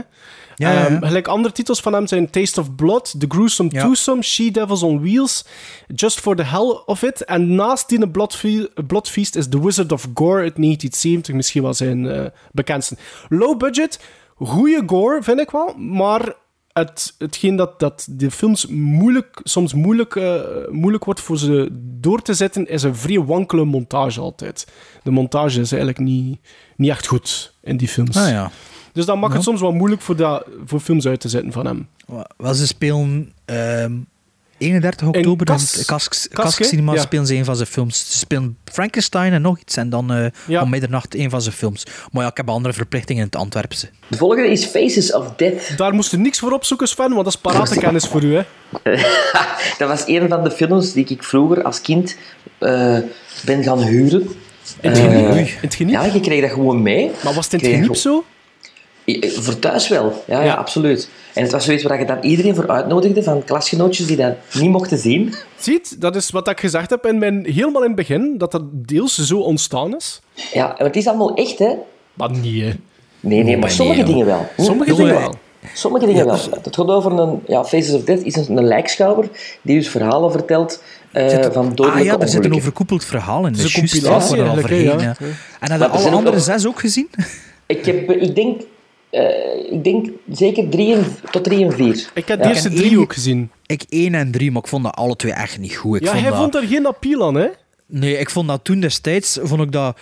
[SPEAKER 3] Ja, ja, ja.
[SPEAKER 1] Ehm, gelijk andere titels van hem zijn Taste of Blood, The Gruesome. Twosome, She Devils on Wheels, Just for the Hell of It. En naast die Bloodfe- Bloodfeast is The Wizard of Gore uit 1970 misschien wel zijn eh, bekendste. Low budget, goede gore vind ik wel, maar het, hetgeen dat, dat de films moeilijk, soms moeilijk, eh, moeilijk wordt voor ze door te zetten, is een vrij wankele montage altijd. De montage is eigenlijk niet, niet echt goed in die films.
[SPEAKER 3] Ah, ja.
[SPEAKER 1] Dus dat maakt het soms wel moeilijk voor, dat, voor films uit te zetten van hem.
[SPEAKER 3] Wel, ze spelen ehm 31 oktober
[SPEAKER 1] Kas-
[SPEAKER 3] in Kask,
[SPEAKER 1] Kask?
[SPEAKER 3] Cinema
[SPEAKER 1] Ja.
[SPEAKER 3] spelen ze een van zijn films. Ze spelen Frankenstein en nog iets en dan eh,
[SPEAKER 1] Ja.
[SPEAKER 3] om middernacht een van zijn films. Maar ja, ik heb andere verplichtingen in het Antwerpse.
[SPEAKER 2] De volgende is Faces of Death.
[SPEAKER 1] Daar moest je niks voor opzoeken, Sven, want dat is paratenkennis voor u. Hè.
[SPEAKER 2] dat was een van de films die ik vroeger als kind eh, ben gaan huren.
[SPEAKER 1] In het
[SPEAKER 2] Eh,
[SPEAKER 1] geniep? In het geniep?
[SPEAKER 2] Ja, je kreeg dat gewoon mee.
[SPEAKER 1] Maar was het in het geniep zo?
[SPEAKER 2] Voor thuis wel, ja, ja.
[SPEAKER 1] Ja.
[SPEAKER 2] absoluut. En het was zoiets waar je dan iedereen voor uitnodigde, van klasgenootjes die dat niet mochten zien.
[SPEAKER 1] Ziet, dat is wat ik gezegd heb in mijn, helemaal in het begin, dat dat deels zo ontstaan is.
[SPEAKER 2] Ja, maar het is allemaal echt, hè?
[SPEAKER 1] Maar niet, hè.
[SPEAKER 2] Nee, nee, maar
[SPEAKER 3] nee,
[SPEAKER 2] sommige dingen wel.
[SPEAKER 1] Sommige dingen wel.
[SPEAKER 2] Sommige dingen wel. Het gaat over een... Ja, Faces of Death is een, een lijkschouwer die dus verhalen vertelt eh,
[SPEAKER 3] Zit er-
[SPEAKER 2] van dodelijke
[SPEAKER 3] ah ja, er zit een overkoepeld verhaal in. Dat
[SPEAKER 1] een compilatie
[SPEAKER 3] ja. En alle
[SPEAKER 2] ook
[SPEAKER 3] andere zes ook gezien?
[SPEAKER 2] Ik, heb, ik denk... eh, ik denk zeker drie en, tot drie en vier.
[SPEAKER 1] Ik heb
[SPEAKER 3] Ja.
[SPEAKER 1] de eerste
[SPEAKER 3] En
[SPEAKER 1] drie
[SPEAKER 3] één-
[SPEAKER 1] ook gezien.
[SPEAKER 3] Ik één en drie, maar ik vond dat alle twee echt niet goed. Ik
[SPEAKER 1] ja,
[SPEAKER 3] vond
[SPEAKER 1] hij
[SPEAKER 3] dat...
[SPEAKER 1] vond er geen appeal aan, hè?
[SPEAKER 3] Nee, ik vond dat toen destijds, vond ik dat...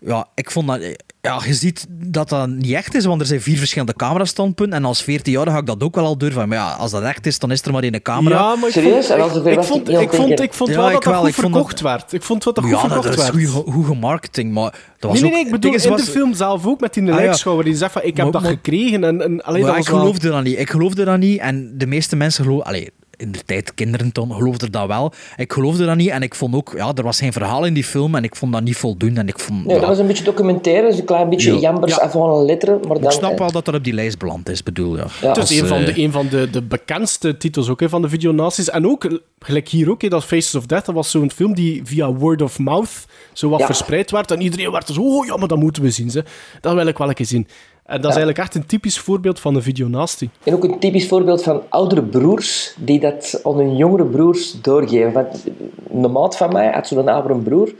[SPEAKER 3] Ja, ik vond dat... Ja, je ziet dat dat niet echt is, want er zijn vier verschillende camerastandpunten. En als 14 jaar ga ik dat ook wel al durven. Maar ja, als dat echt is, dan is er maar één camera.
[SPEAKER 1] Ja, maar ik
[SPEAKER 2] Serieus?
[SPEAKER 1] vond, ik,
[SPEAKER 2] was
[SPEAKER 1] vond,
[SPEAKER 2] ik
[SPEAKER 1] vond, ik vond
[SPEAKER 3] Ja,
[SPEAKER 1] wel
[SPEAKER 3] ik
[SPEAKER 1] dat dat
[SPEAKER 3] wel,
[SPEAKER 1] goed
[SPEAKER 3] ik vond
[SPEAKER 1] verkocht
[SPEAKER 3] dat-
[SPEAKER 1] werd. Ik vond dat dat goed
[SPEAKER 3] Ja, dat,
[SPEAKER 1] verkocht
[SPEAKER 3] dat is
[SPEAKER 1] werd.
[SPEAKER 3] goed, goed gemarketing, maar dat was
[SPEAKER 1] Nee, nee, nee, ik bedoel
[SPEAKER 3] het
[SPEAKER 1] in
[SPEAKER 3] ding
[SPEAKER 1] de
[SPEAKER 3] is,
[SPEAKER 1] film zelf ook, met die
[SPEAKER 3] ja.
[SPEAKER 1] lijkschouwer die zegt van, ik heb
[SPEAKER 3] Maar-
[SPEAKER 1] dat
[SPEAKER 3] maar-
[SPEAKER 1] gekregen. En, en, alleen
[SPEAKER 3] Maar
[SPEAKER 1] dat
[SPEAKER 3] ik
[SPEAKER 1] was wel-
[SPEAKER 3] geloofde dat niet. Ik geloofde dat niet. En de meeste mensen geloofden... Allee, in de tijd kinderen toen geloofden dat wel. Ik geloofde dat niet. En ik vond ook... Ja, er was geen verhaal in die film. En ik vond dat niet voldoende. En ik vond...
[SPEAKER 2] Nee,
[SPEAKER 3] ja,
[SPEAKER 2] dat was een beetje documentaire, dus een klein beetje
[SPEAKER 3] Ja.
[SPEAKER 2] jambers
[SPEAKER 1] Ja.
[SPEAKER 2] avant la lettre. Maar
[SPEAKER 3] ik
[SPEAKER 2] dan,
[SPEAKER 3] snap
[SPEAKER 2] eh,
[SPEAKER 3] wel dat dat op die lijst beland is, bedoel ja.
[SPEAKER 2] Ja.
[SPEAKER 1] Het
[SPEAKER 3] Als,
[SPEAKER 1] is een van,
[SPEAKER 3] eh,
[SPEAKER 1] de, een van de, de bekendste titels ook, hè, van de videonaties. En ook, gelijk hier ook, hè, dat Faces of Death, dat was zo'n film die via word of mouth zo wat
[SPEAKER 2] Ja.
[SPEAKER 1] verspreid werd. En iedereen werd zo, oh ja, maar dat moeten we zien. Ze. Dat wil ik wel een keer zien. En dat is eigenlijk echt een typisch voorbeeld van een videonastie.
[SPEAKER 2] En ook een typisch voorbeeld van oudere broers die dat aan hun jongere broers doorgeven. Want een maat van mij had zo'n oudere broer.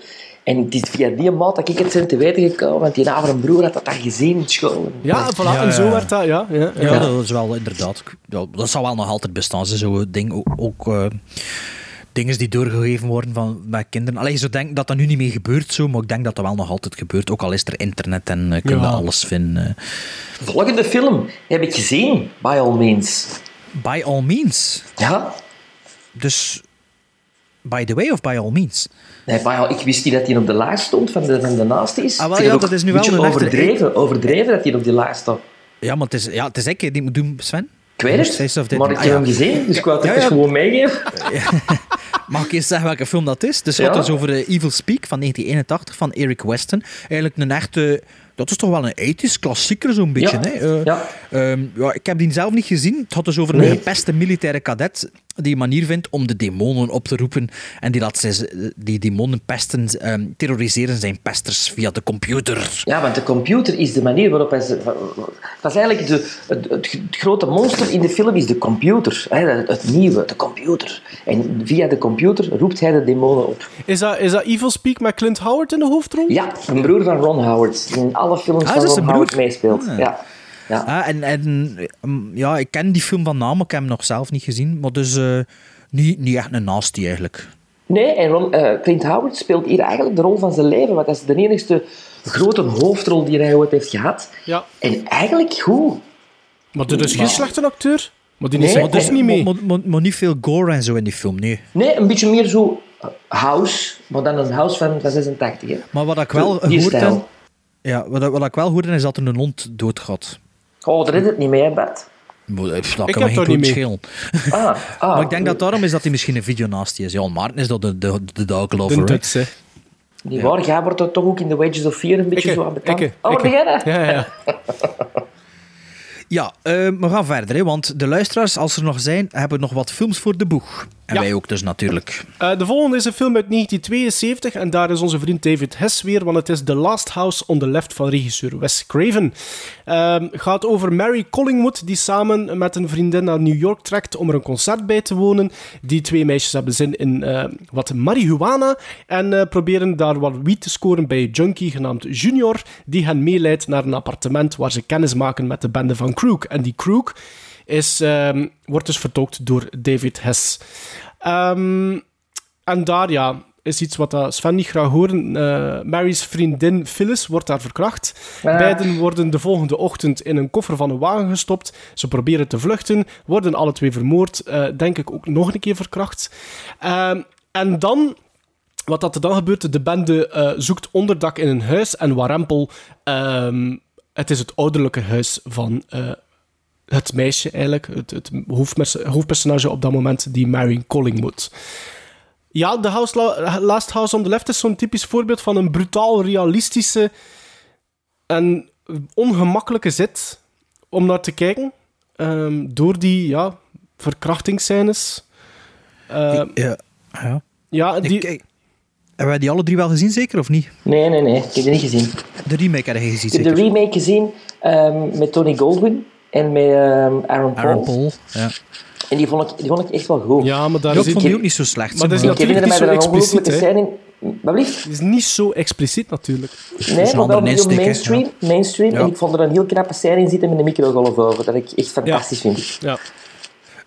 [SPEAKER 2] En het is via die maat dat ik het zijn te weten gekomen. Want die oudere broer had dat dan gezien in school.
[SPEAKER 1] Ja, voilà,
[SPEAKER 3] Ja,
[SPEAKER 1] en zo werd dat, ja. ja, ja.
[SPEAKER 3] Ja, dat is wel inderdaad. Ja, dat zal wel nog altijd bestaan. Zo'n ding ook. ook eh, dingen die doorgegeven worden van, met kinderen. Alleen zo denk dat dat nu niet meer gebeurt, zo, maar ik denk dat dat wel nog altijd gebeurt. Ook al is er internet en uh, kun je
[SPEAKER 1] Ja.
[SPEAKER 3] alles vinden. eh.
[SPEAKER 2] Volgende film heb ik gezien, by all means.
[SPEAKER 3] By all means.
[SPEAKER 2] Ja?
[SPEAKER 3] Dus, by the way of by all means?
[SPEAKER 2] Nee, by all, ik wist niet dat hij op de lijst stond van de, van de naaste is.
[SPEAKER 3] Ah, wel, ja, dat is nu wel een echte-
[SPEAKER 2] overdreven, overdreven dat hij op die lijst staat.
[SPEAKER 3] Ja, maar het is, ja, het is ik die moet doen, Sven.
[SPEAKER 2] Ik weet het, maar ik
[SPEAKER 3] Ah,
[SPEAKER 2] heb hem gezien, dus ik wou het
[SPEAKER 3] ja.
[SPEAKER 2] gewoon meegeven.
[SPEAKER 3] Mag ik eens zeggen welke film dat is? Dus het gaat dus over eh, Evil Speak van 1981 van Eric Weston. Eigenlijk een echte dat is toch wel een 80s klassieker, zo'n beetje.
[SPEAKER 2] Ja.
[SPEAKER 3] Hè? Eh,
[SPEAKER 2] Ja.
[SPEAKER 3] ja, ik heb die zelf niet gezien. Het had dus over
[SPEAKER 2] Nee.
[SPEAKER 3] een gepeste militaire kadet die een manier vindt om de demonen op te roepen. En die laat ze, die demonen pesten, ehm, terroriseren zijn pesters via de computer.
[SPEAKER 2] Ja, want de computer is de manier waarop hij... Ze, dat is eigenlijk de, het, het, het grote monster in de film is de computer. Hè, het, het nieuwe, de computer. En via de computer roept hij de demonen op.
[SPEAKER 1] Is dat, is dat Evil Speak met Clint Howard in de hoofdrol?
[SPEAKER 2] Ja, een broer van Ron Howard. Die in alle films
[SPEAKER 3] Ah,
[SPEAKER 2] van Ron Howard meespeelt.
[SPEAKER 3] Ah.
[SPEAKER 2] Ja. Ja.
[SPEAKER 3] Ah, en, en um, ja, ik ken die film van naam, maar ik heb hem nog zelf niet gezien. Maar dus eh, niet, niet echt een nasty eigenlijk.
[SPEAKER 2] Nee, en Ron, eh, Clint Howard speelt hier eigenlijk de rol van zijn leven. Want dat is de enigste grote hoofdrol die hij ooit heeft gehad.
[SPEAKER 1] Ja.
[SPEAKER 2] En eigenlijk goed.
[SPEAKER 1] Maar dit is geen
[SPEAKER 2] Maar-
[SPEAKER 1] slechte acteur. Maar die
[SPEAKER 2] Nee,
[SPEAKER 1] is er dus niet mee.
[SPEAKER 3] Maar, maar, maar niet veel gore en zo in die film, nee.
[SPEAKER 2] Nee, een beetje meer zo eh, house, maar dan een house van, van 86. Hè.
[SPEAKER 3] Maar wat ik wel heb, ja, wat, ik- wat ik wel hoorde is dat er een hond doodgaat.
[SPEAKER 2] Oh, daar is het niet mee, hè, Bart.
[SPEAKER 3] Maar, pff, Dat
[SPEAKER 1] Ik
[SPEAKER 3] kan
[SPEAKER 1] heb
[SPEAKER 3] geen
[SPEAKER 1] niet.
[SPEAKER 2] Ah, ah,
[SPEAKER 3] maar ik denk dat daarom is dat hij misschien een videonasty is. Jan Maarten is dat de, de, de
[SPEAKER 1] De
[SPEAKER 3] hè.
[SPEAKER 1] Duts, hè.
[SPEAKER 2] Die waar, jij wordt er toch ook in de Wages of Fear een beetje
[SPEAKER 1] Ikke,
[SPEAKER 2] zo aan betaald.
[SPEAKER 1] ikke,
[SPEAKER 2] Oh, dat?
[SPEAKER 1] Ja, ja. Ja,
[SPEAKER 3] eh, we gaan verder, hè, want de luisteraars, als er nog zijn, hebben nog wat films voor de boeg. En
[SPEAKER 1] Ja.
[SPEAKER 3] wij ook dus natuurlijk.
[SPEAKER 1] Eh, de volgende is een film uit 1972 en daar is onze vriend David Hess weer, want het is The Last House on the Left van regisseur Wes Craven. Ehm gaat over Mary Collingwood die samen met een vriendin naar New York trekt om er een concert bij te wonen. Die twee meisjes hebben zin in eh, wat marihuana en eh, proberen daar wat wiet te scoren bij een junkie genaamd Junior, die hen meeleidt naar een appartement waar ze kennis maken met de bende van Crook. En die Crook is, ehm, wordt dus vertolkt door David Hess. Ehm, en daar, ja, is iets wat dat Sven niet graag horen. Eh, Mary's vriendin Phyllis wordt daar verkracht.
[SPEAKER 2] Ah.
[SPEAKER 1] Beiden worden de volgende ochtend in een koffer van een wagen gestopt. Ze proberen te vluchten, worden alle twee vermoord. eh, denk ik ook nog een keer verkracht. Ehm, en dan... Wat dat er dan gebeurt, de bende eh, zoekt onderdak in een huis en warempel... het is het ouderlijke huis van eh, het meisje eigenlijk, het, het hoofdpers- hoofdpersonage op dat moment, die Mary Collingwood. Ja, The House La- Last House on the Left is zo'n typisch voorbeeld van een brutaal realistische en ongemakkelijke zit om naar te kijken. Ehm, door die ja, verkrachtingsscènes. Ehm,
[SPEAKER 3] Ja, ja.
[SPEAKER 1] ja, die,
[SPEAKER 3] Ik- ik- hebben wij die alle drie wel gezien, zeker, of niet?
[SPEAKER 2] Nee, nee, nee. Ik heb die niet gezien.
[SPEAKER 3] De remake heb je gezien,
[SPEAKER 2] Ik heb de
[SPEAKER 3] zeker?
[SPEAKER 2] remake gezien ehm, met Tony Goldwyn en met ehm, Aaron Paul.
[SPEAKER 3] Aaron Paul, ja.
[SPEAKER 2] En die vond, ik, die vond ik echt wel goed.
[SPEAKER 1] ja, maar daar
[SPEAKER 3] ik
[SPEAKER 1] is,
[SPEAKER 3] vond
[SPEAKER 2] ik-
[SPEAKER 3] die ook niet zo slecht.
[SPEAKER 1] Maar dat is
[SPEAKER 2] ik
[SPEAKER 1] natuurlijk
[SPEAKER 2] herinner mij
[SPEAKER 1] zo
[SPEAKER 2] er een ongelooflijke
[SPEAKER 1] expliciet,
[SPEAKER 2] scène in. Wat blieft?
[SPEAKER 1] het is niet zo expliciet natuurlijk.
[SPEAKER 2] Nee, maar wel heel mainstream. mainstream.
[SPEAKER 3] Ja.
[SPEAKER 2] En ik vond er een heel knappe scène in zitten met een microgolf over. Dat ik echt fantastisch vind.
[SPEAKER 1] Ja.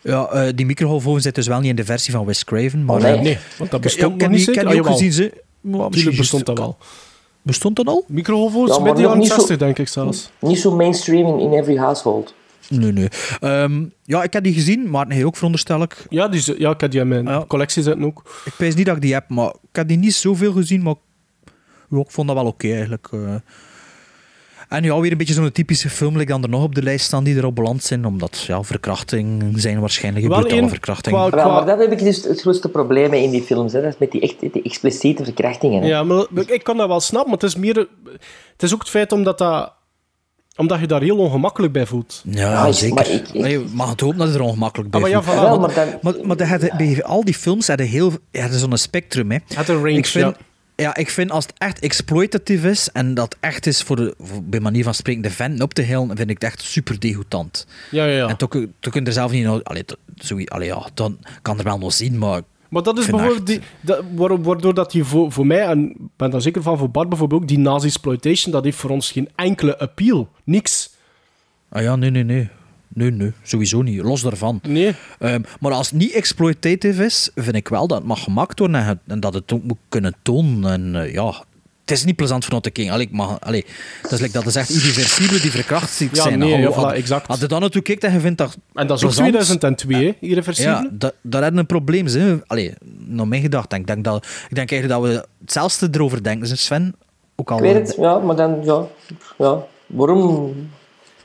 [SPEAKER 3] Ja, eh, die microgolfoven zit dus wel niet in de versie van Wes Craven. Maar,
[SPEAKER 2] Oh, nee.
[SPEAKER 3] eh,
[SPEAKER 1] Nee, want dat
[SPEAKER 3] ik-
[SPEAKER 1] bestond nog
[SPEAKER 3] heb
[SPEAKER 1] niet
[SPEAKER 3] ik heb ook gezien. Ze,
[SPEAKER 1] Natuurlijk bestond dat wel.
[SPEAKER 3] Bestond dat al?
[SPEAKER 1] Microgolfo's
[SPEAKER 2] Ja,
[SPEAKER 1] met de jaren
[SPEAKER 2] niet zo-
[SPEAKER 1] 60, denk ik zelfs.
[SPEAKER 2] Niet zo mainstream in, in every household.
[SPEAKER 3] Nee, nee. Ehm, ja, ik heb die gezien, maar hij ook veronderstel ik.
[SPEAKER 1] Ja, die, ja, ik heb die in mijn
[SPEAKER 3] Ja.
[SPEAKER 1] collectie zitten ook.
[SPEAKER 3] Ik weet niet dat ik die heb, maar ik heb die niet zoveel gezien, maar ik vond dat wel oké eigenlijk. eh. En ja, weer een beetje zo'n typische film like dan er nog op de lijst staan die erop beland zijn, omdat ja, verkrachting zijn waarschijnlijk brutale verkrachting.
[SPEAKER 1] qua-
[SPEAKER 2] maar dat heb ik dus het grootste probleem in die films. Hè. Dat is met die, echt, die expliciete verkrachtingen. Hè.
[SPEAKER 1] Ja, maar ik kan dat wel snappen, maar het is meer... Het is ook het feit omdat, dat, omdat je daar heel ongemakkelijk bij voelt.
[SPEAKER 3] Ja, zeker.
[SPEAKER 2] maar ik- ik-
[SPEAKER 3] Maar je mag het hopen dat het er ongemakkelijk bij
[SPEAKER 1] Ah, maar ja,
[SPEAKER 3] voelt.
[SPEAKER 1] voilà.
[SPEAKER 2] Wel,
[SPEAKER 3] maar,
[SPEAKER 2] maar dan-
[SPEAKER 3] maar, had- bij al die films hadden heel ja, dat is zo'n spectrum. Hè.
[SPEAKER 1] Het een range,
[SPEAKER 3] ik vind,
[SPEAKER 1] ja.
[SPEAKER 3] Ja. ik vind als het echt exploitative is en dat echt is voor, de, voor bij manier van spreken de venten op te helen, vind ik het echt super degoutant.
[SPEAKER 1] Ja, ja, ja.
[SPEAKER 3] En toch, toch kun je er zelf niet... nou- Allee, zoiets- allee, ja, dan kan er wel nog zien, maar...
[SPEAKER 1] Maar dat is bijvoorbeeld die, dat, waar- waardoor dat die voor, voor mij, en ik ben daar zeker van voor Bart bijvoorbeeld ook, die nazi-exploitation, dat heeft voor ons geen enkele appeal. Niks.
[SPEAKER 3] Ah ja, nee, nee, nee. Nee, nee, sowieso niet. Los daarvan.
[SPEAKER 1] Nee.
[SPEAKER 3] Ehm, maar als het niet exploitative is, vind ik wel dat het mag gemaakt worden en, en dat het ook moet kunnen tonen. En eh, ja, het is niet plezant voor naar te kijken. Allee, ik mag, allee, dat is like, dat is echt irreversibel die verkracht ziek
[SPEAKER 1] Ja,
[SPEAKER 3] zijn.
[SPEAKER 1] nee, ja, voilà,
[SPEAKER 3] had-
[SPEAKER 1] exact.
[SPEAKER 3] Had je dan naartoe kijkt en je vindt dat
[SPEAKER 1] En dat is ook
[SPEAKER 3] plezant,
[SPEAKER 1] 2002, hè, irreversibel.
[SPEAKER 3] Ja, dat, daar hebben we een probleem. Hè. Allee, naar mijn gedachte. Ik denk, dat, ik denk eigenlijk dat we hetzelfde erover denken. Sven, ook al...
[SPEAKER 2] Ik weet het, ja, maar dan, ja. ja. Waarom?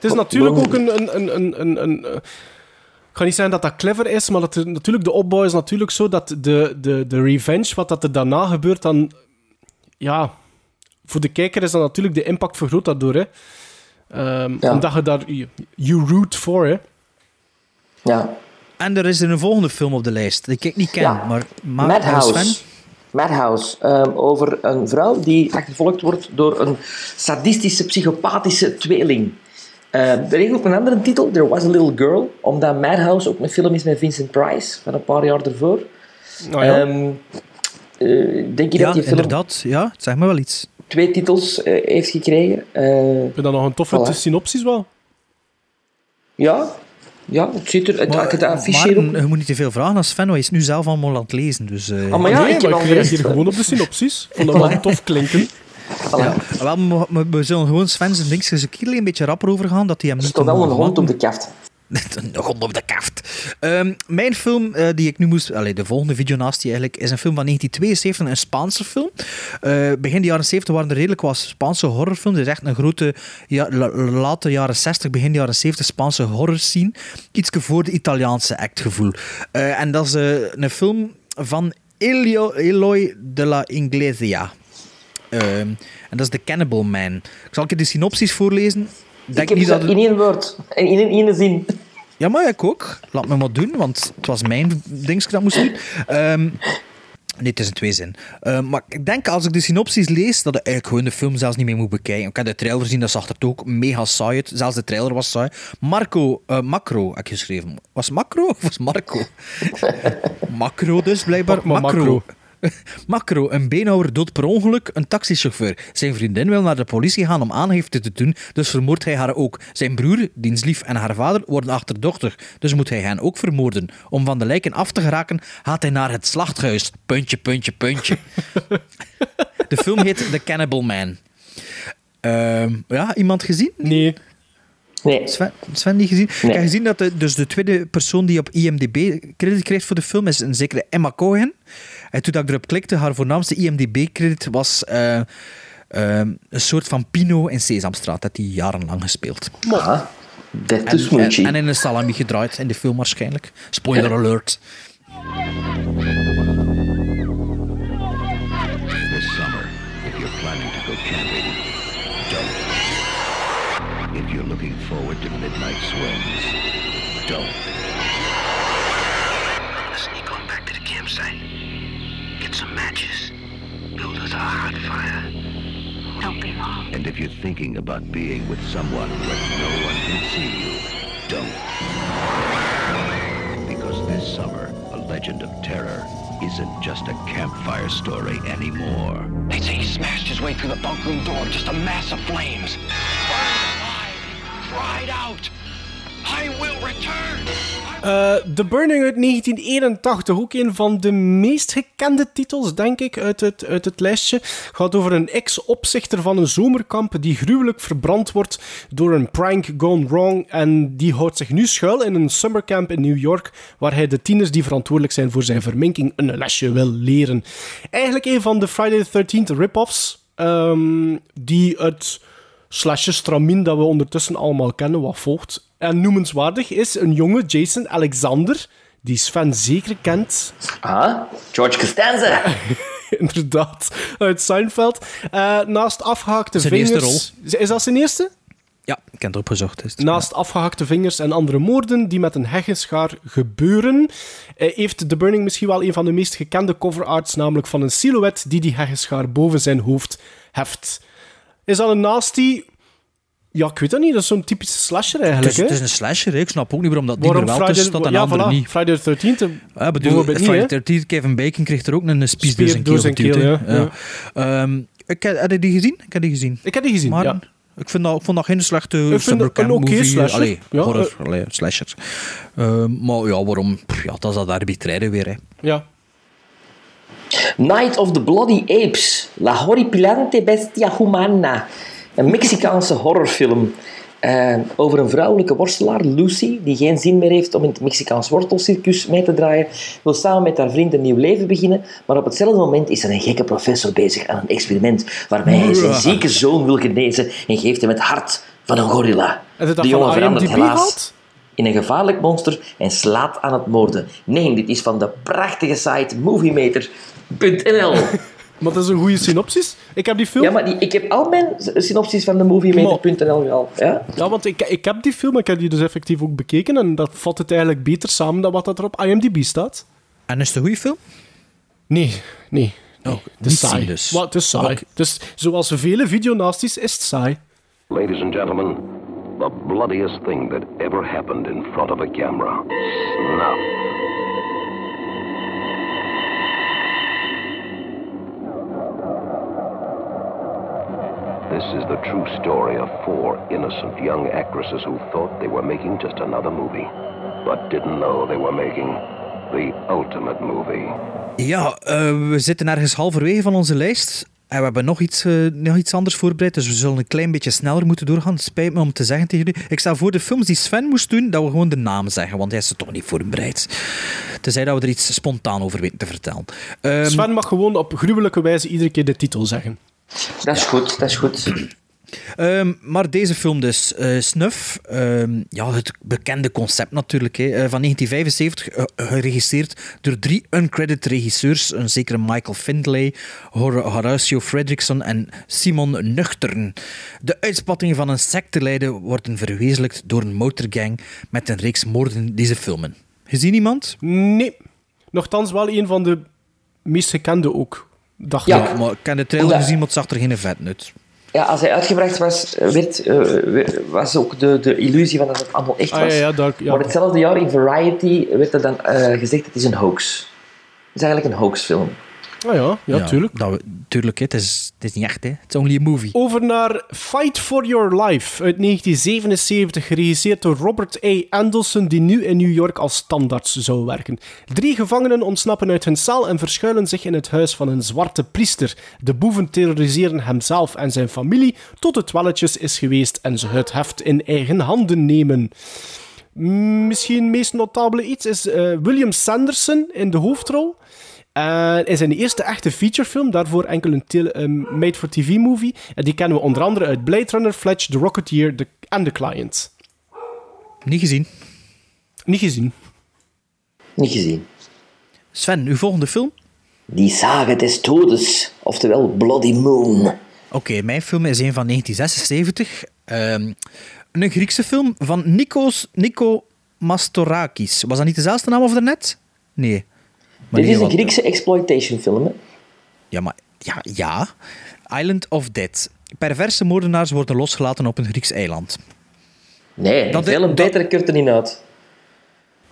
[SPEAKER 1] Het is natuurlijk ook een... een, een, een, een, een ik ga niet zeggen dat dat clever is, maar dat er, natuurlijk de opbouw is natuurlijk zo dat de, de, de revenge, wat dat er daarna gebeurt, dan... Ja... voor de kijker is dat natuurlijk de impact vergroot daardoor. Hè. Ehm,
[SPEAKER 2] Ja.
[SPEAKER 1] Omdat je daar... You, you root for, hè.
[SPEAKER 2] Ja.
[SPEAKER 3] En er is er een volgende film op de lijst, die ik niet ken,
[SPEAKER 2] Ja.
[SPEAKER 3] maar... maar
[SPEAKER 2] Madhouse.
[SPEAKER 3] Sven?
[SPEAKER 2] Madhouse. ehm, over een vrouw die achtervolgd wordt door een sadistische, psychopathische tweeling. Ehm, er is ook een andere titel, There Was a Little Girl, omdat Madhouse ook een film is met Vincent Price, van een paar jaar ervoor.
[SPEAKER 1] Nou ja.
[SPEAKER 2] Ehm, eh, denk je
[SPEAKER 3] Ja,
[SPEAKER 2] dat die film
[SPEAKER 3] inderdaad. Ja, zeg me wel iets.
[SPEAKER 2] twee titels eh, heeft gekregen? Eh,
[SPEAKER 1] Heb je dan nog een toffe
[SPEAKER 2] Voilà.
[SPEAKER 1] synopsis wel?
[SPEAKER 2] ja, ja, het ziet er... Het,
[SPEAKER 3] Maar,
[SPEAKER 2] het ook...
[SPEAKER 3] je moet niet te veel vragen als Sven, want hij is nu zelf allemaal aan het lezen. Dus, eh,
[SPEAKER 2] Ah, maar ja,
[SPEAKER 1] nee,
[SPEAKER 2] ik heb
[SPEAKER 1] maar ik reageer gewoon op de synopsis. Vond dat wel tof klinken.
[SPEAKER 3] Wel, we zullen gewoon Sven zijn ding eens een keer een beetje rapper over gaan, dat hij hem
[SPEAKER 2] Er
[SPEAKER 3] niet
[SPEAKER 2] staat wel een hond op de kaft.
[SPEAKER 3] een hond op de kaft. Ehm, mijn film eh, die ik nu moest... Allee, de volgende video naast die eigenlijk is een film van 1972, een Spaanse film. Eh, begin de jaren 70 waren er redelijk wat Spaanse horrorfilms. Het is echt een grote, ja, la- late jaren 60, begin jaren 70 Spaanse horror scene. Iets voor de Italiaanse actgevoel. Eh, en dat is een film van Elio, Eloy de la Iglesia. Ehm, en dat is The Cannibal Man. Ik zal een keer de synopsis voorlezen. Denk
[SPEAKER 2] ik heb
[SPEAKER 3] niet dat het-
[SPEAKER 2] in één woord. En in één, één zin.
[SPEAKER 3] ja, maar ik ook. Laat me maar doen, want het was mijn dingetje dat moest doen. Ehm, nee, het is in twee zin. Ehm, maar ik denk als ik de synopsis lees, dat ik eigenlijk gewoon de film zelfs niet meer moet bekijken. Ik heb de trailer gezien, dat zag er ook mega saai uit. Zelfs de trailer was saai. Marco, eh, Macro heb ik geschreven. Was Macro of was Marco? Macro dus, blijkbaar. Macro.
[SPEAKER 1] Macro,
[SPEAKER 3] een beenhouwer dood per ongeluk een taxichauffeur. Zijn vriendin wil naar de politie gaan om aangifte te doen, dus vermoordt hij haar ook. Zijn broer, diens lief en haar vader worden achterdochtig, dus moet hij hen ook vermoorden. Om van de lijken af te geraken, gaat hij naar het slachthuis. Puntje, puntje, puntje. de film heet The Cannibal Man. Ehm, ja, iemand gezien?
[SPEAKER 1] Nee.
[SPEAKER 2] Nee.
[SPEAKER 3] Sven, Sven niet gezien? Ik heb gezien dat de, dus de tweede persoon die op IMDb credit krijgt voor de film is een zekere Emma Cohen. En toen dat ik erop klikte, haar voornaamste IMDb-credit was eh, eh, een soort van Pino in Sesamstraat. Dat hij jarenlang gespeeld.
[SPEAKER 2] Ah, dat
[SPEAKER 3] En,
[SPEAKER 2] is
[SPEAKER 3] en,
[SPEAKER 2] moetje.
[SPEAKER 3] en in een salami gedraaid in de film waarschijnlijk. Spoiler alert.
[SPEAKER 14] This summer, if you're planning to go camping, don't. If you're looking forward to midnight swims, don't.
[SPEAKER 15] Build us hot fire. Don't be long.
[SPEAKER 14] And if you're thinking about being with someone where no one can see you, don't. Because this summer, A Legend of Terror isn't just a campfire story anymore.
[SPEAKER 8] They say he smashed his way through the bunk room door, just a mass of flames. Burned alive, cried out, I will return.
[SPEAKER 1] Eh, The Burning uit 1981, ook een van de meest gekende titels, denk ik, uit het, uit het lijstje. Gaat over een ex-opzichter van een zomerkamp die gruwelijk verbrand wordt door een prank gone wrong. En die houdt zich nu schuil in een summercamp in New York, waar hij de tieners die verantwoordelijk zijn voor zijn verminking een lesje wil leren. Eigenlijk een van de Friday the 13th rip-offs, ehm, die het slasje stramien dat we ondertussen allemaal kennen, wat volgt. En noemenswaardig is een jonge Jason Alexander, die Sven zeker kent.
[SPEAKER 2] Ah, George Costanza.
[SPEAKER 1] Inderdaad, uit Seinfeld. Eh, naast afgehaakte
[SPEAKER 3] Zijn
[SPEAKER 1] vingers...
[SPEAKER 3] eerste
[SPEAKER 1] Is dat zijn eerste?
[SPEAKER 3] Ja, ik heb het opgezocht. Dus
[SPEAKER 1] Naast afgehakte vingers en andere moorden die met een heggenschaar gebeuren, eh, heeft The Burning misschien wel een van de meest gekende cover arts, namelijk van een silhouet die die heggenschaar boven zijn hoofd heft. Is dat een nasty? Ja, ik weet dat niet. Dat is zo'n typische slasher
[SPEAKER 3] het,
[SPEAKER 1] eigenlijk.
[SPEAKER 3] is, het
[SPEAKER 1] hè?
[SPEAKER 3] is een slasher. hè. Ik snap ook niet waarom dat die er wel tussen
[SPEAKER 1] Friday,
[SPEAKER 3] staat en
[SPEAKER 1] ja,
[SPEAKER 3] andere
[SPEAKER 1] voilà,
[SPEAKER 3] niet.
[SPEAKER 1] Friday the 13th. eh,
[SPEAKER 3] Ja, bedoel,
[SPEAKER 1] bijvoorbeeld niet,
[SPEAKER 3] Friday
[SPEAKER 1] hè?
[SPEAKER 3] 13 Kevin Bacon kreeg er ook een spies door
[SPEAKER 1] Speer
[SPEAKER 3] zijn keel
[SPEAKER 1] ja.
[SPEAKER 3] Ja. Ehm, ik, heb, je die gezien? Ik heb die gezien.
[SPEAKER 1] Ik heb die gezien,
[SPEAKER 3] Maar
[SPEAKER 1] ja.
[SPEAKER 3] ik, vind dat, ik vond dat geen slechte
[SPEAKER 1] vind
[SPEAKER 3] summercamp
[SPEAKER 1] een oké
[SPEAKER 3] movie.
[SPEAKER 1] slasher.
[SPEAKER 3] Allee,
[SPEAKER 1] Ja,
[SPEAKER 3] horror,
[SPEAKER 1] eh.
[SPEAKER 3] allee, slasher. Ehm, maar ja, waarom? Pff, Ja, dat is dat arbitraire weer. Hè.
[SPEAKER 1] Ja.
[SPEAKER 2] Night of the Bloody Apes. La horripilante bestia humana. Een Mexicaanse horrorfilm. eh, over een vrouwelijke worstelaar, Lucy, die geen zin meer heeft om in het Mexicaans wortelcircus mee te draaien, wil samen met haar vriend een nieuw leven beginnen, maar op hetzelfde moment is er een gekke professor bezig aan een experiment waarmee hij zijn zieke zoon wil genezen en geeft hem het hart van een gorilla. De
[SPEAKER 1] van
[SPEAKER 2] jongen verandert helaas in een gevaarlijk monster en slaat aan het moorden. Nee, dit is van de prachtige site moviemeter.nl.
[SPEAKER 1] Maar dat is een goede synopsis. Ik heb die film...
[SPEAKER 2] Ja, maar die, ik heb al mijn synopsis van de moviemeter.nl gehaald. Ja?
[SPEAKER 1] Ja, want ik, ik heb die film, ik heb die dus effectief ook bekeken en dat vat het eigenlijk beter samen dan wat dat er op IMDb staat.
[SPEAKER 3] En is het een goede film?
[SPEAKER 1] Nee, nee. nee.
[SPEAKER 3] Oh,
[SPEAKER 1] het is saai.
[SPEAKER 3] dus.
[SPEAKER 1] Wat, het is saai. Dus, zoals vele videonasties is het saai.
[SPEAKER 14] Ladies and gentlemen, the bloodiest thing that ever happened in front of a camera. Snuff. This is the true story of four innocent young actresses who thought they were making just another movie, but didn't know they were making the ultimate movie.
[SPEAKER 3] Ja, eh, we zitten ergens halverwege van onze lijst. En we hebben nog iets, eh, nog iets anders voorbereid, dus we zullen een klein beetje sneller moeten doorgaan. Spijt me om te zeggen tegen jullie. Ik sta voor de films die Sven moest doen, dat we gewoon de naam zeggen, want hij is er toch niet voorbereid. Tenzij dat we er iets spontaan over weten te vertellen. Ehm,
[SPEAKER 1] Sven mag gewoon op gruwelijke wijze iedere keer de titel zeggen.
[SPEAKER 2] Dat is goed, dat is goed.
[SPEAKER 3] Ehm, maar deze film dus, eh, Snuff, ehm, ja, het bekende concept natuurlijk, hè, eh, van 1975, eh, geregisseerd door drie uncredited regisseurs, een zekere Michael Findlay, Hor- Horatio Fredrickson en Simon Nuchtern. De uitspattingen van een secteleider worden verwezenlijkt door een motorgang met een reeks moorden die ze filmen. Gezien iemand?
[SPEAKER 1] Nee. Nochtans wel een van de meest gekende ook, dacht
[SPEAKER 3] Ja,
[SPEAKER 1] ik.
[SPEAKER 3] maar ik heb de trailer
[SPEAKER 2] Omdat-
[SPEAKER 3] gezien, maar het zag er geen vet uit.
[SPEAKER 2] Ja, als hij uitgebracht was, werd, eh, was ook de, de illusie van dat het allemaal echt was.
[SPEAKER 1] Ah, ja, ja, dat- ja.
[SPEAKER 2] Maar hetzelfde jaar in Variety werd er dan eh, gezegd het is een hoax. Het is eigenlijk een hoaxfilm.
[SPEAKER 1] Ah ja, ja, tuurlijk.
[SPEAKER 3] Dat, we- tuurlijk. Het, is, het is niet echt, hè. het is only a movie.
[SPEAKER 1] Over naar Fight for Your Life uit 1977, geregisseerd door Robert A. Anderson, die nu in New York als standaards zou werken. Drie gevangenen ontsnappen uit hun cel en verschuilen zich in het huis van een zwarte priester. De boeven terroriseren hemzelf en zijn familie tot het welletjes is geweest en ze het heft in eigen handen nemen. Misschien het meest notabele iets is eh, William Sanderson in de hoofdrol. Uh, in zijn eerste echte featurefilm, daarvoor enkel een made-for-TV-movie. En die kennen we onder andere uit Blade Runner, Fletch, The Rocketeer The- en The Client.
[SPEAKER 3] Niet gezien.
[SPEAKER 1] Niet gezien.
[SPEAKER 2] Niet gezien.
[SPEAKER 3] Sven, uw volgende film?
[SPEAKER 2] Die Sage des Todes, oftewel Bloody Moon.
[SPEAKER 3] Oké, mijn film is een van 1976. Ehm, een Griekse film van Nikos, Nico Mastorakis. Was dat niet dezelfde naam of daarnet? Nee.
[SPEAKER 2] Dit is een Griekse exploitation film. Hè?
[SPEAKER 3] Ja, maar... Ja, ja. Island of Dead. Perverse moordenaars worden losgelaten op een Grieks eiland.
[SPEAKER 2] Nee,
[SPEAKER 3] Dat-
[SPEAKER 2] veel een
[SPEAKER 3] dat-
[SPEAKER 2] betere kurt er niet uit.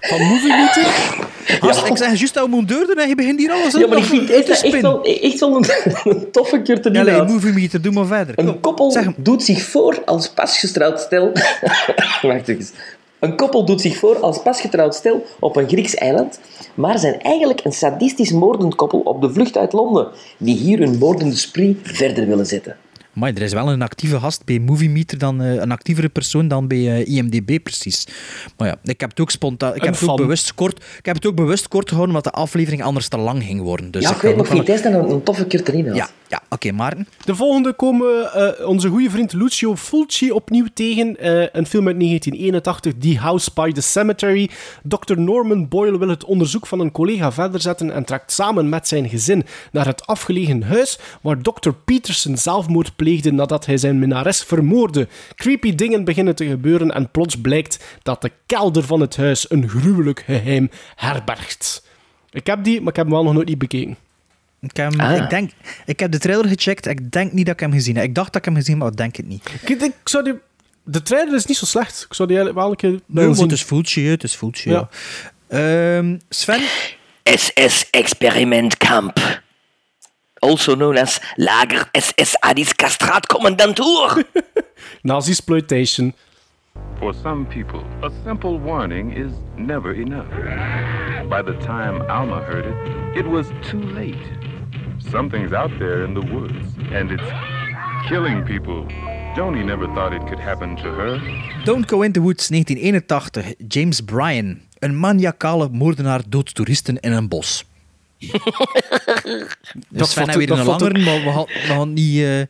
[SPEAKER 1] Van Movie Meter?
[SPEAKER 3] Gast, Ik zeg juist dat we moeten deur doen en je begint hier alles
[SPEAKER 2] Ja, maar ik vind
[SPEAKER 3] uit
[SPEAKER 2] echt, wel, echt wel een, een toffe kurt
[SPEAKER 3] Ja,
[SPEAKER 2] niet
[SPEAKER 3] nee,
[SPEAKER 2] uit.
[SPEAKER 3] movie meter, doe maar verder.
[SPEAKER 2] Een koppel doet zich voor als pasgetrouwd stel. Wacht eens. Een koppel doet zich voor als pasgetrouwd stel op een Grieks eiland, maar zijn eigenlijk een sadistisch moordend koppel op de vlucht uit Londen, die hier hun moordende spree verder willen zetten.
[SPEAKER 3] Maar er is wel een actieve gast bij Movie Meter dan eh, een actievere persoon dan bij eh, IMDb precies. Maar ja, ik heb het ook spontaan, ik heb het ook bewust kort, ik heb het ook bewust kort gehouden omdat de aflevering anders te lang ging worden. Dus
[SPEAKER 2] ja,
[SPEAKER 3] ik
[SPEAKER 2] ik weet nog, Vitesse dan een, een toffe erin had.
[SPEAKER 3] Ja, oké.
[SPEAKER 1] De volgende komen eh, onze goede vriend Lucio Fulci opnieuw tegen. Eh, een film uit 1981, The House by the Cemetery. Dr. Norman Boyle wil het onderzoek van een collega verder zetten en trekt samen met zijn gezin naar het afgelegen huis waar Dr. Peterson zelfmoord pleegde nadat hij zijn minnares vermoordde. Creepy dingen beginnen te gebeuren en plots blijkt dat de kelder van het huis een gruwelijk geheim herbergt. Ik heb die, maar ik heb hem wel nog nooit niet bekeken.
[SPEAKER 3] Ik heb, hem-
[SPEAKER 2] Ah.
[SPEAKER 3] ik, denk, ik heb de trailer gecheckt, ik denk niet dat ik hem gezien heb. Ik dacht dat ik hem gezien heb, maar ik denk het niet.
[SPEAKER 1] Ik, ik zou die... De trailer is niet zo slecht. Ik zou die eigenlijk wel een keer
[SPEAKER 3] Nee, het is hè, het is
[SPEAKER 1] Ja.
[SPEAKER 3] Ehm, Sven?
[SPEAKER 16] SS Experiment Camp. Also known as Lager SS Adis Kastratkommandantur.
[SPEAKER 1] Nazi-exploitation.
[SPEAKER 17] For some people, a simple warning is never enough. By the time Alma heard it, it was too late. Something's out there in the woods, and it's killing people. Joni never thought it could happen to her.
[SPEAKER 3] Don't Go in the Woods, 1981. James Bryan. Een maniacale moordenaar doodt toeristen in een bos.
[SPEAKER 1] Dat
[SPEAKER 3] Dus Sven heeft weer een langer, maar we we gaan niet... eh,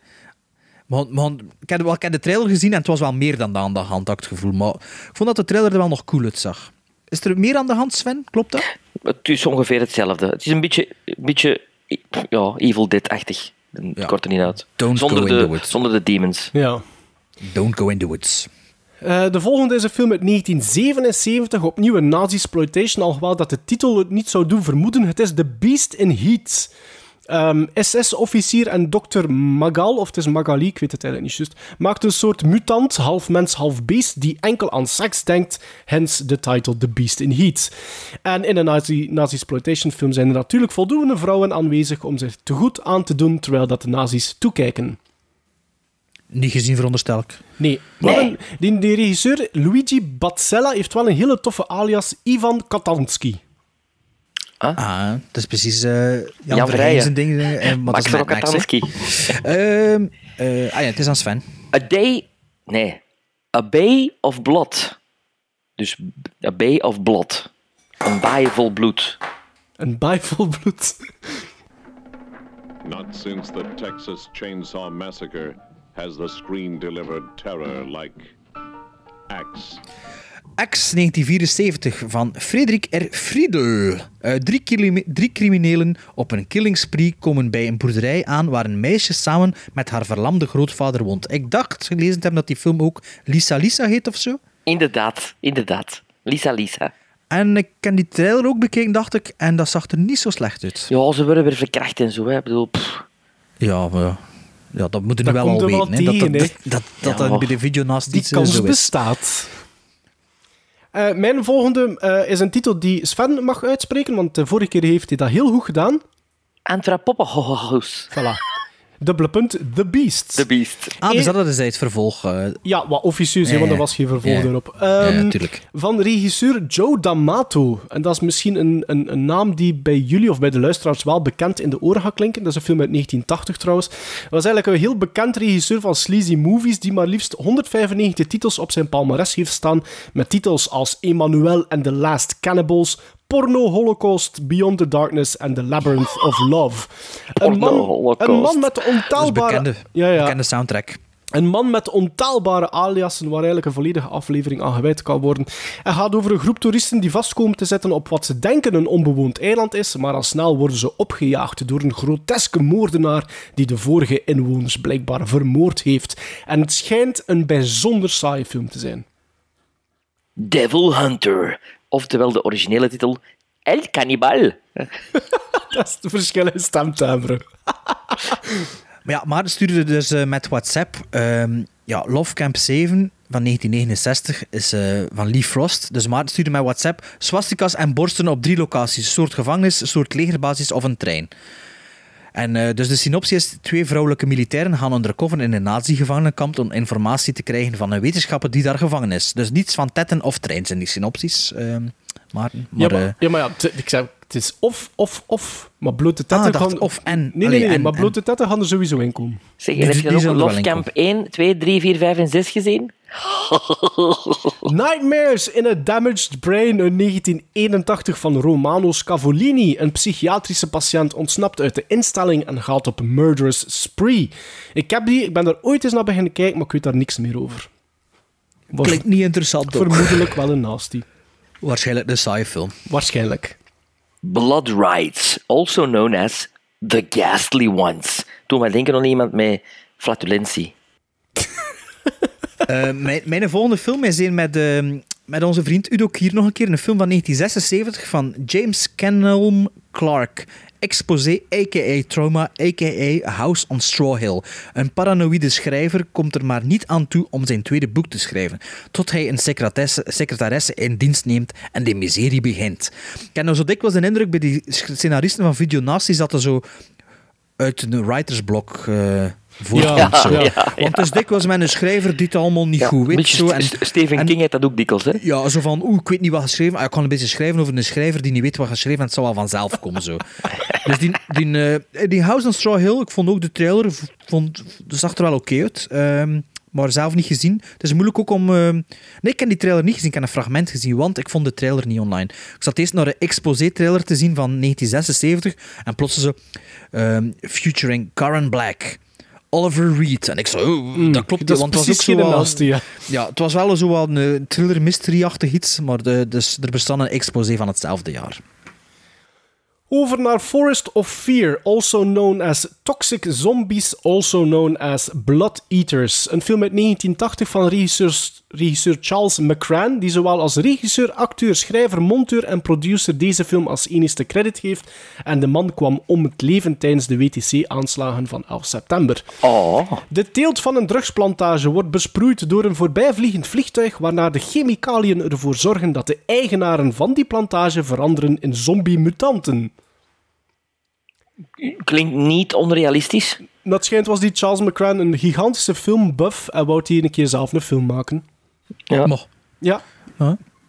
[SPEAKER 3] we gaan- ik, heb, wel- ik heb de trailer gezien en het was wel meer dan dat aan de hand, had ik het gevoel. Maar ik vond dat de trailer er wel nog cool uitzag. Is er meer aan de hand, Sven? Klopt dat?
[SPEAKER 2] Het is ongeveer hetzelfde. Het is een beetje, een beetje ja, Evil Dead-achtig. Het kort er niet uit.
[SPEAKER 3] Don't
[SPEAKER 2] zonder,
[SPEAKER 3] go in
[SPEAKER 2] de,
[SPEAKER 3] the woods.
[SPEAKER 2] zonder de demons.
[SPEAKER 1] Ja.
[SPEAKER 3] Don't go in the woods.
[SPEAKER 1] Eh, de volgende is een film uit 1977, opnieuw een nazi-exploitation, alhoewel dat de titel het niet zou doen vermoeden. Het is The Beast in Heat. Ehm, SS-officier en dokter Magal, of het is Magali, ik weet het eigenlijk niet juist, maakt een soort mutant, half mens, half beest, die enkel aan seks denkt, hence de titel The Beast in Heat. En in een nazi- nazi-exploitation film zijn er natuurlijk voldoende vrouwen aanwezig om zich te goed aan te doen, terwijl dat de nazi's toekijken.
[SPEAKER 3] Niet gezien, veronderstel ik.
[SPEAKER 1] Nee, een- die, die regisseur Luigi Bazzella heeft wel een hele toffe alias Ivan Katanski.
[SPEAKER 3] Ah, dat is precies eh Jan,
[SPEAKER 2] Jan
[SPEAKER 3] zijn ding. eh, maar. Ehm, eh, ah ja, het is aan Sven.
[SPEAKER 2] A Day... Nee. A Bay of Blood. Dus A Bay of Blood. Een baai vol bloed.
[SPEAKER 1] Een baai vol bloed.
[SPEAKER 17] Not since the Texas Chainsaw Massacre has the screen delivered terror like Axe.
[SPEAKER 3] X 1974 van Frederik R. Friedel. Eh, drie, drie criminelen op een killingspree komen bij een boerderij aan waar een meisje samen met haar verlamde grootvader woont. Ik dacht gelezen te hebben dat die film ook Lisa Lisa heet of zo.
[SPEAKER 2] Inderdaad, inderdaad. Lisa Lisa.
[SPEAKER 3] En ik heb die trailer ook bekeken, dacht ik, en dat zag er niet zo slecht uit.
[SPEAKER 2] Ja, ze worden weer verkracht en zo. Hè. Ik bedoel, pff.
[SPEAKER 3] Ja, maar ja. dat moeten we
[SPEAKER 1] Dat
[SPEAKER 3] wel
[SPEAKER 1] komt
[SPEAKER 3] al
[SPEAKER 1] er wel
[SPEAKER 3] weten. hè, dat,
[SPEAKER 1] tegen,
[SPEAKER 3] dat,
[SPEAKER 1] hè.
[SPEAKER 3] dat, dat, dat
[SPEAKER 2] Ja.
[SPEAKER 3] dat bij de video naast
[SPEAKER 1] Die
[SPEAKER 3] iets eh,
[SPEAKER 1] kans
[SPEAKER 3] zo is.
[SPEAKER 1] bestaat. Eh, mijn volgende eh, is een titel die Sven mag uitspreken, want de vorige keer heeft hij dat heel goed gedaan.
[SPEAKER 2] Anthropophagus.
[SPEAKER 1] Voilà. Dubbele punt, The Beast.
[SPEAKER 2] The Beast.
[SPEAKER 3] Ah, dus
[SPEAKER 1] Eén-
[SPEAKER 3] dat is het vervolg. eh,
[SPEAKER 1] Ja, wat officieus,
[SPEAKER 3] Ja,
[SPEAKER 1] want er was geen vervolg erop.
[SPEAKER 3] Ja,
[SPEAKER 1] Ehm,
[SPEAKER 3] tuurlijk.
[SPEAKER 1] van regisseur Joe D'Amato. En dat is misschien een, een, een naam die bij jullie of bij de luisteraars wel bekend in de oren gaat klinken. Dat is een film uit 1980 trouwens. Dat was eigenlijk een heel bekend regisseur van sleazy movies die maar liefst 195 titels op zijn palmarès heeft staan. Met titels als Emmanuel and the Last Cannibals, Porno Holocaust, Beyond the Darkness en The Labyrinth of Love. Een man,
[SPEAKER 2] Holocaust.
[SPEAKER 1] een man met ontaalbare...
[SPEAKER 3] bekende,
[SPEAKER 1] ja, ja.
[SPEAKER 3] bekende soundtrack.
[SPEAKER 1] Een man met ontaalbare aliasen, waar eigenlijk een volledige aflevering aan gewijd kan worden. Hij gaat over een groep toeristen die vastkomen te zetten op wat ze denken een onbewoond eiland is, maar al snel worden ze opgejaagd door een groteske moordenaar die de vorige inwoners blijkbaar vermoord heeft. En het schijnt een bijzonder saaie film te zijn.
[SPEAKER 2] Devil Hunter. Oftewel de originele titel El Cannibal.
[SPEAKER 1] Dat is het verschil in stemtimbre.
[SPEAKER 3] Maar ja, Maarten stuurde dus eh, met WhatsApp. ehm, ja, Love Camp 7 van 1969 is eh, van Lee Frost. Dus Maarten stuurde met WhatsApp swastikas en borsten op drie locaties. Een soort gevangenis, een soort legerbasis of een trein. En eh, dus de synopsis is: twee vrouwelijke militairen gaan undercover in een nazi-gevangenenkamp om informatie te krijgen van een wetenschapper die daar gevangen is. Dus niets van tetten of treins in die synopsis, ehm, Maarten. Maar,
[SPEAKER 1] ja,
[SPEAKER 3] eh,
[SPEAKER 1] maar, ja, maar ja, het- ik zeg, het is of, of, of. Maar blote tetten
[SPEAKER 3] Ah, ik dacht
[SPEAKER 1] gaan...
[SPEAKER 3] of en.
[SPEAKER 1] Nee, nee,
[SPEAKER 3] Allee,
[SPEAKER 1] nee,
[SPEAKER 3] en-
[SPEAKER 1] maar blote tetten gaan er sowieso in komen.
[SPEAKER 2] Zeg, heb je dan ook Love
[SPEAKER 3] in
[SPEAKER 2] Camp 1, 2, 3, 4, 5 en 6 gezien?
[SPEAKER 1] Nightmares in a Damaged Brain uit 1981 van Romano Scavolini. Een psychiatrische patiënt ontsnapt uit de instelling en gaat op een murderous spree. Ik, heb die, ik ben er ooit eens naar beginnen kijken, maar ik weet daar niks meer over. Was
[SPEAKER 3] Klinkt niet interessant. ook.
[SPEAKER 1] vermoedelijk wel een nasty.
[SPEAKER 3] Waarschijnlijk de saaie film.
[SPEAKER 1] Waarschijnlijk.
[SPEAKER 2] Blood Rights, also known as The Ghastly Ones. Toen wij denken aan iemand met flatulentie.
[SPEAKER 3] Eh, mijn, volgende film is een met, eh, met onze vriend Udo Kier nog een keer. Een film van 1976 van James Kenelm Clark. Exposé, a.k.a. Trauma, a.k.a. House on Straw Hill. Een paranoïde schrijver komt er maar niet aan toe om zijn tweede boek te schrijven. Tot hij een secretaresse, in dienst neemt en de miserie begint. Ik heb nou zo dikwijls een indruk bij die scenaristen van Videonasties dat er zo uit een writersblok eh
[SPEAKER 1] Ja,
[SPEAKER 3] zo.
[SPEAKER 2] ja, ja.
[SPEAKER 3] Want het is dikwijls met een schrijver die het allemaal niet goed weet. Zo, en,
[SPEAKER 2] St- Stephen
[SPEAKER 3] en-
[SPEAKER 2] King heeft dat ook dikwijls, hè?
[SPEAKER 3] ja, zo van, oeh, ik weet niet wat geschreven. Ik kan een beetje schrijven over een schrijver die niet weet wat geschreven en het zal wel vanzelf komen. Zo. dus die, die, eh, die House on Straw Hill, ik vond ook de trailer, vond, dat zag er wel oké uit. Ehm, maar zelf niet gezien. Het is moeilijk ook om... ehm, nee, ik heb die trailer niet gezien, ik heb een fragment gezien, want ik vond de trailer niet online. Ik zat eerst naar de exposé-trailer te zien van 1976 en plots zo... ehm, featuring Karen Black. Oliver Reed. En ik zo, oh, dat klopt.
[SPEAKER 1] Dat
[SPEAKER 3] want het was ook zo
[SPEAKER 1] ja.
[SPEAKER 3] ja, het was wel zo wat een thriller mystery-achtig iets, maar de, dus er bestond een exposé van hetzelfde jaar.
[SPEAKER 1] Over naar Forest of Fear, also known as Toxic Zombies, also known as Blood Eaters. Een film uit 1980 van regisseur, regisseur Charles McCran, die zowel als regisseur, acteur, schrijver, monteur en producer deze film als enigste credit geeft. En de man kwam om het leven tijdens de WTC-aanslagen van 11 september.
[SPEAKER 2] Oh.
[SPEAKER 1] De teelt van een drugsplantage wordt besproeid door een voorbijvliegend vliegtuig, waarna de chemicaliën ervoor zorgen dat de eigenaren van die plantage veranderen in zombie-mutanten.
[SPEAKER 2] Klinkt niet onrealistisch.
[SPEAKER 1] Dat schijnt was die Charles McCran een gigantische filmbuff en wou hij een keer zelf een film maken.
[SPEAKER 2] Ja.
[SPEAKER 1] Ja.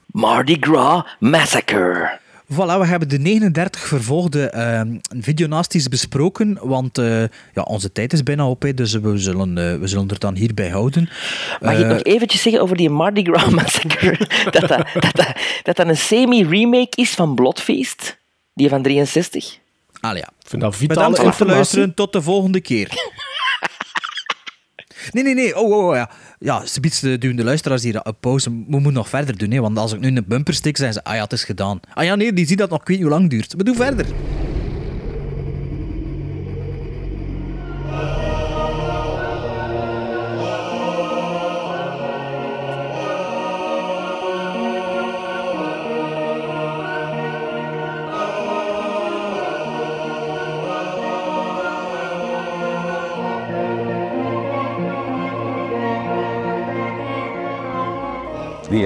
[SPEAKER 2] Mardi Gras Massacre.
[SPEAKER 3] Voilà, we hebben de 39 vervolgde ehm videonasties besproken, want eh, ja, onze tijd is bijna op, hè, dus we zullen, eh, we zullen er dan hierbij houden.
[SPEAKER 2] Mag ik
[SPEAKER 3] Eh,
[SPEAKER 2] nog eventjes zeggen over die Mardi Gras Massacre? dat, dat, dat, dat, een semi-remake is van Bloodfeast, die van 63.
[SPEAKER 3] Allee, ja.
[SPEAKER 1] Ik vind dat
[SPEAKER 3] Bedankt
[SPEAKER 1] vitale
[SPEAKER 3] voor het
[SPEAKER 1] informatie.
[SPEAKER 3] luisteren, tot de volgende keer. Nee, nee, nee. Oh, oh, oh, ja. Ja, ze duwen de luisteraars hier op pauze. We moeten nog verder doen, hè, want als ik nu een bumper stik, zijn ze, ah ja, het is gedaan. Ah ja, nee, die ziet dat nog, ik weet niet hoe lang duurt. We doen verder.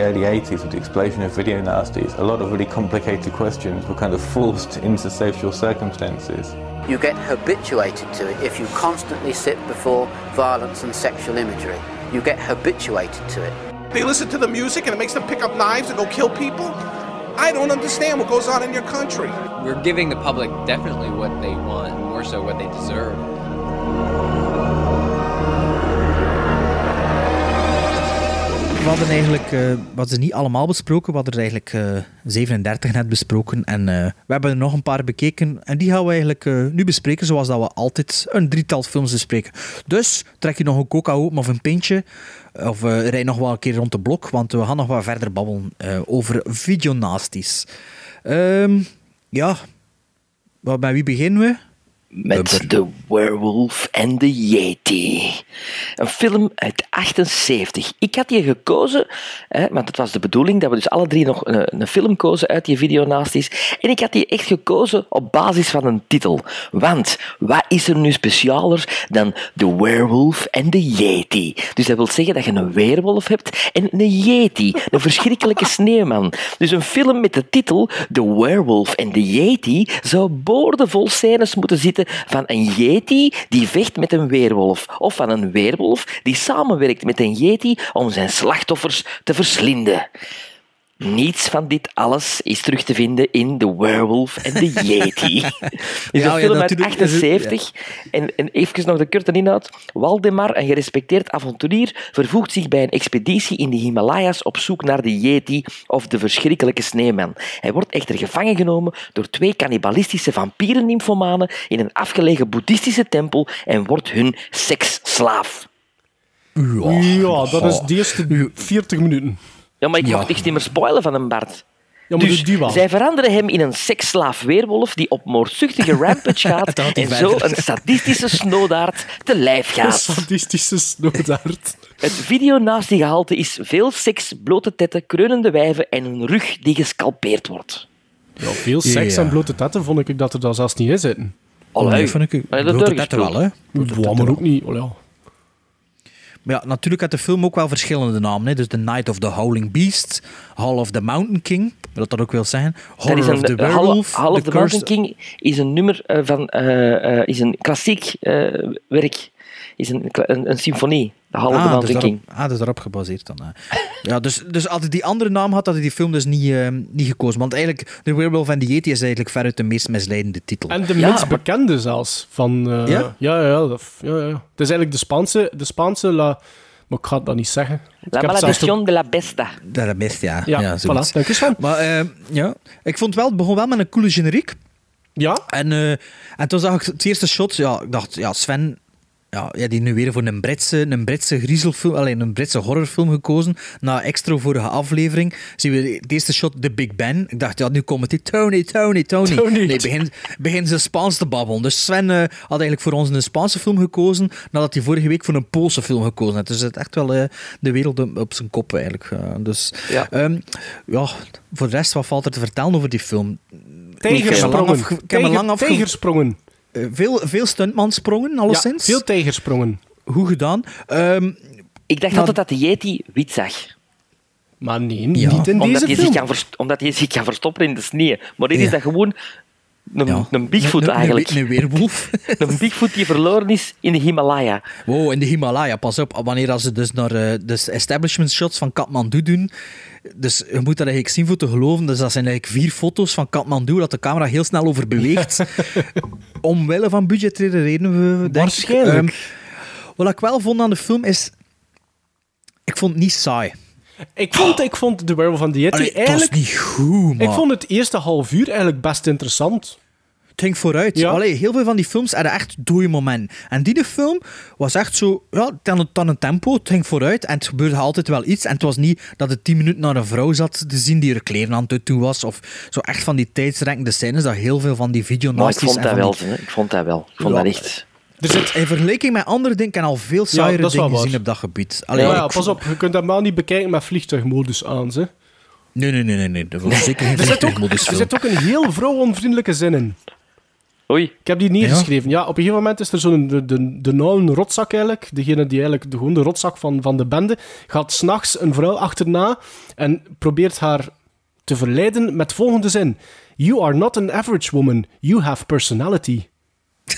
[SPEAKER 18] Early 80s with the explosion of video nasties, a lot of really complicated questions were kind of forced into social circumstances.
[SPEAKER 19] You get habituated to it if you constantly sit before violence and sexual imagery. You get habituated to it.
[SPEAKER 20] They listen to the music and it makes them pick up knives and go kill people? I don't understand what goes on in your country.
[SPEAKER 7] We're giving the public definitely what they want, more so what they deserve.
[SPEAKER 3] We hadden eigenlijk, eh, hadden ze niet allemaal besproken, we hadden er eigenlijk eh, 37 net besproken. En eh, we hebben er nog een paar bekeken. En die gaan we eigenlijk eh, nu bespreken, zoals dat we altijd een drietal films bespreken. Dus trek je nog een coca open of een pintje. Of eh rijd nog wel een keer rond de blok, want we gaan nog wat verder babbelen eh, over videonasties. Ehm ja, Wat- bij wie beginnen we?
[SPEAKER 2] Met The Werewolf and the Yeti. Een film uit 78. Ik had die gekozen, hè, want het was de bedoeling dat we dus alle drie nog een, een film kozen uit die videonasties. En ik had die echt gekozen op basis van een titel. Want wat is er nu specialer dan The Werewolf and the Yeti? Dus dat wil zeggen dat je een weerwolf hebt en een Yeti, een verschrikkelijke sneeuwman. Dus een film met de titel The Werewolf and the Yeti zou boordevol scènes moeten zitten van een Yeti die vecht met een weerwolf. Of van een weerwolf die samenwerkt met een Yeti om zijn slachtoffers te verslinden. Niets van dit alles is terug te vinden in The Werewolf and the Yeti. Het is
[SPEAKER 3] Ja,
[SPEAKER 2] een
[SPEAKER 3] ja,
[SPEAKER 2] film uit
[SPEAKER 3] natuurlijk is het-
[SPEAKER 2] 78. En, en even nog de korte inhoud. Waldemar, een gerespeteerd avonturier, vervoegt zich bij een expeditie in de Himalaya's op zoek naar de Yeti of de verschrikkelijke sneeuwman. Hij wordt echter gevangen genomen door twee cannibalistische vampieren-nymfomanen in een afgelegen boeddhistische tempel en wordt hun seksslaaf.
[SPEAKER 1] Ja, dat is de eerste 40 minuten.
[SPEAKER 2] Ja, maar ik
[SPEAKER 1] Ja.
[SPEAKER 2] mag niks niet meer spoilen van een Bart.
[SPEAKER 1] Ja, maar
[SPEAKER 2] dus
[SPEAKER 1] doe die wel.
[SPEAKER 2] zij veranderen hem in een seksslaaf weerwolf die op moordzuchtige rampage gaat en zo een sadistische snoodaard te lijf
[SPEAKER 1] Een
[SPEAKER 2] gaat.
[SPEAKER 1] sadistische snoodaard.
[SPEAKER 2] Het video-nazi-gehalte is veel seks, blote tetten, kreunende wijven en een rug die gescalpeerd wordt.
[SPEAKER 1] Ja, veel seks
[SPEAKER 3] Ja.
[SPEAKER 1] en blote tetten vond ik dat er daar zelfs niet in zitten.
[SPEAKER 2] Allee,
[SPEAKER 3] Nee, vind ik, blote tetten wel, hè.
[SPEAKER 1] Ja, maar ook niet. Oh, ja.
[SPEAKER 3] Maar ja, natuurlijk had de film ook wel verschillende namen. Hè. Dus The Night of the Howling Beast, Hall of the Mountain King, wat dat ook wil zijn. Horror
[SPEAKER 2] Dat
[SPEAKER 3] of the
[SPEAKER 2] Hall,
[SPEAKER 3] Werewolf,
[SPEAKER 2] Hall of
[SPEAKER 3] The
[SPEAKER 2] Mountain King is een nummer eh, van eh, eh, is een klassiek eh, werk, is een, een, een symfonie. De the
[SPEAKER 3] Ah, dus daarop, ah, dus daarop gebaseerd dan. hè. Ja, dus, dus als hij die andere naam had, had hij die film dus niet, eh, niet gekozen. Want eigenlijk, The Werewolf and the Yeti is eigenlijk veruit de meest misleidende titel.
[SPEAKER 1] En de minst bekende zelfs. Van, eh,
[SPEAKER 3] Ja?
[SPEAKER 1] Ja, ja, dat, ja, ja. Het is eigenlijk de Spaanse, de Spaanse la... Maar ik ga het dat niet zeggen.
[SPEAKER 2] La Maledición de la Besta.
[SPEAKER 3] Dat is best, ja.
[SPEAKER 1] Ja,
[SPEAKER 3] ja zoiets.
[SPEAKER 1] voilà. Dank je, Sven.
[SPEAKER 3] Maar eh, ja, ik vond wel, het begon wel met een coole generiek.
[SPEAKER 1] Ja.
[SPEAKER 3] En, eh, en toen zag ik het eerste shot, ja, ik dacht, ja, Sven Ja, ja, die nu weer voor een Britse, een Britse griezelfilm, alleen een Britse horrorfilm gekozen. Na extra vorige aflevering zien we de eerste shot, The Big Ben. Ik dacht, ja, nu komt die Tony, Tony, Tony.
[SPEAKER 1] Tony.
[SPEAKER 3] Nee, begin, begin ze Spaans te babbelen. Dus Sven eh, had eigenlijk voor ons een Spaanse film gekozen, nadat hij vorige week voor een Poolse film gekozen had. Dus het is echt wel eh, de wereld op, zijn kop eigenlijk. eh. dus
[SPEAKER 16] Ja.
[SPEAKER 3] ja. ja, voor de rest, wat valt er te vertellen over die film?
[SPEAKER 1] Tijgersprongen.
[SPEAKER 3] Ik heb me lang afge-. Eh, veel, veel stuntmansprongen,
[SPEAKER 1] Ja,
[SPEAKER 3] alleszins.
[SPEAKER 1] veel tijgersprongen.
[SPEAKER 3] Goed gedaan. Ehm,
[SPEAKER 16] Ik dacht
[SPEAKER 3] Maar-
[SPEAKER 16] altijd dat de Yeti wit zag.
[SPEAKER 1] Maar nee,
[SPEAKER 3] Ja.
[SPEAKER 1] niet in
[SPEAKER 16] Omdat
[SPEAKER 1] deze
[SPEAKER 16] hij,
[SPEAKER 1] film.
[SPEAKER 16] zich kan verst- omdat hij zich kan verstoppen in de sneeuw. Maar dit is
[SPEAKER 3] Ja.
[SPEAKER 16] dat gewoon een,
[SPEAKER 3] Ja.
[SPEAKER 16] een Bigfoot
[SPEAKER 3] een-
[SPEAKER 16] eigenlijk.
[SPEAKER 3] Een, een weerwolf.
[SPEAKER 16] Een Bigfoot die verloren is in de Himalaya.
[SPEAKER 3] Wow, in de Himalaya, pas op. Wanneer als ze dus naar de establishment shots van Kathmandu doen. Dus je moet dat eigenlijk zien voor te geloven. Dus dat zijn eigenlijk vier foto's van Kathmandu, dat de camera heel snel over beweegt. Omwille van budgettaire redenen.
[SPEAKER 1] Waarschijnlijk.
[SPEAKER 3] Ehm, wat ik wel vond aan de film is... Ik vond het niet saai.
[SPEAKER 1] Ik vond, ik vond The Werewolf van the Yeti
[SPEAKER 3] Allee, het
[SPEAKER 1] eigenlijk...
[SPEAKER 3] was niet goed, maar...
[SPEAKER 1] Ik vond het eerste half uur eigenlijk best interessant.
[SPEAKER 3] Het ging vooruit.
[SPEAKER 1] Ja.
[SPEAKER 3] Allee, heel veel van die films hadden echt dode moment. En die film was echt zo, ja, dan, dan een tempo, het ging vooruit en het gebeurde altijd wel iets. En het was niet dat het tien minuten naar een vrouw zat te zien die er kleren aan het doen was. Of zo echt van die tijdsrekkende scènes, dat heel veel van die
[SPEAKER 16] Maar ik vond
[SPEAKER 3] en
[SPEAKER 16] dat wel.
[SPEAKER 3] die-.
[SPEAKER 16] Ik vond dat wel. Ik vond
[SPEAKER 3] Ja.
[SPEAKER 16] dat echt...
[SPEAKER 3] Er zit, in vergelijking met andere dingen, ik al veel saaiere
[SPEAKER 1] dat is wel
[SPEAKER 3] dingen
[SPEAKER 1] waar.
[SPEAKER 3] gezien op dat gebied. Allee,
[SPEAKER 1] ja, ja,
[SPEAKER 3] ik-
[SPEAKER 1] pas op, je kunt dat maar niet bekijken met vliegtuigmodus aan. Ze.
[SPEAKER 3] Nee, nee, nee, nee, nee. Dat was zeker geen
[SPEAKER 1] Er zit, ook,
[SPEAKER 3] vliegtuigmodus
[SPEAKER 1] er
[SPEAKER 3] film.
[SPEAKER 1] zit ook een heel vrouwonvriendelijke zin in.
[SPEAKER 16] Oei.
[SPEAKER 1] Ik heb die neergeschreven. Ja? op een gegeven moment is er zo'n de, de, de nauwe rotzak eigenlijk. Degene die eigenlijk de, gewoon de rotzak van, van de bende. Gaat s'nachts een vrouw achterna en probeert haar te verleiden met volgende zin. You are not an average woman. You have personality.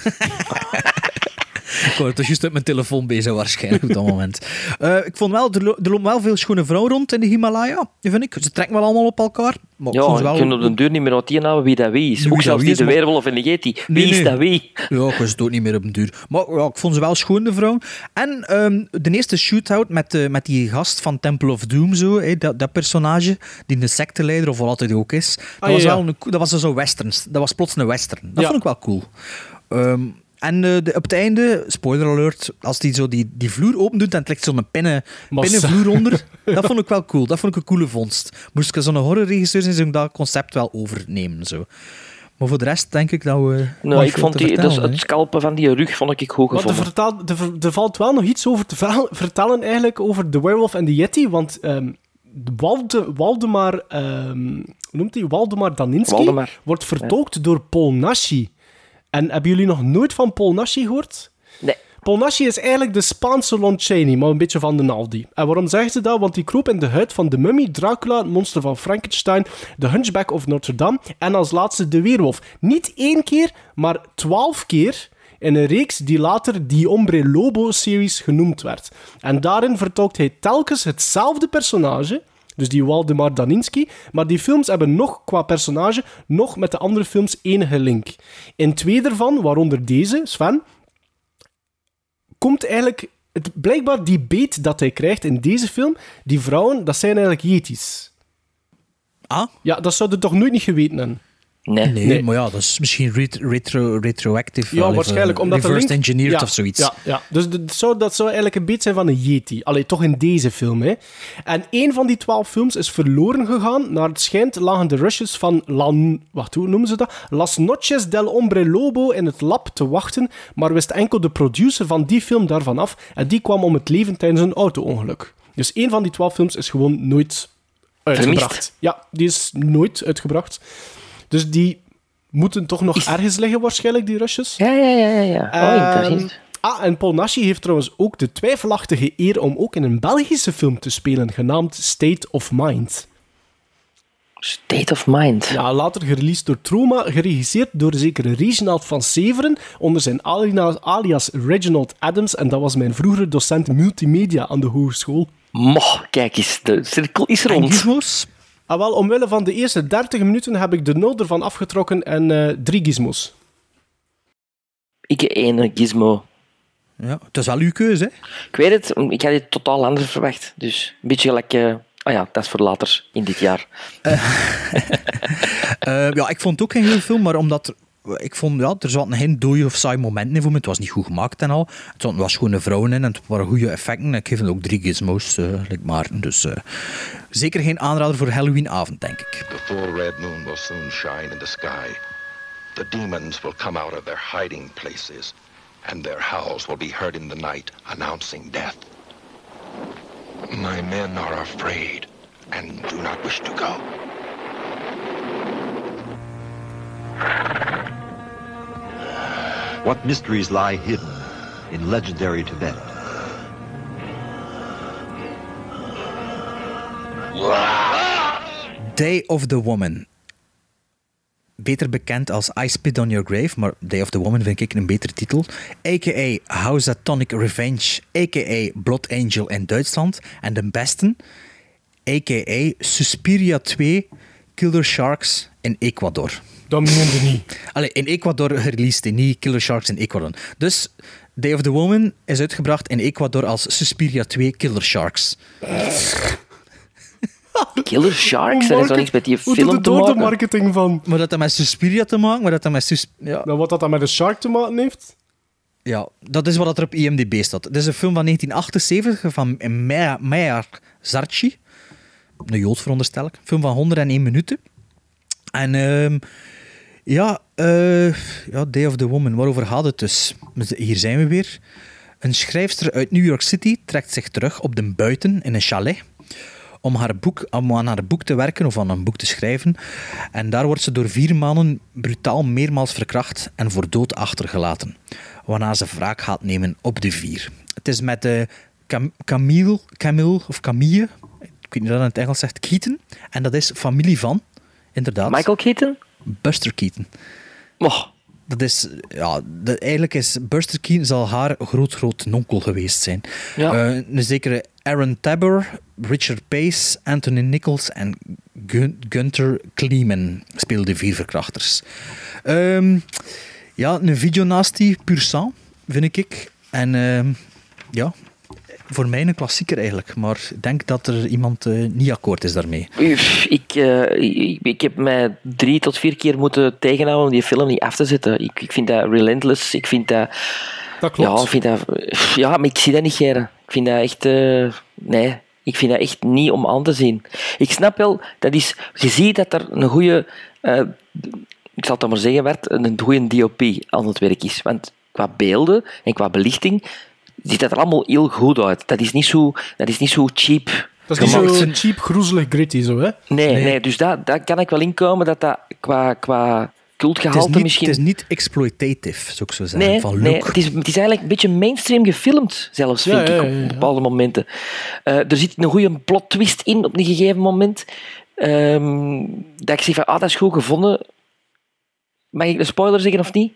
[SPEAKER 3] Ik word dus juist uit mijn telefoon bezig waarschijnlijk op dat moment. Eh, ik vond wel, er, lo- er lopen wel veel schone vrouwen rond in de Himalaya, vind ik. Ze trekken wel allemaal op elkaar. Maar ik
[SPEAKER 16] Ja,
[SPEAKER 3] vond ze
[SPEAKER 16] ik
[SPEAKER 3] wel...
[SPEAKER 16] op de deur niet meer uiteenhouden wie dat wie is.
[SPEAKER 3] Wie
[SPEAKER 16] Ook zelfs niet
[SPEAKER 3] is,
[SPEAKER 16] de
[SPEAKER 3] maar-
[SPEAKER 16] weerwolf en de Yeti. Wie
[SPEAKER 3] Nee,
[SPEAKER 16] is
[SPEAKER 3] nee.
[SPEAKER 16] dat wie?
[SPEAKER 3] Ja, ik was het ook niet meer op een duur. Maar ja, ik vond ze wel schoon, de vrouw. En ehm, de eerste shootout met, eh, met die gast van Temple of Doom, zo, hè, dat, dat personage, die een secteleider of wat altijd hij ook is. Dat,
[SPEAKER 1] Ah,
[SPEAKER 3] was,
[SPEAKER 1] ja.
[SPEAKER 3] wel een, dat was zo westerns. Dat was plots een western. Dat
[SPEAKER 1] Ja.
[SPEAKER 3] vond ik wel cool. Ehm, en eh, de, op het einde, spoiler alert, als die zo die, die vloer open doet en het ligt zo'n pinnen,
[SPEAKER 1] Massa.
[SPEAKER 3] pinnenvloer onder, dat vond ik wel cool. Dat vond ik een coole vondst. Moest ik zo'n horrorregisseur zijn, zou ik dat concept wel overnemen. Zo. Maar voor de rest denk ik dat we...
[SPEAKER 16] Nou, ik vond die, dus het scalpen van die rug vond ik goed
[SPEAKER 1] Want er,
[SPEAKER 16] gevonden.
[SPEAKER 1] vertaal- er ver- er valt wel nog iets over te vertellen eigenlijk over The Werewolf en the Yeti. Want ehm, Walde, Waldemar, ehm, hoe noemt hij? Waldemar Daninski
[SPEAKER 16] Waldemar.
[SPEAKER 1] wordt vertolkt door Paul Nashi. En hebben jullie nog nooit van Paul Nashi gehoord?
[SPEAKER 16] Nee.
[SPEAKER 1] Paul Nashi is eigenlijk de Spaanse Lon Chaney, maar een beetje van de Naldi. En waarom zeggen ze dat? Want die kroop in de huid van de mummy, Dracula, het monster van Frankenstein, de Hunchback of Notre Dame en als laatste de weerwolf. Niet één keer, maar twaalf keer in een reeks die later die Ombre Lobo-series genoemd werd. En daarin vertolkt hij telkens hetzelfde personage, dus die Waldemar Daninski, maar die films hebben nog qua personage, nog met de andere films enige link. In twee daarvan, waaronder deze, Sven, komt eigenlijk... Het, blijkbaar die beet dat hij krijgt in deze film, die vrouwen, dat zijn eigenlijk yetis.
[SPEAKER 3] Ah?
[SPEAKER 1] Ja, dat zou je toch nooit niet geweten hebben?
[SPEAKER 16] Nee.
[SPEAKER 3] Nee,
[SPEAKER 1] Nee.
[SPEAKER 3] maar ja, dat is misschien ret- retro, retroactive.
[SPEAKER 1] Ja, waarschijnlijk.
[SPEAKER 3] even
[SPEAKER 1] Omdat de
[SPEAKER 3] reversed
[SPEAKER 1] link...
[SPEAKER 3] engineered
[SPEAKER 1] Ja,
[SPEAKER 3] of zoiets.
[SPEAKER 1] Ja, ja. dus dat zou, dat zou eigenlijk een beetje zijn van een Yeti. Allee, toch in deze film. Hè. En één van die twaalf films is verloren gegaan. Naar het schijnt lagen de rushes van Lan... Wacht, hoe noemen ze dat? Las Noches del Hombre Lobo in het lab te wachten, maar wist enkel de producer van die film daarvan af. En die kwam om het leven tijdens een auto-ongeluk. Dus één van die twaalf films is gewoon nooit uitgebracht.
[SPEAKER 16] Vermist.
[SPEAKER 1] Ja, die is nooit uitgebracht. Dus die moeten toch nog ergens liggen, waarschijnlijk, die rushes.
[SPEAKER 16] Ja, ja, ja, ja. ja. Oh,
[SPEAKER 1] Ehm,
[SPEAKER 16] interessant.
[SPEAKER 1] ah, en Paul Nashi heeft trouwens ook de twijfelachtige eer om ook in een Belgische film te spelen, genaamd State of Mind.
[SPEAKER 16] State of Mind.
[SPEAKER 1] Ja, later gereleased door Troma, geregisseerd door zekere Reginald van Severen, onder zijn alias Reginald Adams, en dat was mijn vroegere docent multimedia aan de hogeschool.
[SPEAKER 16] Moh, kijk eens, de cirkel is rond.
[SPEAKER 1] Ah, wel, omwille van de eerste 30 minuten heb ik de nul ervan afgetrokken en eh, drie gizmos.
[SPEAKER 16] Ik één gizmo.
[SPEAKER 3] Ja, het is wel uw keuze, hè?
[SPEAKER 16] Ik weet het, ik had dit totaal anders verwacht. Dus een beetje gelijk... eh ah ja, dat is voor later in dit jaar.
[SPEAKER 3] Eh, ja, ik vond het ook geen heel film, maar omdat er ik vond, ja, er zaten geen dode of saai momenten in voor me. Het was niet goed gemaakt en al. Het zaten wel schone vrouwen in en het waren goede effecten. Ik geef het ook drie gizmos, eh like Maarten. Dus eh, zeker geen aanrader voor Halloweenavond, denk ik.
[SPEAKER 14] The full red moon will soon shine in the sky. The demons will come out of their hiding places, and their howls will be heard in the night, announcing death. My men are afraid and do not wish to go.
[SPEAKER 21] What mysteries lie hidden in legendary Tibet?
[SPEAKER 3] Day of the Woman. Beter bekend als I Spit on Your Grave, maar Day of the Woman vind ik een betere titel. A.k.a. Housatonic Revenge, a.k.a. Blood Angel in Duitsland. En de beste, a.k.a. Suspiria 2, Killer Sharks in Ecuador.
[SPEAKER 1] Dat meende niet.
[SPEAKER 3] Allee, in Ecuador gereleased, en niet Killer Sharks in Ecuador. Dus Day of the Woman is uitgebracht in Ecuador als Suspiria 2 Killer Sharks.
[SPEAKER 2] Killer Sharks? Dat is toch niks met die film te
[SPEAKER 1] door de
[SPEAKER 2] maken?
[SPEAKER 1] marketing van?
[SPEAKER 3] Maar dat dat met Suspiria te maken, maar dat dat met Sus... Ja.
[SPEAKER 1] Nou, wat dat dan met de Shark te maken heeft?
[SPEAKER 3] Ja, dat is wat er op IMDb staat. Het is een film van 1978 van Meir Zarchi. Een Jood veronderstel ik. Een film van 101 minuten. En ehm, ja, eh, ja, Day of the Woman, waarover gaat het dus? Hier zijn we weer. Een schrijfster uit New York City trekt zich terug op de buiten in een chalet om, haar boek, om aan haar boek te werken of aan een boek te schrijven. En daar wordt ze door vier mannen brutaal meermaals verkracht en voor dood achtergelaten. Waarna ze wraak gaat nemen op de vier. Het is met de Cam Camille, Camille of Camille, ik weet niet hoe dat in het Engels zegt, Keaton. En dat is familie van, inderdaad.
[SPEAKER 2] Michael Keaton?
[SPEAKER 3] Buster Keaton.
[SPEAKER 2] Oh.
[SPEAKER 3] Dat is, ja, de, eigenlijk is Buster Keaton zal haar groot-groot nonkel geweest zijn.
[SPEAKER 2] Ja.
[SPEAKER 3] Eh, een zekere Aaron Tabor, Richard Pace, Anthony Nichols en Gun Gunther Kleeman speelden vier verkrachters. Ehm, ja, een videonasty pur sang, vind ik. En ehm, ja, voor mij een klassieker eigenlijk. Maar ik denk dat er iemand eh, niet akkoord is daarmee.
[SPEAKER 2] Ik, eh, ik, ik heb mij drie tot vier keer moeten tegenhouden om die film niet af te zetten. Ik, ik vind dat relentless. Ik vind dat...
[SPEAKER 1] Dat klopt.
[SPEAKER 2] Ja, ik vind dat, ja, maar ik zie dat niet, Gerre. Ik vind dat echt... eh, nee, ik vind dat echt niet om aan te zien. Ik snap wel, dat is... Je ziet dat er een goede... eh, ik zal het dan maar zeggen, werd een goede DOP aan het werk is. Want qua beelden en qua belichting ziet dat er allemaal heel goed uit. Dat is niet zo, dat is niet zo cheap
[SPEAKER 1] Dat is niet
[SPEAKER 2] gemaakt.
[SPEAKER 1] zo cheap, groezelig, gritty zo, hè?
[SPEAKER 2] Nee, nee. dus daar dat kan ik wel inkomen dat dat qua, qua
[SPEAKER 3] Het is,
[SPEAKER 2] cultgehalte
[SPEAKER 3] niet,
[SPEAKER 2] misschien...
[SPEAKER 3] het is niet exploitative, zou ik zo zeggen,
[SPEAKER 2] Nee,
[SPEAKER 3] van
[SPEAKER 2] nee
[SPEAKER 3] look.
[SPEAKER 2] het, is, het is eigenlijk een beetje mainstream gefilmd, zelfs, vind
[SPEAKER 3] ja,
[SPEAKER 2] ik,
[SPEAKER 3] ja,
[SPEAKER 2] op
[SPEAKER 3] ja.
[SPEAKER 2] bepaalde momenten. Eh, er zit een goede plot twist in op een gegeven moment. Ehm, dat ik zeg van, ah, dat is goed gevonden. Mag ik een spoiler zeggen of niet?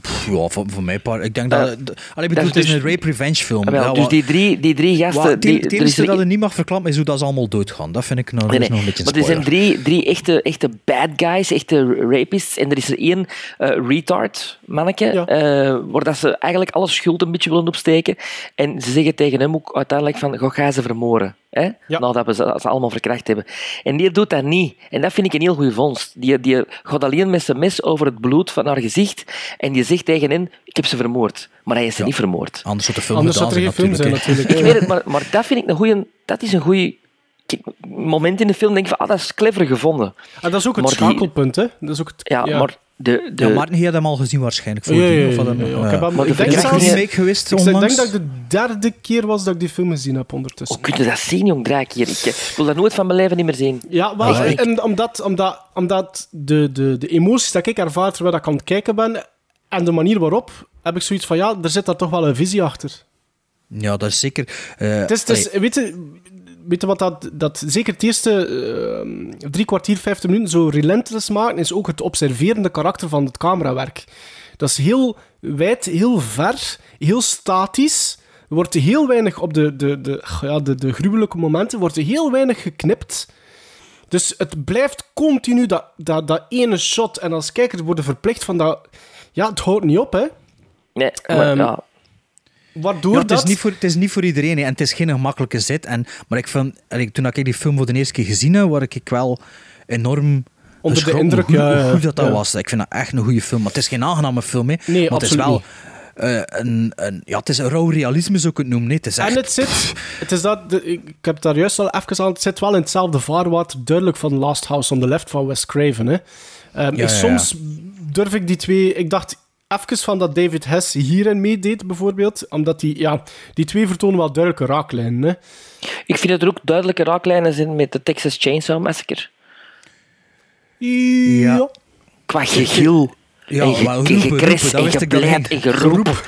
[SPEAKER 3] Pff, Ja, voor, voor mij part. Ik denk dat. D- Allee, bedoel, het
[SPEAKER 2] is
[SPEAKER 3] is een
[SPEAKER 2] dus-
[SPEAKER 3] rape revenge film.
[SPEAKER 2] Wel,
[SPEAKER 3] Ja,
[SPEAKER 2] dus die drie, die drie gasten...
[SPEAKER 3] wa- het
[SPEAKER 2] die,
[SPEAKER 3] het enige dat
[SPEAKER 2] er-
[SPEAKER 3] niet mag verklappen is hoe dat ze allemaal doodgaan. Dat vind ik
[SPEAKER 2] Nee, nee.
[SPEAKER 3] nog een beetje een
[SPEAKER 2] Maar er zijn drie, drie echte, echte bad guys, echte rapists. En er is er één eh, retard manneke, eh, waar dat ze eigenlijk alle schuld een beetje willen opsteken. En ze zeggen tegen hem ook uiteindelijk van, "Goh, ga ze vermoorden. Hè? Nadat we ze, ze allemaal verkracht hebben. En die doet dat niet. En dat vind ik een heel goede vondst. Die, die gaat alleen met zijn mes over het bloed van haar gezicht. En die zegt tegen hen, ik heb ze vermoord. Maar hij is ze niet vermoord.
[SPEAKER 3] Anders zou de film
[SPEAKER 1] Anders
[SPEAKER 3] gedaan
[SPEAKER 1] zou er geen film zijn, natuurlijk.
[SPEAKER 2] Ik weet het, maar, maar dat vind ik een goeie, dat is een goeie kijk, moment in de film. Denk ik van, ah, dat is clever gevonden.
[SPEAKER 1] En dat is ook het
[SPEAKER 2] Maar die-
[SPEAKER 1] schakelpunt, hè? Dat is ook het,
[SPEAKER 2] Ja, maar de... de
[SPEAKER 3] Ja, Maarten, je hebt hem al gezien waarschijnlijk. Voor
[SPEAKER 1] Ja, ja,
[SPEAKER 3] die,
[SPEAKER 1] ja. Ik heb hem-
[SPEAKER 2] Maar
[SPEAKER 1] ik
[SPEAKER 2] de
[SPEAKER 1] denk zelfs-
[SPEAKER 2] niet-
[SPEAKER 3] remake geweest
[SPEAKER 1] ik denk dat het de derde keer was dat ik die film gezien heb ondertussen.
[SPEAKER 2] Hoe kun je dat zien, jong, draak hier? Ik eh, wil dat nooit van mijn leven niet meer zien.
[SPEAKER 1] Ja,
[SPEAKER 2] Ah, ik-
[SPEAKER 1] en omdat, omdat, omdat de, de, de emoties dat ik ervaar terwijl ik aan het kijken ben en de manier waarop, heb ik zoiets van, ja, er zit daar toch wel een visie achter.
[SPEAKER 3] Ja, dat is zeker.
[SPEAKER 1] Het is, het is, weet, je, weet je wat dat, dat zeker het eerste eh, drie kwartier, vijftig minuten zo relentless maken, is ook het observerende karakter van het camerawerk. Dat is heel wijd, heel ver, heel statisch. Er wordt heel weinig op de, de, de, ja, de, de gruwelijke momenten, wordt er heel weinig geknipt. Dus het blijft continu dat, dat, dat ene shot. En als kijker worden verplicht van dat... Ja, het houdt niet op, hè.
[SPEAKER 2] Nee, maar
[SPEAKER 1] Ehm,
[SPEAKER 2] ja.
[SPEAKER 1] Waardoor
[SPEAKER 3] Ja, het,
[SPEAKER 1] dat...
[SPEAKER 3] is niet voor, het is niet voor iedereen hè, en het is geen gemakkelijke zit. En, maar ik allee, toen ik die film voor de eerste keer gezien heb, was ik wel enorm
[SPEAKER 1] Onder de indruk,
[SPEAKER 3] hoe,
[SPEAKER 1] ja, ja,
[SPEAKER 3] hoe dat, dat
[SPEAKER 1] ja.
[SPEAKER 3] was. Ik vind dat echt een goede film. Maar het is geen aangename film, hè.
[SPEAKER 1] Nee,
[SPEAKER 3] maar het is
[SPEAKER 1] absoluut
[SPEAKER 3] wel eh, een, een, ja, het is een rauw realisme, zou ik het noemen. hè. Het is echt...
[SPEAKER 1] En het zit, het is dat, ik, heb het daar juist al even aan, het zit wel in hetzelfde vaarwater, duidelijk van Last House on the Left van Wes Craven. Hè. Ehm,
[SPEAKER 3] Ja,
[SPEAKER 1] ik-
[SPEAKER 3] ja,
[SPEAKER 1] soms durf ik die twee, ik dacht even van dat David Hess hierin meedeed, bijvoorbeeld, omdat die, ja, die twee vertonen wel duidelijke raaklijnen. Hè.
[SPEAKER 2] Ik vind dat er ook duidelijke raaklijnen zijn met de Texas Chainsaw Massacre.
[SPEAKER 1] Ja.
[SPEAKER 2] Qua gegil.
[SPEAKER 3] Ja,
[SPEAKER 2] en
[SPEAKER 3] maar roepen, dat
[SPEAKER 2] en en geroep.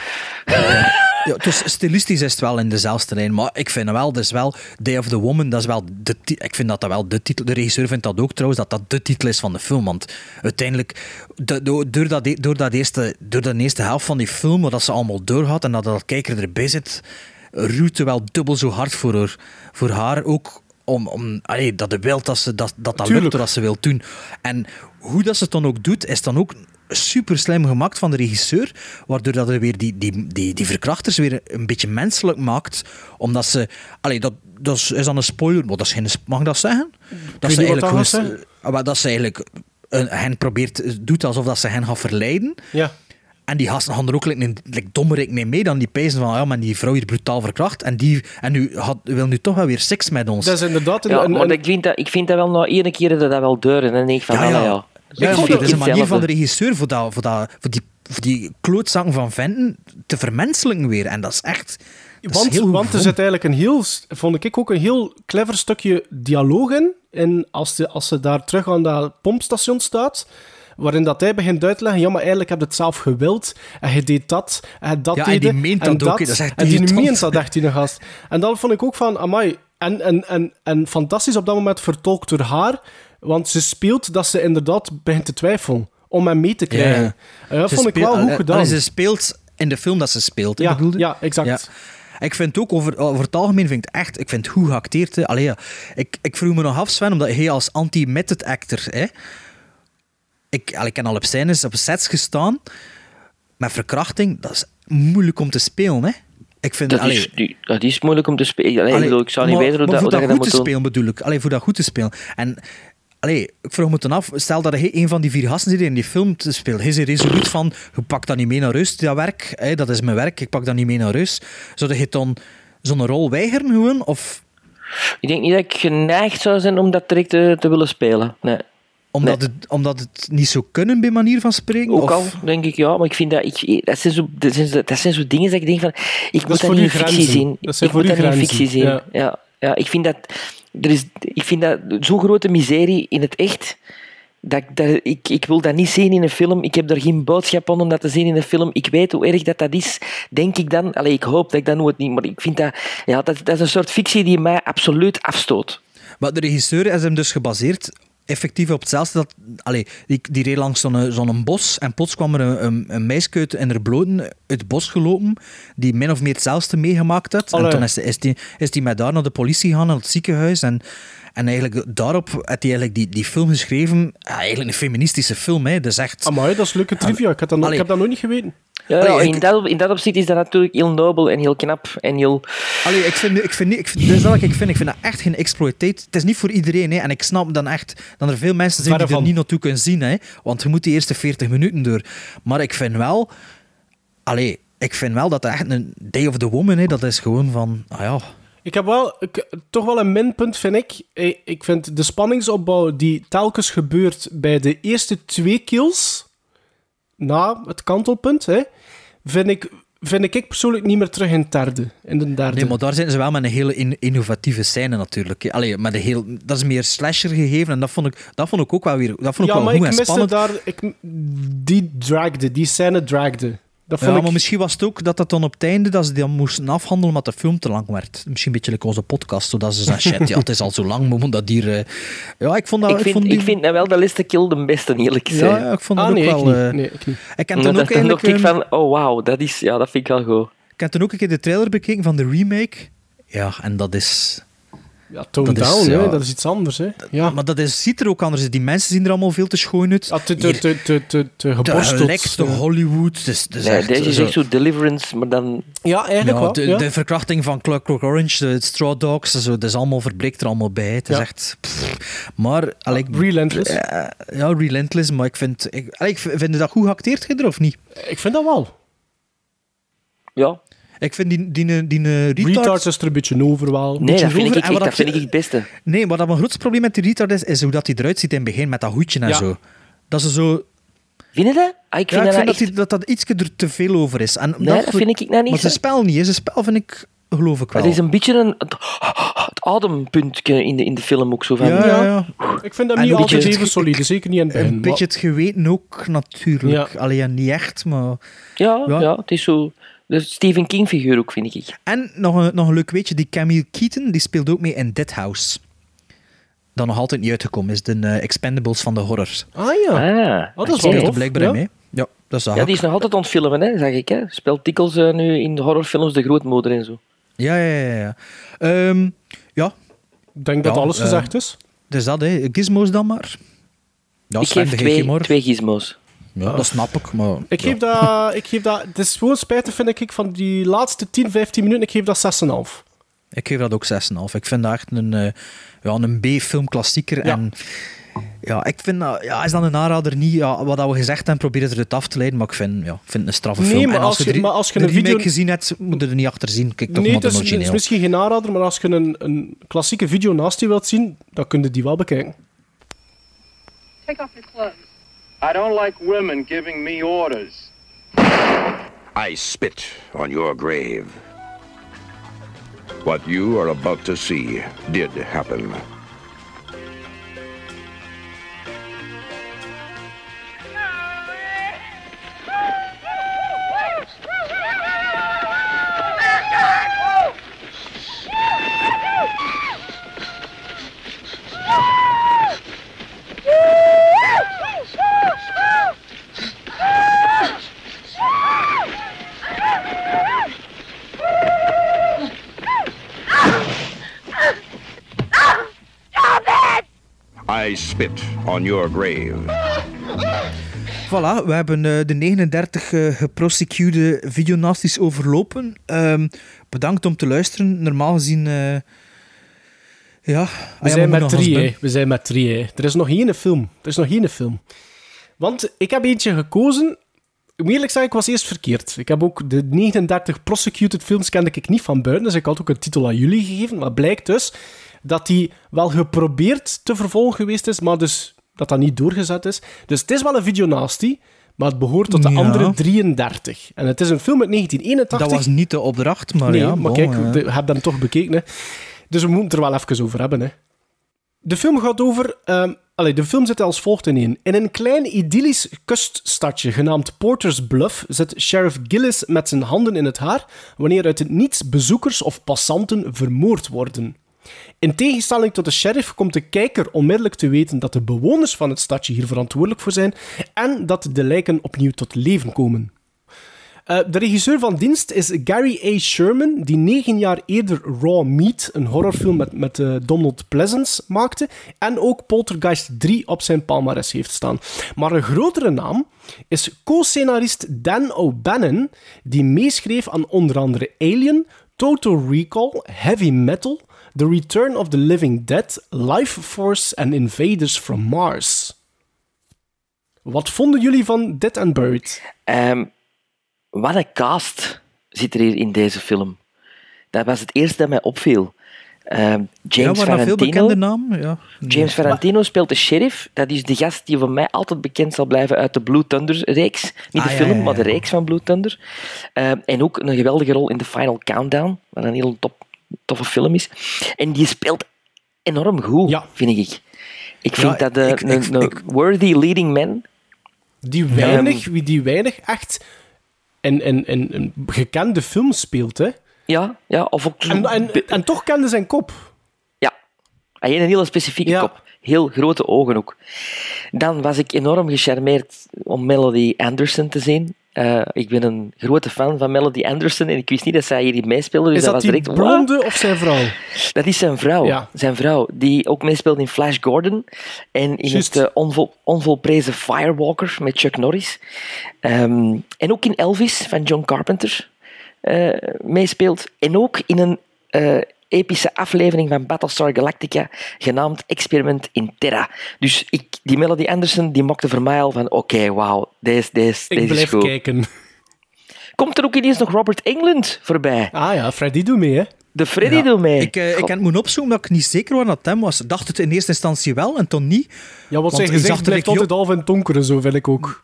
[SPEAKER 3] Ja, dus stilistisch is het wel in dezelfde lijn, maar ik vind wel, dus wel Day of the Woman, dat is wel de ik vind dat dat wel de titel, de regisseur vindt dat ook trouwens, dat dat de titel is van de film, want uiteindelijk, de- door, door, dat, e- door, dat eerste, door de eerste helft van die film, dat ze allemaal doorgaat en dat dat kijker erbij zit, ze wel dubbel zo hard voor haar, voor haar ook om, om allee, dat de wil dat ze dat, dat, dat lukt wat ze wil doen. En hoe dat ze het dan ook doet, is dan ook super slim gemaakt van de regisseur, waardoor dat er weer die, die, die, die verkrachters weer een beetje menselijk maakt, omdat ze... Allee, dat, dat is, is dan een spoiler, maar dat is geen, mag ik dat zeggen? Dat ze
[SPEAKER 1] dat
[SPEAKER 3] gewoon- ah, maar dat ze eigenlijk een, hen probeert, doet alsof dat ze hen gaat verleiden.
[SPEAKER 1] Ja.
[SPEAKER 3] En die gasten gaan er ook like, like, dommerik mee mee. Dan die pijzen van, ja, maar die vrouw hier brutaal verkracht. En die en nu had, wil nu toch wel weer seks met ons.
[SPEAKER 1] Dat is inderdaad een,
[SPEAKER 2] Ja,
[SPEAKER 1] een-
[SPEAKER 2] maar
[SPEAKER 1] een-
[SPEAKER 2] ik vind, dat, ik vind dat wel na één keer dat dat wel deur. En ik van,
[SPEAKER 3] Ja,
[SPEAKER 2] ja,
[SPEAKER 3] ja.
[SPEAKER 2] Ja. Ik
[SPEAKER 3] dat is een manier van de regisseur voor, dat, voor, dat, voor, die, voor die klootzakken van venten te vermenselijken weer. En dat is echt... dat is
[SPEAKER 1] Want,
[SPEAKER 3] heel goed
[SPEAKER 1] want er zit eigenlijk een heel, vond ik ook een heel clever stukje dialoog in. En als, de, als ze daar terug aan dat pompstation staat, waarin dat hij begint uit te leggen, ja, maar eigenlijk heb je het zelf gewild, en je deed dat, en dat
[SPEAKER 3] Ja, en
[SPEAKER 1] deed
[SPEAKER 3] die
[SPEAKER 1] je,
[SPEAKER 3] meent
[SPEAKER 1] en
[SPEAKER 3] dat ook. Dat is echt
[SPEAKER 1] En die
[SPEAKER 3] irritant.
[SPEAKER 1] meent dat echt, die gast. En dan vond ik ook van, amai, en, en, en, en fantastisch op dat moment vertolkt door haar, want ze speelt dat ze inderdaad begint te twijfelen om hem mee te krijgen.
[SPEAKER 3] Ja.
[SPEAKER 1] En dat
[SPEAKER 3] Ze
[SPEAKER 1] vond ik wel goed
[SPEAKER 3] eh,
[SPEAKER 1] gedaan.
[SPEAKER 3] allee, Ze speelt in de film dat ze speelt,
[SPEAKER 1] Ja,
[SPEAKER 3] bedoelde?
[SPEAKER 1] ja, exact.
[SPEAKER 3] Ik vind ook, over, over het algemeen vind ik het echt, ik vind het goed geacteerd. Allee, ja. ik, ik vroeg me nog af, Sven, omdat hij als anti-method actor, hè, ik, allee, ik heb al op scènes, op sets gestaan, met verkrachting, dat is moeilijk om te spelen, hè. Ik vind,
[SPEAKER 2] Dat
[SPEAKER 3] allee,
[SPEAKER 2] is, die, dat is moeilijk om te spelen. Allee, ik,
[SPEAKER 3] Allee,
[SPEAKER 2] bedoel, ik zou niet weten hoe dat, hoe
[SPEAKER 3] voor
[SPEAKER 2] dat je
[SPEAKER 3] dat goed
[SPEAKER 2] moet
[SPEAKER 3] te
[SPEAKER 2] doen.
[SPEAKER 3] spelen bedoel ik. Allee, voor dat goed te spelen. En allee, ik vroeg me toen af, stel dat hij een van die vier gasten zit die in die film te spelen. Hij is er resoluut van, je pakt dat niet mee naar rust, dat werk. Hè, dat is mijn werk, ik pak dat niet mee naar rust. Zou je dan zo'n rol weigeren gewoon? Of
[SPEAKER 2] Ik denk niet dat ik geneigd zou zijn om dat direct te, te willen spelen. Nee.
[SPEAKER 3] omdat, het, omdat het niet zou kunnen, bij manier van spreken?
[SPEAKER 2] Ook
[SPEAKER 3] of,
[SPEAKER 2] al, denk ik, ja. Maar ik vind dat... Ik, dat, zijn zo, dat, zijn zo, dat zijn zo dingen dat ik denk van... Ik moet dat niet in fictie zien.
[SPEAKER 1] Dat zijn
[SPEAKER 2] ik
[SPEAKER 1] voor
[SPEAKER 2] moet dat niet in fictie zien.
[SPEAKER 1] ja.
[SPEAKER 2] Ja. Ja, ik vind dat... Er is, ik vind dat zo'n grote miserie in het echt... Dat, ik- dat, ik, ik wil dat niet zien in een film. Ik heb daar geen boodschap aan om dat te zien in een film. Ik weet hoe erg dat, dat is, denk ik dan. Allee, ik hoop dat ik dat nooit niet... Maar ik vind dat... Ja, dat, dat is een soort fictie die mij absoluut afstoot.
[SPEAKER 3] Maar de regisseur is hem dus gebaseerd effectief op hetzelfde. Dat, allee, die, die reed langs zo'n zo'n bos en plots kwam er een, een, een meisje uit in haar bloten uit het bos gelopen die min of meer hetzelfde meegemaakt had.
[SPEAKER 1] Allee.
[SPEAKER 3] En toen is, is, die, is die met daar naar de politie gegaan, naar het ziekenhuis. En, en eigenlijk daarop had hij eigenlijk die, die film geschreven. Ja, eigenlijk een feministische film. Hè. Dus echt...
[SPEAKER 1] Amai, dat is leuke trivia. Ik, had dat, nog- ik heb dat nooit niet geweten.
[SPEAKER 2] Ja,
[SPEAKER 3] Allee,
[SPEAKER 2] ja,
[SPEAKER 3] ik-
[SPEAKER 2] in, dat, in dat opzicht is dat natuurlijk heel nobel en heel knap en heel...
[SPEAKER 3] Allee, ik vind, ik vind, niet- ik vind, is wat ik vind. Ik vind dat echt geen exploitate. Het is niet voor iedereen. Hè. En ik snap dan echt dat er veel mensen zijn
[SPEAKER 1] Verre
[SPEAKER 3] die er
[SPEAKER 1] van.
[SPEAKER 3] niet naartoe kunnen zien. Hè. Want je moet die eerste 40 minuten door. Maar ik vind wel... Allee, ik vind wel dat echt een Day of the Woman, hè, dat is gewoon van... Ah ja...
[SPEAKER 1] Ik heb wel, ik, toch wel een minpunt, vind ik. Eh, Ik vind de spanningsopbouw die telkens gebeurt bij de eerste twee kills, na het kantelpunt, hè, vind, ik, vind ik persoonlijk niet meer terug in het derde. In de derde.
[SPEAKER 3] Nee, maar daar zijn ze wel met een hele in- innovatieve scène natuurlijk. Allee, met een heel, dat is meer slasher gegeven en dat vond ik, dat vond ik ook wel weer dat vond ik
[SPEAKER 1] ja,
[SPEAKER 3] wel
[SPEAKER 1] maar
[SPEAKER 3] goed
[SPEAKER 1] ik
[SPEAKER 3] en
[SPEAKER 1] miste
[SPEAKER 3] spannend.
[SPEAKER 1] daar... Ik, die dragde, die scène dragde. Dat vond
[SPEAKER 3] Ja,
[SPEAKER 1] ik...
[SPEAKER 3] maar misschien was het ook dat dat dan op het einde dat ze dan moesten afhandelen omdat de film te lang werd. Misschien een beetje like onze podcast, zodat ze zeggen, shit, ja, het is al zo lang, we moeten dat hier... eh, Ja, ik vond dat...
[SPEAKER 2] Ik vind,
[SPEAKER 3] vond die-
[SPEAKER 2] ik vind nou wel de liste kill de beste, eerlijk gezegd.
[SPEAKER 3] ja, ja, ik vond dat
[SPEAKER 1] Ah,
[SPEAKER 3] ook
[SPEAKER 1] nee, ik
[SPEAKER 3] wel...
[SPEAKER 1] niet.
[SPEAKER 3] eh,
[SPEAKER 1] Nee, ik niet.
[SPEAKER 3] Ik heb toen
[SPEAKER 2] dan,
[SPEAKER 3] ook eigenlijk...
[SPEAKER 2] ik
[SPEAKER 3] ehm,
[SPEAKER 2] van, oh wauw, dat, is, ja, dat vind ik wel goed.
[SPEAKER 3] Ik heb toen ook een keer de trailer bekeken van de remake. Ja, en dat is...
[SPEAKER 1] Ja, tone
[SPEAKER 3] Dat
[SPEAKER 1] down, hè,
[SPEAKER 3] ja.
[SPEAKER 1] dat is iets anders. Hè. Ja.
[SPEAKER 3] Maar dat is, ziet er ook anders uit. Die mensen zien er allemaal veel te schoon uit.
[SPEAKER 1] te, te, te, te, te, te
[SPEAKER 3] Te
[SPEAKER 1] geborsteld.
[SPEAKER 3] gelekte Hollywood. Dus, dus
[SPEAKER 2] Nee,
[SPEAKER 3] echt
[SPEAKER 2] deze is
[SPEAKER 3] zo-
[SPEAKER 2] echt zo Deliverance, maar dan...
[SPEAKER 1] Ja, eigenlijk
[SPEAKER 3] Ja,
[SPEAKER 1] wel.
[SPEAKER 3] de,
[SPEAKER 1] ja.
[SPEAKER 3] de verkrachting van Clockwork Orange, de Straw Dogs, zo, dat is allemaal verbleekt er allemaal bij. Het is
[SPEAKER 1] Ja.
[SPEAKER 3] echt... pff. maar... allee,
[SPEAKER 1] Relentless.
[SPEAKER 3] eh, ja, relentless, maar ik vind... Ik, allee, ik vind dat goed geacteerd, Ginder, of niet?
[SPEAKER 1] Ik vind dat wel.
[SPEAKER 2] Ja.
[SPEAKER 3] Ik vind die, die, die, die retard...
[SPEAKER 1] Retards is er een beetje over wel.
[SPEAKER 2] Nee,
[SPEAKER 3] Beetje
[SPEAKER 2] dat vind ik, echt, dat vind ik het beste.
[SPEAKER 3] Nee, maar dat mijn grootste probleem met die retard is, is hoe dat hij eruit ziet in het begin, met dat hoedje en
[SPEAKER 1] Ja.
[SPEAKER 3] zo. Dat ze zo...
[SPEAKER 2] Vind je dat? Ah, ik
[SPEAKER 3] Ja,
[SPEAKER 2] vind
[SPEAKER 3] ik
[SPEAKER 2] dat
[SPEAKER 3] vind dat,
[SPEAKER 2] echt...
[SPEAKER 3] die- dat dat iets er te veel over is. En
[SPEAKER 2] Nee, dat vind ik nou niet
[SPEAKER 3] Maar zijn spel niet, zijn spel vind ik, geloof ik wel.
[SPEAKER 2] Het is een beetje een, het, adempuntje in de, in de film ook zo van...
[SPEAKER 3] Ja, ja, ja.
[SPEAKER 1] Ik vind dat niet altijd
[SPEAKER 3] beetje-
[SPEAKER 1] even solide, zeker niet in het begin.
[SPEAKER 3] Een beetje het geweten ook, natuurlijk.
[SPEAKER 1] Ja.
[SPEAKER 3] Alleen ja, niet echt, maar...
[SPEAKER 2] Ja, ja.
[SPEAKER 3] Ja.
[SPEAKER 2] het is zo... De Stephen King figuur ook, vind ik.
[SPEAKER 3] En nog een, nog een leuk weetje, die Camille Keaton, die speelt ook mee in Dead House. Dat nog altijd niet uitgekomen is, de eh, Expendables van de horror.
[SPEAKER 1] Ah ja.
[SPEAKER 2] Ah,
[SPEAKER 1] Oh, dat is
[SPEAKER 3] Die
[SPEAKER 1] wel
[SPEAKER 3] er blijkbaar
[SPEAKER 1] ja.
[SPEAKER 3] mee. Ja, dat zag
[SPEAKER 2] Ja, die is nog altijd aan het filmen, hè, zag ik. Hè. Speelt dikwijls eh, nu in de horrorfilms de grootmoeder en zo.
[SPEAKER 3] Ja, ja, ja. ja. Ehm, ja,
[SPEAKER 1] Ik denk dat
[SPEAKER 3] Ja,
[SPEAKER 1] alles
[SPEAKER 3] eh,
[SPEAKER 1] gezegd is.
[SPEAKER 3] dus dat, hè. Gizmos dan maar. Ja,
[SPEAKER 2] ik geef twee,
[SPEAKER 3] maar.
[SPEAKER 2] twee gizmos.
[SPEAKER 3] Ja, dat snap ik, maar...
[SPEAKER 1] Ik
[SPEAKER 3] ja.
[SPEAKER 1] geef, dat, ik geef dat... Het is gewoon spijtig, vind ik, van die laatste 10, 15 minuten. Ik geef dat 6,5.
[SPEAKER 3] Ik geef dat ook 6,5. Ik vind dat echt een, eh, ja, een B-film-klassieker.
[SPEAKER 1] Ja.
[SPEAKER 3] En ja, ik vind dat, ja, is dan een aanrader niet. Ja, wat dat we gezegd hebben, probeer het eruit af te leiden. Maar ik vind, ja, ik vind het een straffe
[SPEAKER 1] Nee,
[SPEAKER 3] film.
[SPEAKER 1] maar
[SPEAKER 3] en
[SPEAKER 1] als
[SPEAKER 3] als,
[SPEAKER 1] je- maar als je
[SPEAKER 3] de
[SPEAKER 1] een video-
[SPEAKER 3] gezien hebt, moet je er niet achter zien. Kijk toch
[SPEAKER 1] Nee,
[SPEAKER 3] maar
[SPEAKER 1] het
[SPEAKER 3] de
[SPEAKER 1] is, het is misschien geen aanrader, maar als je een, een klassieke video naast je wilt zien, dan kun je die wel bekijken.
[SPEAKER 22] Take off your clothes.
[SPEAKER 5] I don't like women giving me orders.
[SPEAKER 23] I spit on your grave. What you are about to see did happen. I spit on your grave.
[SPEAKER 3] Voilà, we hebben eh, de 39 uh, geprosecute videonasties overlopen. Ehm, bedankt om te luisteren. Normaal gezien... eh, ja,
[SPEAKER 1] We zijn met drie. We zijn met drie, hè. Er is nog één film. Er is nog één film. Want ik heb eentje gekozen. Eerlijk zeggen, ik was eerst verkeerd. Ik heb ook de 39 prosecuted films kende ik niet van buiten, dus ik had ook een titel aan jullie gegeven. Maar blijkt dus dat die wel geprobeerd te vervolgen geweest is, maar dus dat dat niet doorgezet is. Dus het is wel een videonasty, maar het behoort tot de
[SPEAKER 3] Ja.
[SPEAKER 1] andere 33. En het is een film uit 1981.
[SPEAKER 3] Dat was niet de opdracht, maar
[SPEAKER 1] nee,
[SPEAKER 3] ja.
[SPEAKER 1] maar
[SPEAKER 3] bon,
[SPEAKER 1] kijk, we hebben hem toch bekeken. Hè. Dus we moeten het er wel even over hebben. Hè. De film gaat over... ehm, allee, de film zit als volgt ineen. In een klein idyllisch kuststadje genaamd Porter's Bluff zit Sheriff Gillis met zijn handen in het haar wanneer uit het niets bezoekers of passanten vermoord worden. In tegenstelling tot de sheriff komt de kijker onmiddellijk te weten dat de bewoners van het stadje hier verantwoordelijk voor zijn en dat de lijken opnieuw tot leven komen. Uh, de regisseur van dienst is Gary A. Sherman, die negen jaar eerder Raw Meat, een horrorfilm met, met uh, Donald Pleasance, maakte. En ook Poltergeist 3 op zijn palmares heeft staan. Maar een grotere naam is co-scenarist Dan O'Bannon, die meeschreef aan onder andere Alien, Total Recall, Heavy Metal, The Return of the Living Dead, Life Force en Invaders from Mars. Wat vonden jullie van Dead and Buried?
[SPEAKER 2] Um, wat een cast zit er hier in deze film. Dat was het eerste dat mij opviel. Um, James
[SPEAKER 3] ja,
[SPEAKER 2] Valentino.
[SPEAKER 3] veel bekende naam. Ja.
[SPEAKER 2] James Valentino speelt de sheriff. Dat is de gast die voor mij altijd bekend zal blijven uit de Blue Thunder-reeks. Niet de
[SPEAKER 3] Ah,
[SPEAKER 2] film,
[SPEAKER 3] ja, ja.
[SPEAKER 2] maar de reeks van Blue Thunder. Uh, en ook een geweldige rol in The Final Countdown, wat een heel top, toffe film is. En die speelt enorm goed,
[SPEAKER 1] Ja.
[SPEAKER 2] vind ik. Ik vind
[SPEAKER 3] Ja,
[SPEAKER 2] dat de,
[SPEAKER 3] ik-
[SPEAKER 2] een,
[SPEAKER 3] ik-
[SPEAKER 2] een
[SPEAKER 3] ik-
[SPEAKER 2] worthy leading man.
[SPEAKER 1] Die weinig, wie die weinig echt in, in, in, in gekende films speelt, hè?
[SPEAKER 2] Ja, ja of ook...
[SPEAKER 1] En, en, en toch kende zijn kop.
[SPEAKER 2] Ja, hij heeft een hele specifieke
[SPEAKER 1] Ja.
[SPEAKER 2] kop. Heel grote ogen ook. Dan was ik enorm gecharmeerd om Melody Anderson te zien. Eh, ik ben een grote fan van Melody Anderson en ik wist niet dat zij hierin meespeelde. Dus
[SPEAKER 1] Is dat
[SPEAKER 2] was
[SPEAKER 1] die
[SPEAKER 2] direct,
[SPEAKER 1] blonde of zijn vrouw?
[SPEAKER 2] Dat is zijn vrouw.
[SPEAKER 1] Ja.
[SPEAKER 2] Zijn vrouw, die ook meespeelt in Flash Gordon. En in het eh, onvol, onvolprezen Firewalker met Chuck Norris. Ehm, en ook in Elvis van John Carpenter eh, meespeelt. En ook in een epische aflevering van Battlestar Galactica genaamd Experiment in Terra. Dus ik, die Melody Anderson die mokte voor mij al van oké, wauw, deze, deze,
[SPEAKER 1] Ik
[SPEAKER 2] deze is
[SPEAKER 1] blijf kijken.
[SPEAKER 2] Komt er ook ineens nog Robert Englund voorbij?
[SPEAKER 1] Ah ja, Freddy doet mee, hè?
[SPEAKER 2] De Freddy
[SPEAKER 3] Ja.
[SPEAKER 2] doet mee.
[SPEAKER 3] Ik, eh, ik het moeten opzoeken omdat ik niet zeker was dat het hem was. Ik dacht het in eerste instantie wel en toen niet.
[SPEAKER 1] Ja, wat
[SPEAKER 3] Want
[SPEAKER 1] zijn gezicht blijft altijd half in het donkere, zo vind ik ook.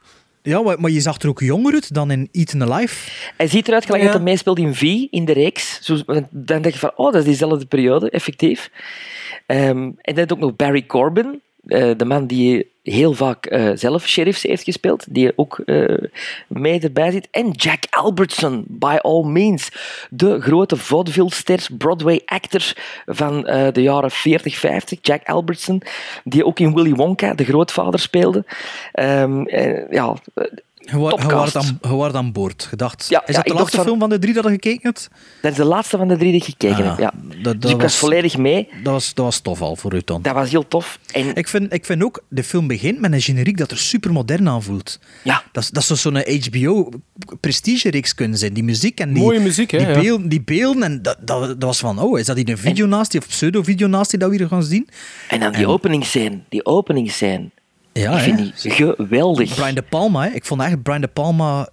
[SPEAKER 3] Ja, maar, maar je zag er ook jonger uit dan in Eaten Alive.
[SPEAKER 2] Hij ziet eruit gelijk
[SPEAKER 1] Ja.
[SPEAKER 2] dat hij meespeelt in V, in de reeks. Zo, dan denk je van, oh, dat is diezelfde periode, effectief. Ehm, en dan heb je ook nog Barry Corbin, de man die heel vaak eh, zelf sheriffs heeft gespeeld, die ook eh, mee erbij zit. En Jack Albertson, by all means. De grote vaudeville-ster, Broadway-actor van eh, de jaren 40, 50. Jack Albertson, die ook in Willy Wonka de grootvader speelde. Ehm, eh, ja, eh,
[SPEAKER 3] Je wa-
[SPEAKER 2] Topcast.
[SPEAKER 3] aan, je aan boord. Je dacht,
[SPEAKER 2] Ja,
[SPEAKER 3] is
[SPEAKER 2] ja,
[SPEAKER 3] dat de laatste
[SPEAKER 2] van-
[SPEAKER 3] film van de drie dat je gekeken hebt?
[SPEAKER 2] dat is de laatste van de drie die ik gekeken
[SPEAKER 3] Ah,
[SPEAKER 2] heb. Ja.
[SPEAKER 3] dat- dat
[SPEAKER 2] dus ik was
[SPEAKER 3] was-
[SPEAKER 2] volledig mee.
[SPEAKER 3] Dat was, dat was tof al voor u dan.
[SPEAKER 2] Dat was heel tof. En
[SPEAKER 3] Ik vind, ik vind ook, de film begint met een generiek dat er super modern aanvoelt.
[SPEAKER 2] Ja.
[SPEAKER 3] Dat, is- dat zou zo'n HBO-prestige-reeks kunnen zijn. Die muziek en die,
[SPEAKER 1] Mooie muziek, hè,
[SPEAKER 3] die,
[SPEAKER 1] ja.
[SPEAKER 3] beelden, die beelden. En dat, dat, dat was van, oh, is dat hier een video naast die of pseudo-video naast die dat we hier gaan zien?
[SPEAKER 2] En dan die openingsscène. Die openingsscène.
[SPEAKER 3] Ja,
[SPEAKER 2] ik
[SPEAKER 3] hè.
[SPEAKER 2] vind die geweldig.
[SPEAKER 3] Brian De Palma, hè. ik vond echt Brian De Palma...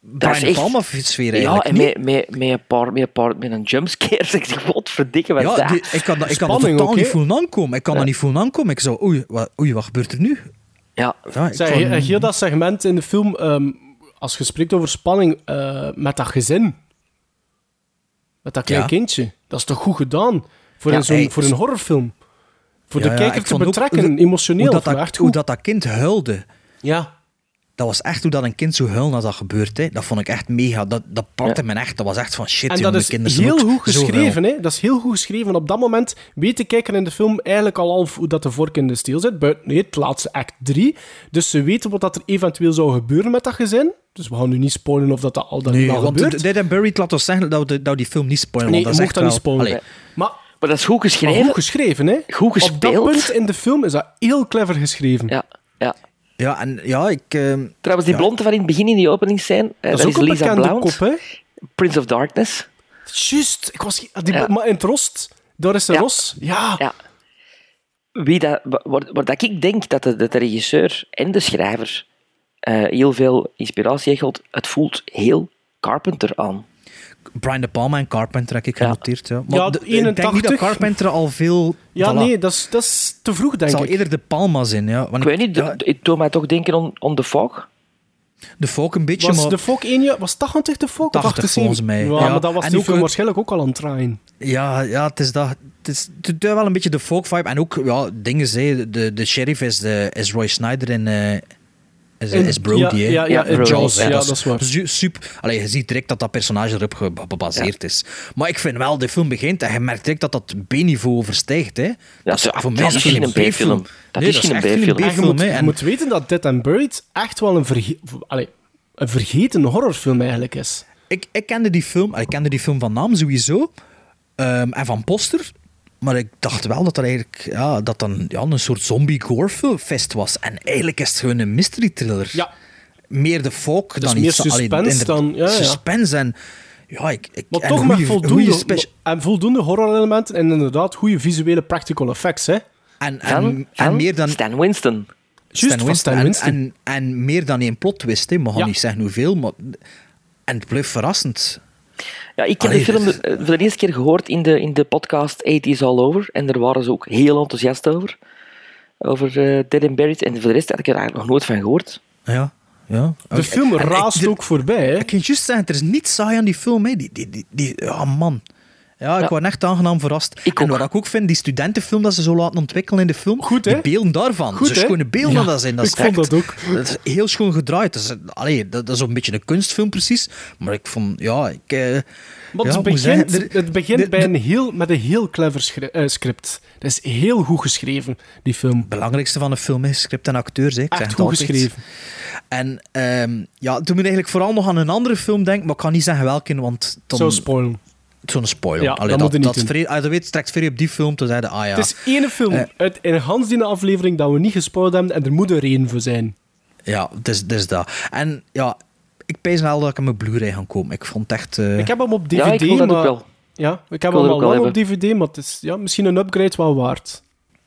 [SPEAKER 3] Brian
[SPEAKER 2] is
[SPEAKER 3] De
[SPEAKER 2] echt-
[SPEAKER 3] Palma-sfeer
[SPEAKER 2] Ja,
[SPEAKER 3] eigenlijk.
[SPEAKER 2] en
[SPEAKER 3] niet?
[SPEAKER 2] met, met, met, een paar, met, een paar, met een jumpscare. zeg Ik wat verdikken, wat is
[SPEAKER 3] Ja,
[SPEAKER 2] dat?
[SPEAKER 3] die- ik kan, dat- ik kan dat
[SPEAKER 1] Spanning
[SPEAKER 3] totaal
[SPEAKER 1] ook,
[SPEAKER 3] niet
[SPEAKER 1] hè?
[SPEAKER 3] voelen aankomen. Ik kan
[SPEAKER 2] Ja.
[SPEAKER 3] dat niet voelen aankomen. Ik zo, oei, wat, oei, wat gebeurt er nu?
[SPEAKER 2] Ja.
[SPEAKER 3] Ja, ik
[SPEAKER 1] Zeg,
[SPEAKER 3] vond-
[SPEAKER 1] he- heel dat segment in de film, ehm, als je spreekt over spanning eh, met dat gezin, met dat klein
[SPEAKER 3] Ja.
[SPEAKER 1] kindje, dat is toch goed gedaan voor,
[SPEAKER 3] Ja,
[SPEAKER 1] een, zo'n-
[SPEAKER 3] hey,
[SPEAKER 1] voor een horrorfilm? Voor
[SPEAKER 3] Ja,
[SPEAKER 1] de
[SPEAKER 3] ja,
[SPEAKER 1] kijker
[SPEAKER 3] ik
[SPEAKER 1] te
[SPEAKER 3] ook
[SPEAKER 1] betrekken, emotioneel.
[SPEAKER 3] Hoe dat, hoe dat dat kind huilde.
[SPEAKER 1] Ja.
[SPEAKER 3] Dat was echt hoe dat een kind zo huilen als dat gebeurt. Hè. Dat vond ik echt mega. Dat, dat pakte me echt. Dat was echt van shit,
[SPEAKER 1] En
[SPEAKER 3] jongen,
[SPEAKER 1] dat is
[SPEAKER 3] kinderen
[SPEAKER 1] heel goed geschreven, hè? Dat is heel goed geschreven. Op dat moment weet de kijker in de film eigenlijk al half hoe dat de vork in de steel zit. Buiten nee, het laatste act 3. Dus ze weten wat dat er eventueel zou gebeuren met dat gezin. Dus we gaan nu niet spoilen of dat, dat al dan
[SPEAKER 3] Nee,
[SPEAKER 1] al
[SPEAKER 3] want
[SPEAKER 1] gebeurt.
[SPEAKER 3] Dead and Buried laat ons zeggen dat we, dat we die film niet spoilen.
[SPEAKER 1] Nee, je
[SPEAKER 3] dat is
[SPEAKER 1] mocht
[SPEAKER 3] echt
[SPEAKER 1] dat niet spoilen.
[SPEAKER 3] Allee,
[SPEAKER 1] Maar,
[SPEAKER 2] Maar dat is goed
[SPEAKER 1] maar
[SPEAKER 2] geschreven.
[SPEAKER 1] goed geschreven, hè?
[SPEAKER 2] Goed
[SPEAKER 1] Op dat
[SPEAKER 2] gespeeld.
[SPEAKER 1] punt in de film is dat heel clever geschreven.
[SPEAKER 2] Ja, ja.
[SPEAKER 3] Ja, en ja, ik... ehm,
[SPEAKER 2] Trouwens, die
[SPEAKER 3] ja.
[SPEAKER 2] blonde van in het begin in die openingsscène, eh,
[SPEAKER 1] Dat is ook een
[SPEAKER 2] Lisa
[SPEAKER 1] bekende
[SPEAKER 2] Blount,
[SPEAKER 1] kop, hè?
[SPEAKER 2] Prince of Darkness.
[SPEAKER 1] Juist. Ik was... Die,
[SPEAKER 2] Ja.
[SPEAKER 1] Maar in het rost, daar is de
[SPEAKER 2] Ja.
[SPEAKER 1] ros. Ja.
[SPEAKER 2] Ja. Wie dat, waar, waar dat ik denk dat de, dat de regisseur en de schrijver eh, heel veel inspiratie hechelt, het voelt heel Carpenter aan.
[SPEAKER 3] Brian De Palma en Carpenter heb ik
[SPEAKER 2] Ja.
[SPEAKER 3] genoteerd. Ja.
[SPEAKER 1] Ja,
[SPEAKER 3] de- ik denk niet dat
[SPEAKER 1] 81.
[SPEAKER 3] Carpenter al veel...
[SPEAKER 1] Ja,
[SPEAKER 3] voilà.
[SPEAKER 1] nee, dat is, dat is te vroeg,
[SPEAKER 3] Het
[SPEAKER 1] denk
[SPEAKER 3] zal
[SPEAKER 1] ik.
[SPEAKER 3] eerder De Palma zijn, ja. Want
[SPEAKER 2] Ik weet niet,
[SPEAKER 3] ja,
[SPEAKER 2] de- het doet mij toch denken aan on, The Fog.
[SPEAKER 3] de folk een beetje,
[SPEAKER 1] Was
[SPEAKER 3] maar...
[SPEAKER 1] de Fok één jaar... Was 80 de Fok?
[SPEAKER 3] 80
[SPEAKER 1] of 78?
[SPEAKER 3] volgens mij.
[SPEAKER 1] Ja,
[SPEAKER 3] Ja.
[SPEAKER 1] maar dat was
[SPEAKER 3] En
[SPEAKER 1] die
[SPEAKER 3] ook het-
[SPEAKER 1] waarschijnlijk ook al aan het draaien.
[SPEAKER 3] Ja, ja het is dat. Het is het doet wel een beetje de folk vibe. En ook, ja, dingen zei, de, de sheriff is, de, is Roy Snyder in. eh is, is Brody,
[SPEAKER 1] ja,
[SPEAKER 3] hè?
[SPEAKER 1] ja,
[SPEAKER 2] Jaws,
[SPEAKER 3] hè.
[SPEAKER 1] ja, dat is waar.
[SPEAKER 3] su- Super, allee, je ziet direct dat dat personage erop ge- gebaseerd is. Maar ik vind wel, de film begint en je merkt direct dat dat B-niveau overstijgt. Hè.
[SPEAKER 2] Ja,
[SPEAKER 3] dat is, voor mij is geen
[SPEAKER 2] geen B-film. Dat
[SPEAKER 3] Nee,
[SPEAKER 2] is geen B-film.
[SPEAKER 1] Je moet, je weten dat Dead and Buried echt wel een, verge allee, een vergeten horrorfilm eigenlijk is.
[SPEAKER 3] ik, ik kende die film, ik kende die film van naam sowieso. ehm, en van poster. Maar ik dacht wel dat dat eigenlijk ja, dat dan, ja, een soort zombie gore fest was. En eigenlijk is het gewoon een mystery thriller.
[SPEAKER 1] Ja.
[SPEAKER 3] Meer de folk dan
[SPEAKER 1] meer
[SPEAKER 3] iets... allee,
[SPEAKER 1] suspense
[SPEAKER 3] inderdaad,
[SPEAKER 1] dan- ja, ja.
[SPEAKER 3] Suspense en... Ja, ik, ik,
[SPEAKER 1] Maar toch
[SPEAKER 3] goeie-
[SPEAKER 1] met voldoende, en voldoende horrorelementen en inderdaad goede visuele practical effects. Hè?
[SPEAKER 3] en, en, en meer dan...
[SPEAKER 2] Stan Winston.
[SPEAKER 1] Juist, van Stan
[SPEAKER 3] en,
[SPEAKER 1] Winston.
[SPEAKER 3] En, en meer dan één plot twist, hè. Gaan
[SPEAKER 1] Ja.
[SPEAKER 3] niet zeggen hoeveel, maar... En het bleef verrassend.
[SPEAKER 2] Ja, ik heb
[SPEAKER 3] Allee,
[SPEAKER 2] de film eh, voor de eerste keer gehoord in de, in de podcast 80s All Over. En daar waren ze ook heel enthousiast over. Over eh, Dead and Buried. En voor de rest had ik er eigenlijk nog nooit van gehoord.
[SPEAKER 3] Ja, ja.
[SPEAKER 1] De film raast ook voorbij. Hè?
[SPEAKER 3] Ik kan juist zeggen, er is niets saai aan die film. Hè. Die, die, die, die, ja, man. Ja, ik was echt aangenaam verrast. en wat ik ook vind, die studentenfilm dat ze zo laten ontwikkelen in de film,
[SPEAKER 1] Goed,
[SPEAKER 3] die beelden daarvan.
[SPEAKER 1] Goed,
[SPEAKER 3] Zo
[SPEAKER 1] hè?
[SPEAKER 3] schone beelden
[SPEAKER 1] Ja,
[SPEAKER 3] dat zijn. Dat
[SPEAKER 1] ik
[SPEAKER 3] is
[SPEAKER 1] vond
[SPEAKER 3] echt-
[SPEAKER 1] dat ook.
[SPEAKER 3] Dat is heel schoon gedraaid. Dat is, allee, dat, is een beetje een kunstfilm precies. Maar ik vond, ja, ik... eh, ja,
[SPEAKER 1] het begint,
[SPEAKER 3] zeggen, er-
[SPEAKER 1] het begint bij een heel, met een heel clever schri- eh, script. Dat is heel goed geschreven, die film. Het
[SPEAKER 3] belangrijkste van een film is script en acteurs. Hè. Ik
[SPEAKER 1] Echt goed
[SPEAKER 3] altijd.
[SPEAKER 1] geschreven.
[SPEAKER 3] En ehm, ja, toen moet ik eigenlijk vooral nog aan een andere film denken, maar ik kan niet zeggen welke, want... Dan,
[SPEAKER 1] Zou spoilen.
[SPEAKER 3] Zo'n spoiler.
[SPEAKER 1] Ja,
[SPEAKER 3] Allee,
[SPEAKER 1] dat
[SPEAKER 3] dat,
[SPEAKER 1] moet je niet
[SPEAKER 3] dat,
[SPEAKER 1] doen.
[SPEAKER 3] vrij- als je weet, straks vrij op die film, toen zeiden ah ja.
[SPEAKER 1] Het is één film
[SPEAKER 3] Eh,
[SPEAKER 1] uit in Hans die aflevering dat we niet gespoild hebben en er moet er één voor zijn.
[SPEAKER 3] Ja, het is, het is dat. En ja, ik pees wel dat ik hem op Blu-ray ga kopen. Ik vond het echt... eh,
[SPEAKER 1] Ik heb hem op DVD,
[SPEAKER 16] Ja, ik dat
[SPEAKER 1] maar...
[SPEAKER 16] ook wel.
[SPEAKER 1] Ja, ik heb hem
[SPEAKER 16] dat
[SPEAKER 1] al lang op DVD, maar het is ja, misschien een upgrade wel waard.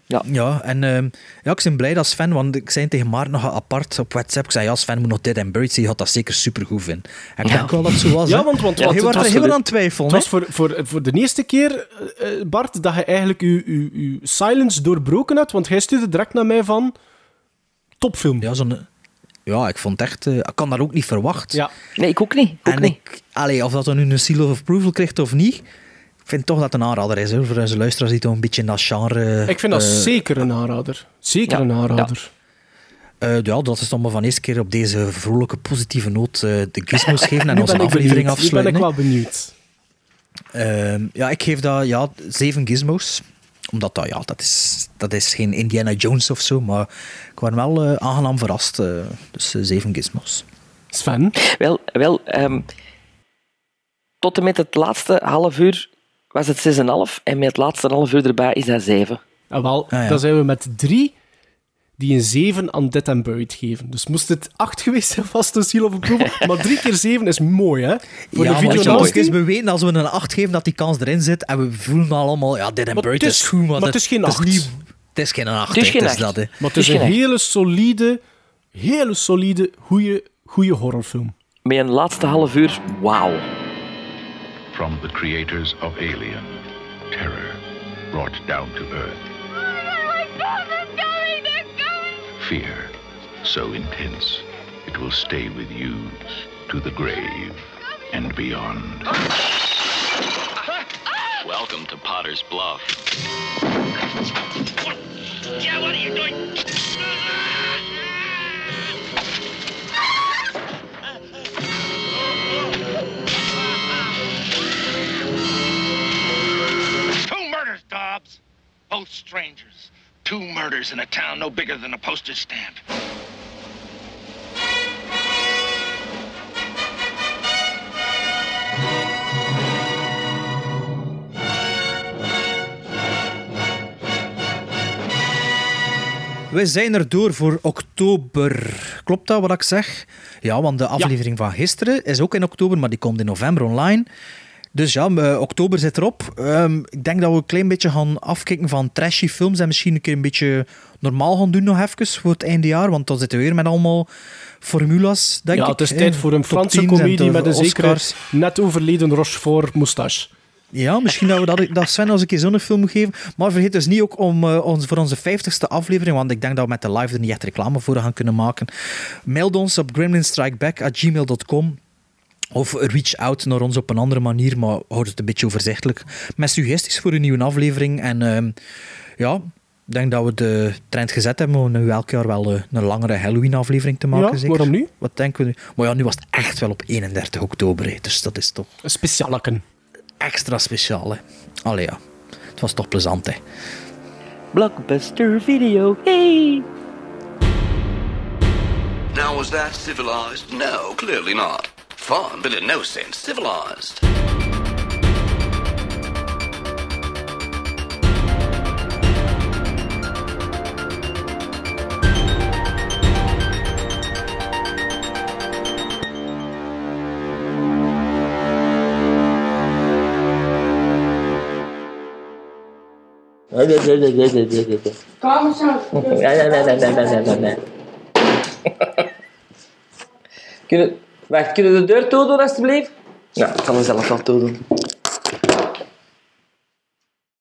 [SPEAKER 16] Ja.
[SPEAKER 3] Ja, en ehm, ja, ik ben blij dat Sven, want ik zei tegen Maarten nog apart op WhatsApp, ik zei ja, Sven moet nog Dead and Buried zien, je had dat zeker supergoed vinden. En ik
[SPEAKER 1] Ja.
[SPEAKER 3] denk wel dat het zo was.
[SPEAKER 1] Ja, want, want,
[SPEAKER 3] ja,
[SPEAKER 1] want
[SPEAKER 3] je was er heel aan het twijfelen.
[SPEAKER 1] Het was voor, voor, voor de eerste keer, eh, eh, Bart, dat je eigenlijk je, je, je silence doorbroken hebt, want hij stuurde direct naar mij van... Topfilm.
[SPEAKER 3] Ja, zo'n... Ja, ik vond het echt... eh, ik kan dat ook niet verwacht.
[SPEAKER 1] Ja.
[SPEAKER 16] Nee, ik ook niet. Ik ook
[SPEAKER 3] en
[SPEAKER 16] niet.
[SPEAKER 3] ik... Allee, of dat dan nu een seal of approval krijgt of niet, vind toch dat het een aanrader is, hè, voor onze luisteraars die toch een beetje in dat genre...
[SPEAKER 1] Ik vind dat
[SPEAKER 3] eh,
[SPEAKER 1] zeker een aanrader. Zeker
[SPEAKER 3] ja,
[SPEAKER 1] een aanrader.
[SPEAKER 3] Eh, ja, dat is dan maar van eerste keer op deze vrolijke, positieve noot eh, de gizmos geven en onze
[SPEAKER 1] ik
[SPEAKER 3] aflevering
[SPEAKER 1] benieuwd. Nu
[SPEAKER 3] afsluiten.
[SPEAKER 1] ben ik wel benieuwd.
[SPEAKER 3] Ehm, ja, ik geef dat ja, zeven gizmos. Omdat dat, ja, dat, is, dat is geen Indiana Jones of zo, maar ik was wel aangenaam verrast. eh, dus zeven gizmos.
[SPEAKER 1] Sven?
[SPEAKER 16] Wel, wel ehm, tot en met het laatste half uur was het 6,5 en met het laatste half uur erbij is dat 7.
[SPEAKER 1] Ah, wel,
[SPEAKER 3] Ah, ja.
[SPEAKER 1] dan zijn we met drie die een 7 aan Dead and Buried geven. Dus moest het 8 geweest zijn, vast een seal of approval. maar 3 keer 7 is mooi, hè? Voor
[SPEAKER 3] ja,
[SPEAKER 1] de
[SPEAKER 3] maar
[SPEAKER 1] video
[SPEAKER 3] het is, we weten als we een 8 geven dat die kans erin zit en we voelen allemaal, ja, dit en
[SPEAKER 1] Maar
[SPEAKER 3] Buried
[SPEAKER 1] het
[SPEAKER 3] is,
[SPEAKER 1] is-
[SPEAKER 3] goed, maar,
[SPEAKER 1] maar het is geen
[SPEAKER 3] dat
[SPEAKER 1] 8.
[SPEAKER 3] niet- Het is geen 8.
[SPEAKER 16] Het is geen
[SPEAKER 3] hè,
[SPEAKER 16] acht.
[SPEAKER 3] dat, hè.
[SPEAKER 1] Maar het is een hele solide, hele solide, goede, goede horrorfilm.
[SPEAKER 16] Met een laatste half uur, wauw.
[SPEAKER 24] From the creators of Alien, terror brought down to earth. Fear so intense it will stay with you to the grave and beyond.
[SPEAKER 25] Welcome to Potter's Bluff.
[SPEAKER 7] Yeah, what are you doing?
[SPEAKER 8] Dobbs. Both strangers. Two murders in a town no bigger than a postage stamp.
[SPEAKER 3] We zijn er door voor oktober. Klopt dat wat ik zeg? Ja, want de aflevering van gisteren is ook in oktober, maar die komt in november online. Dus ja, eh, oktober zit erop. Ehm, ik denk dat we een klein beetje gaan afkicken van trashy films en misschien een keer een beetje normaal gaan doen nog even voor het einde jaar, want dan zitten we weer met allemaal formulas, denk
[SPEAKER 1] ja,
[SPEAKER 3] ik.
[SPEAKER 1] het is tijd voor een Franse
[SPEAKER 3] 10's en
[SPEAKER 1] komedie
[SPEAKER 3] de
[SPEAKER 1] met een zekere net overleden Rochefort moustache.
[SPEAKER 3] Ja, misschien dat we dat, dat Sven ons een keer zo'n film moet geven. Maar vergeet dus niet ook om eh, ons, voor onze 50ste aflevering, want ik denk dat we met de live er niet echt reclame voor gaan kunnen maken. Mail ons op gremlinstrikeback.gmail.com of reach out naar ons op een andere manier, maar houd het een beetje overzichtelijk. Met suggesties voor een nieuwe aflevering. En ehm, ja, ik denk dat we de trend gezet hebben om nu elk jaar wel eh, een langere Halloween-aflevering te maken.
[SPEAKER 1] Ja,
[SPEAKER 3] zeker.
[SPEAKER 1] waarom niet?
[SPEAKER 3] Wat denken we nu? Maar ja, nu was het echt wel op 31 oktober, hè, dus dat is toch
[SPEAKER 1] Een specialeken.
[SPEAKER 3] extra speciaal. Hè. Allee ja, het was toch plezant hè.
[SPEAKER 16] Blockbuster video, hey!
[SPEAKER 25] Now, was that civilized? No, clearly not. Fun, but in no sense civilized.
[SPEAKER 7] Kom eens
[SPEAKER 16] wacht, kunnen we de deur toe doen, alstublieft? Ja, ik kan hem zelf wel toe doen.